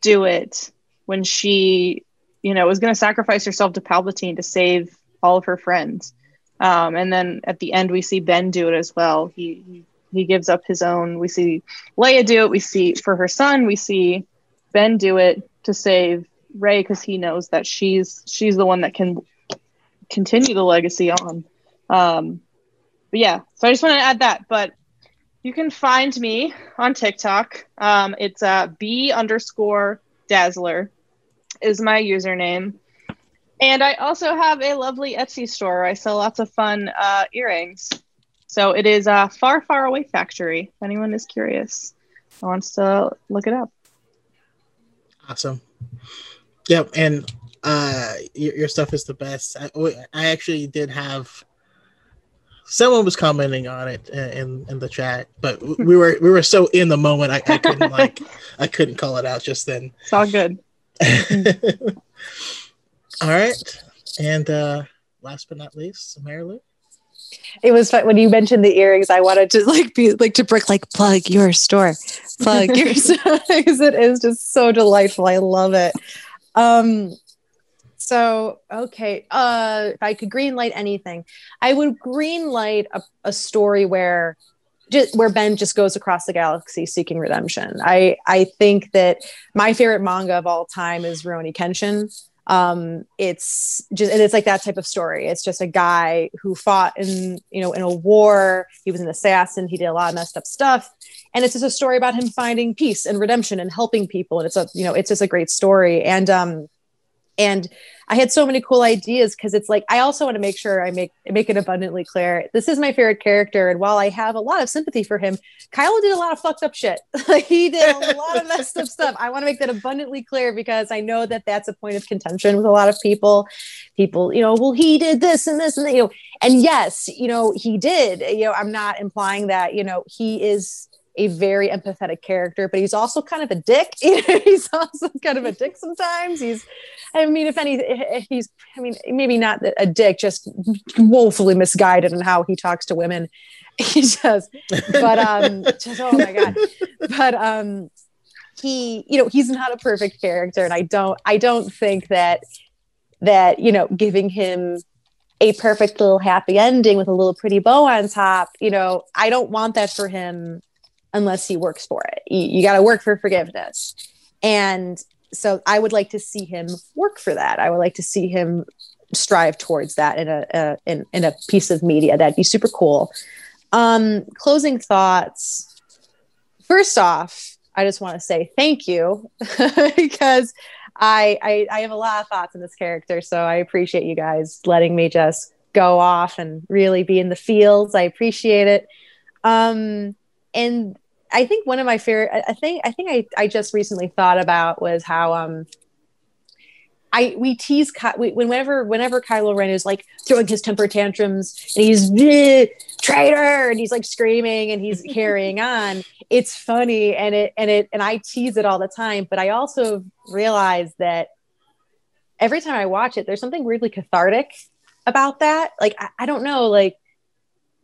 do it when she you know was going to sacrifice herself to Palpatine to save all of her friends. Um, and then at the end, we see Ben do it as well. He, he gives up his own. We see Leia do it. We see for her son. We see Ben do it to save Rey because he knows that she's she's the one that can continue the legacy on. Um, but yeah, so I just want to add that. But you can find me on TikTok. Um, it's uh, b underscore dazzler is my username. And I also have a lovely Etsy store. I sell lots of fun uh, earrings. So it is a Far Far Away Factory. If anyone is curious, wants to look it up. Awesome. Yep, and uh, your, your stuff is the best. I, I actually did have someone was commenting on it in in the chat, but we were we were so in the moment I, I couldn't like I couldn't call it out just then. It's all good. All right. And uh last but not least, Marilu. It was fun when you mentioned the earrings. I wanted to like be like to brick like plug your store, plug your store because it is just so delightful. I love it. Um, so okay, uh, if I could green light anything, I would green light a, a story where just where Ben just goes across the galaxy seeking redemption. I I think that my favorite manga of all time is Rurouni Kenshin um, it's just and it's like that type of story. It's just a guy who fought in you know in a war. He was an assassin. He did a lot of messed up stuff. And it's just a story about him finding peace and redemption and helping people. And it's a you know it's just a great story. And um and I had so many cool ideas because it's like I also want to make sure I make make it abundantly clear. This is my favorite character, and while I have a lot of sympathy for him, Kylo did a lot of fucked up shit. he did a lot of messed up stuff. I want to make that abundantly clear because I know that that's a point of contention with a lot of people. People, you know, well, he did this and this and that, you know, and yes, you know, he did. You know, I'm not implying that you know he is a very empathetic character, but he's also kind of a dick. he's also kind of a dick sometimes. He's, I mean, if any, he's, I mean, maybe not a dick, just woefully misguided in how he talks to women. He does, but um, just oh my god, but um, he, you know, he's not a perfect character, and I don't, I don't think that that you know giving him a perfect little happy ending with a little pretty bow on top you know i don't want that for him unless he works for it. You, you got to work for forgiveness. And so i would like to see him work for that. I would like to see him strive towards that in a, a in, in a piece of media. That'd be super cool. Um closing thoughts. First off i just want to say thank you because I, I I have a lot of thoughts in this character, so I appreciate you guys letting me just go off and really be in the fields. I appreciate it. Um, and I think one of my favorite, I think, I think I, I just recently thought about was how, um, I, we tease we, whenever, whenever Kylo Ren is like throwing his temper tantrums and he's traitor and he's like screaming and he's carrying on. It's funny and it, and it, and I tease it all the time, but I also realize that every time I watch it, there's something weirdly cathartic about that. Like, I, I don't know, like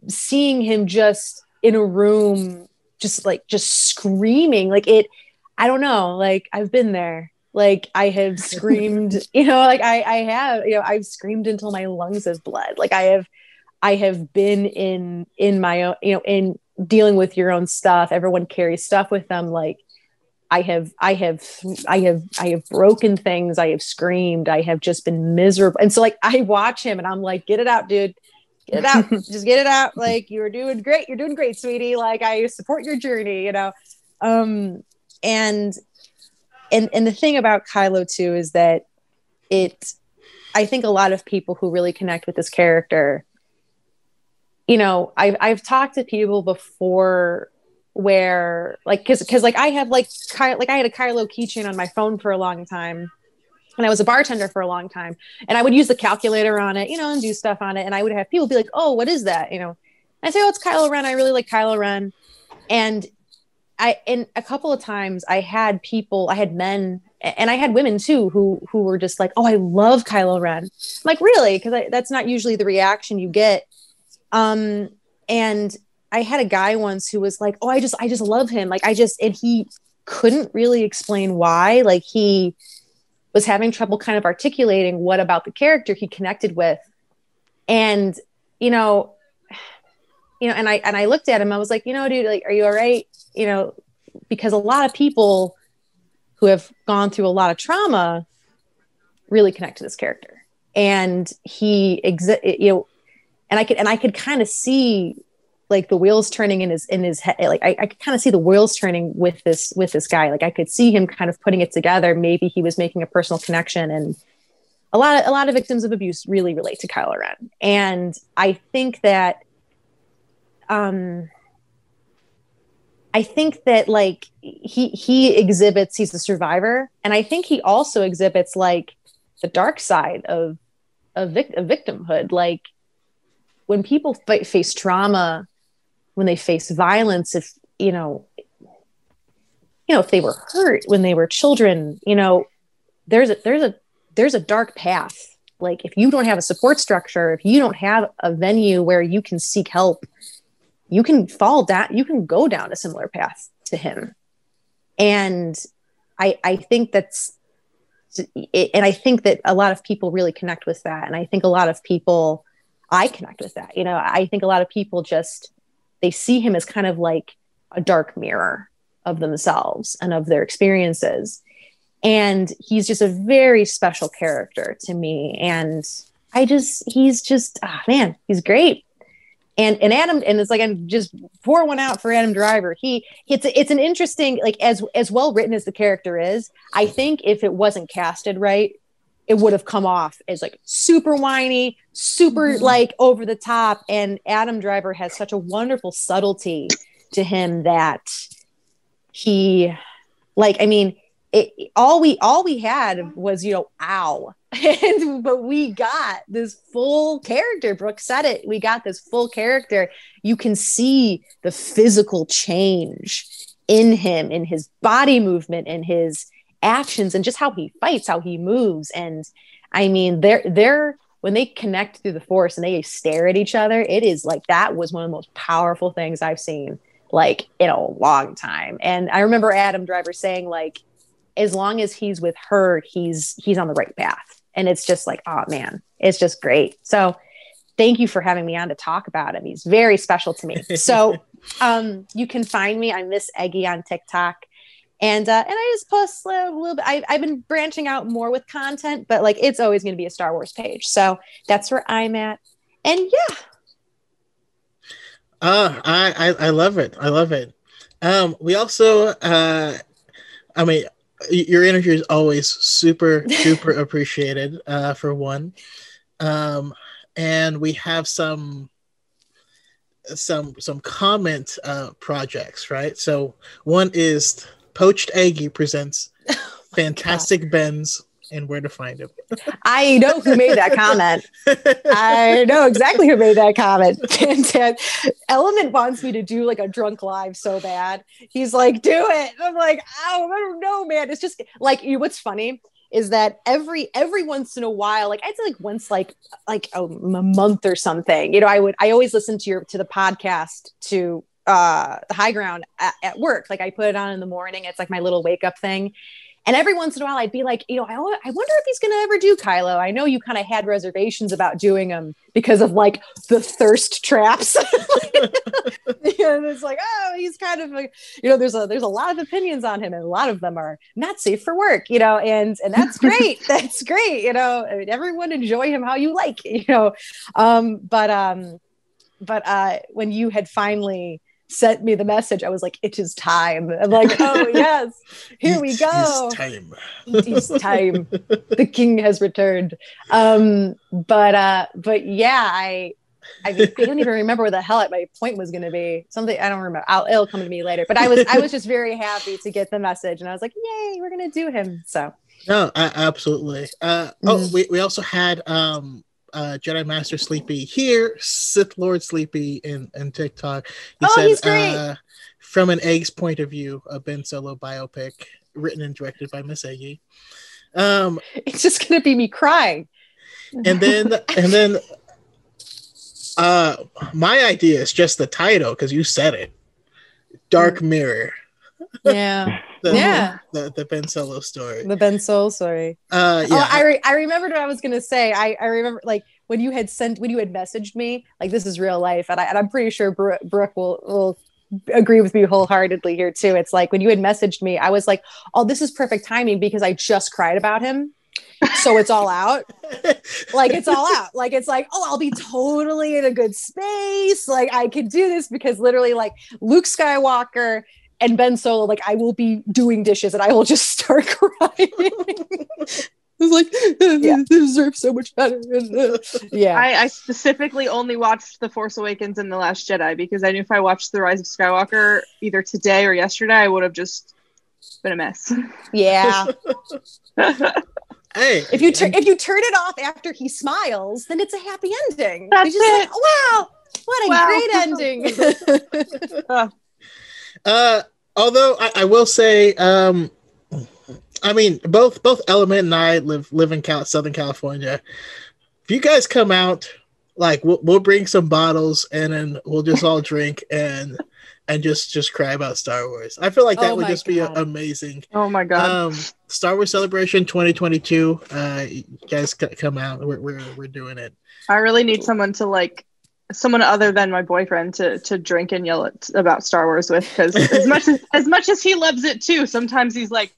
seeing him just in a room, just like, just screaming, like it, I don't know, like I've been there. Like I have screamed, you know, like I, I have, you know, I've screamed until my lungs have bled. Like I have, I have been in, in my own, you know, in dealing with your own stuff. Everyone carries stuff with them. Like I have, I have, I have, I have broken things. I have screamed. I have just been miserable. And so like I watch him and I'm like, get it out, dude. Get it out. just get it out. Like you're doing great. You're doing great, sweetie. Like I support your journey, you know? Um, and, and, and the thing about Kylo too, is that it, I think a lot of people who really connect with this character, you know, I've, I've talked to people before where like cause cause like I have like Ky- like I had a Kylo keychain on my phone for a long time and I was a bartender for a long time and I would use the calculator on it, you know, and do stuff on it. And I would have people be like, Oh, what is that? You know, I say, Oh, it's Kylo Ren. I really like Kylo Ren. And I, and a couple of times I had people, I had men and I had women too, who, who were just like, Oh, I love Kylo Ren. I'm like, really? Cause I, that's not usually the reaction you get. Um, and I had a guy once who was like, "Oh, I just I just love him." Like I just and he couldn't really explain why. Like he was having trouble kind of articulating what about the character he connected with. And you know, you know, and I and I looked at him. I was like, "You know, dude, like are you all right?" You know, because a lot of people who have gone through a lot of trauma really connect to this character. And he exi- you know, and I could and I could kind of see like the wheels turning in his in his head like i, I could kind of see the wheels turning with this with this guy. Like i could see him kind of putting it together. Maybe he was making a personal connection and a lot of a lot of victims of abuse really relate to Kylo Ren. And i think that um i think that like he he exhibits he's a survivor and i think he also exhibits like the dark side of of, vic- of victimhood. Like when people f- face trauma when they face violence if you know you know if they were hurt when they were children you know there's a there's a there's a dark path. Like if you don't have a support structure if you don't have a venue where you can seek help you can fall down you can go down a similar path to him. And i i think that's and i think that a lot of people really connect with that. And i think a lot of people i connect with that. You know i think a lot of people just they see him as kind of like a dark mirror of themselves and of their experiences. And he's just a very special character to me. And I just, he's just, oh man, he's great. And and Adam, and it's like I'm just pour one out for Adam Driver. He it's it's an interesting, like as as well written as the character is. I think if it wasn't casted right, it would have come off as like super whiny, super mm-hmm. like over the top. And Adam Driver has such a wonderful subtlety to him that he, like, I mean, it, all we all we had was you know ow and but we got this full character brooke said it we got this full character you can see the physical change in him in his body movement in his actions and just how he fights, how he moves. And I mean, they're they're when they connect through the force and they stare at each other, it is like that was one of the most powerful things I've seen like in a long time. And I remember Adam Driver saying like as long as he's with her, he's he's on the right path. and it's just like oh man it's just great so thank you for having me on to talk about him he's very special to me so um you can find me i'm miss eggy on tiktok and uh, and I just post a little bit. I, I've been branching out more with content, but like it's always going to be a Star Wars page, so that's where I'm at. And yeah, uh, I, I I love it. I love it. Um, we also, uh, I mean, your interview is always super super appreciated. Uh, for one, um, and we have some some some comment uh projects, right? So one is Poached Aggie presents oh Fantastic Bens and where to find him. I know who made that comment. I know exactly who made that comment. Element wants me to do like a drunk live so bad. He's like, do it. And I'm like, oh, I don't know, man. It's just like you know, what's funny is that every every once in a while, like I'd say like once like like a, a month or something, you know, I would I always listen to your to the podcast to uh the high ground at, at, work. Like i put it on in the morning. It's like my little wake up thing. And every once in a while i'd be like you know i, I wonder if he's going to ever do kylo. I know you kind of had reservations about doing them because of like the thirst traps. And it's like oh he's kind of like you know there's a there's a lot of opinions on him and a lot of them are not safe for work you know and and that's great. That's great you know. I mean, everyone enjoy him how you like you know. Um but um but uh when you had finally sent me the message, I was like, it is time. I'm like, oh yes, here we go. It's time. It is time. the king has returned. Um, but uh, but yeah, I I, mean, I don't even remember where the hell my point was going to be. Something I don't remember. I'll, it'll come to me later. But I was I was just very happy to get the message, and I was like, "Yay, we're going to do him!" So no, absolutely. Uh, oh, mm-hmm. Oh, we we also had um uh, Jedi Master Sleepy here, Sith Lord Sleepy in, in TikTok. He oh, said, he's great. Uh, from an Egg's point of view, a Ben Solo biopic written and directed by Miss Eggy. Um, it's just gonna be me crying. And then, and then, uh, my idea is just the title because you said it. Dark mm. Mirror. Yeah. the, yeah. The, the Ben Solo story. The Ben Solo story. Uh, yeah. Oh, I, re- I remembered what I was going to say. I, I remember like when you had sent, when you had messaged me, like this is real life. And, I, and I'm pretty sure Brooke, Brooke will, will agree with me wholeheartedly here too. It's like when you had messaged me, I was like, oh, this is perfect timing because I just cried about him. so it's all out. like it's all out. Like it's like, oh, I'll be totally in a good space. Like I could do this because literally, like Luke Skywalker and Ben Solo, like I will be doing dishes and I will just start crying. It's like yeah. they deserve so much better. yeah, I, I, specifically only watched The Force Awakens and The Last Jedi because I knew if I watched The Rise of Skywalker either today or yesterday, I would have just been a mess. Yeah. hey, if you tur- if you turn it off after he smiles, then it's a happy ending. That's just it. Like, wow, what a wow. great ending. Uh, although I, I, will say, um, I mean, both both Element and I live live in Cal- Southern California. If you guys come out, like we'll, we'll bring some bottles and then we'll just all drink and and just just cry about Star Wars. I feel like that oh would just God. be amazing. Oh my god! Um, Star Wars Celebration 2022. Uh, you guys come out. We're, we're we're doing it. I really need someone to like someone other than my boyfriend to to drink and yell at, about Star Wars with because as much as, as much as he loves it too, sometimes he's like,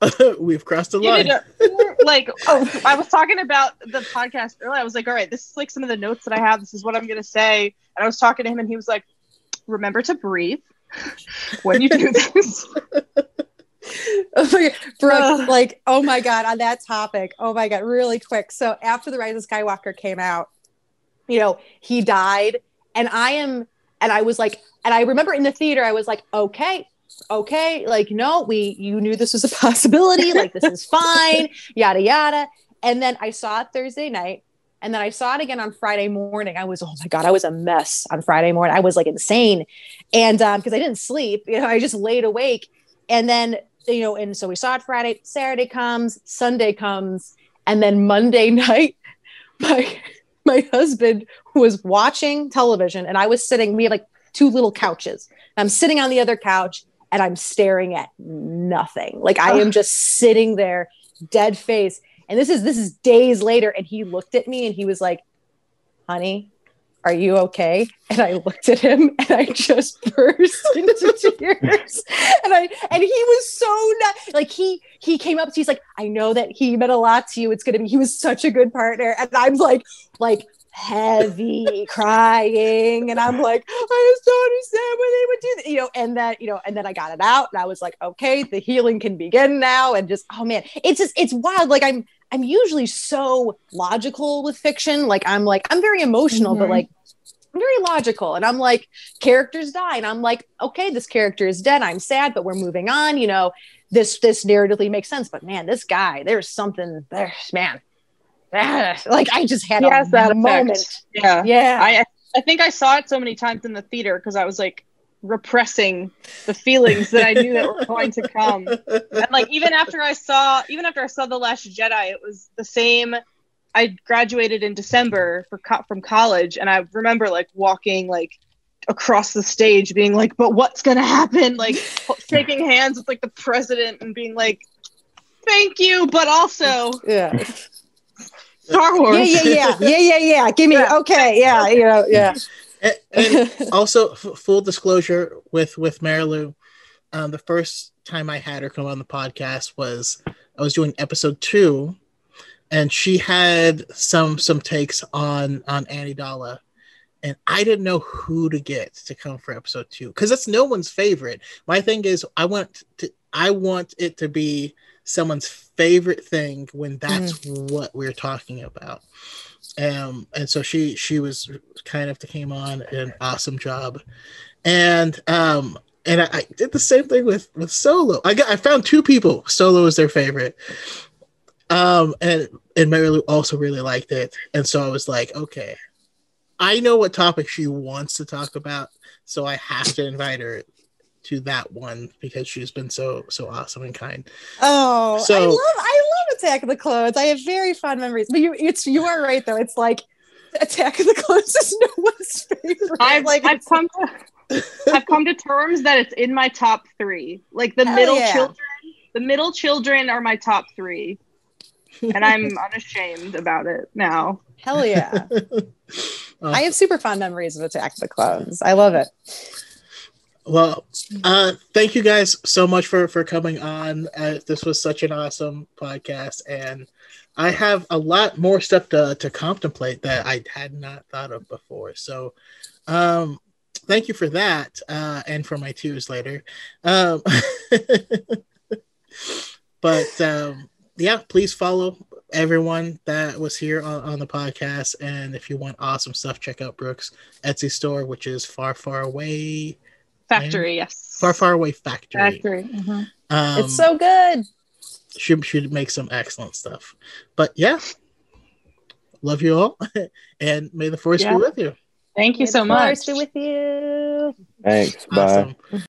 "We've crossed a line." like, oh, I was talking about the podcast earlier. I was like, "All right, this is like some of the notes that I have. This is what I'm gonna say." And I was talking to him, and he was like, "Remember to breathe when you do this." Oh Brooke, uh. like, oh my god, on that topic, oh my god, really quick. So after the Rise of Skywalker came out, you know, he died. And I am, and I was like, and I remember in the theater, I was like, okay, okay, like, no, we, you knew this was a possibility. Like, this is fine, yada, yada. And then I saw it Thursday night. And then I saw it again on Friday morning. I was, oh my God, I was a mess on Friday morning. I was like insane. And um, because I didn't sleep, you know, I just laid awake. And then, you know, and so we saw it Friday, Saturday comes, Sunday comes, and then Monday night, my my husband was watching television and I was sitting, we have like two little couches. I'm sitting on the other couch and I'm staring at nothing. Like I am just sitting there, dead face. And this is this is days later, and he looked at me and he was like, "Honey, are you okay? And I looked at him and I just burst into tears. And I and he was so not like he he came up to he's like, I know that he meant a lot to you. It's gonna be he was such a good partner. And I'm like, like heavy crying and i'm like i just don't understand why they would do that you know and then you know and then i got it out and i was like okay the healing can begin now and just oh man it's just it's wild like i'm i'm usually so logical with fiction like i'm like i'm very emotional mm-hmm. but like very logical and I'm like, characters die. And I'm like, okay, this character is dead. I'm sad, but we're moving on. You know, this this narratively makes sense. But man, this guy, there's something there, man. like I just had a that moment. Effect. Yeah. Yeah. I I think I saw it so many times in the theater because I was like repressing the feelings that I knew that were going to come. And like even after I saw even after I saw The Last Jedi, it was the same I graduated in December for co- from college and I remember like walking like across the stage being like but what's going to happen like shaking hands with like the president and being like thank you but also yeah Star Wars. Yeah, yeah, yeah, yeah, yeah, yeah. Give me yeah. okay, yeah, you know, yeah. And, and also, f- full disclosure with with Marilu, um, the first time I had her come on the podcast was I was doing episode two, and she had some some takes on on Amidala, and I didn't know who to get to come for episode two because that's no one's favorite. My thing is, I want to I want it to be someone's favorite thing when that's mm. what we're talking about. Um, and so she she was kind of came on an awesome job, and um, and I, I, did the same thing with with Solo. I got I found two people. Solo is their favorite, um, and and Mary Lou also really liked it, and so I was like, okay, I know what topic she wants to talk about, so I have to invite her to that one because she's been so so awesome and kind. Oh, so, I love I love Attack of the Clones. I have very fond memories. But you it's you are right though. It's like Attack of the Clones is no one's favorite. I've like I've come to I've come to terms that it's in my top three. Like the middle yeah. children, the middle children are my top three. And I'm unashamed about it now. Hell yeah. I have super fond memories of Attack of the Clones. I love it. Well, uh, thank you guys so much for for coming on. Uh, this was such an awesome podcast, and I have a lot more stuff to to contemplate that I had not thought of before. So, um, thank you for that, uh, and for my twos later. Um, but um, yeah, please follow everyone that was here on, on, the podcast. And if you want awesome stuff, check out Brooks Etsy store, which is far, far away Factory, yes. Far, far away factory. Factory. Mm-hmm. Um, it's so good. Should should make some excellent stuff. But yeah, love you all, and may the force yeah. be with you. Thank you may so much. Force be with you. Thanks. Awesome. Bye.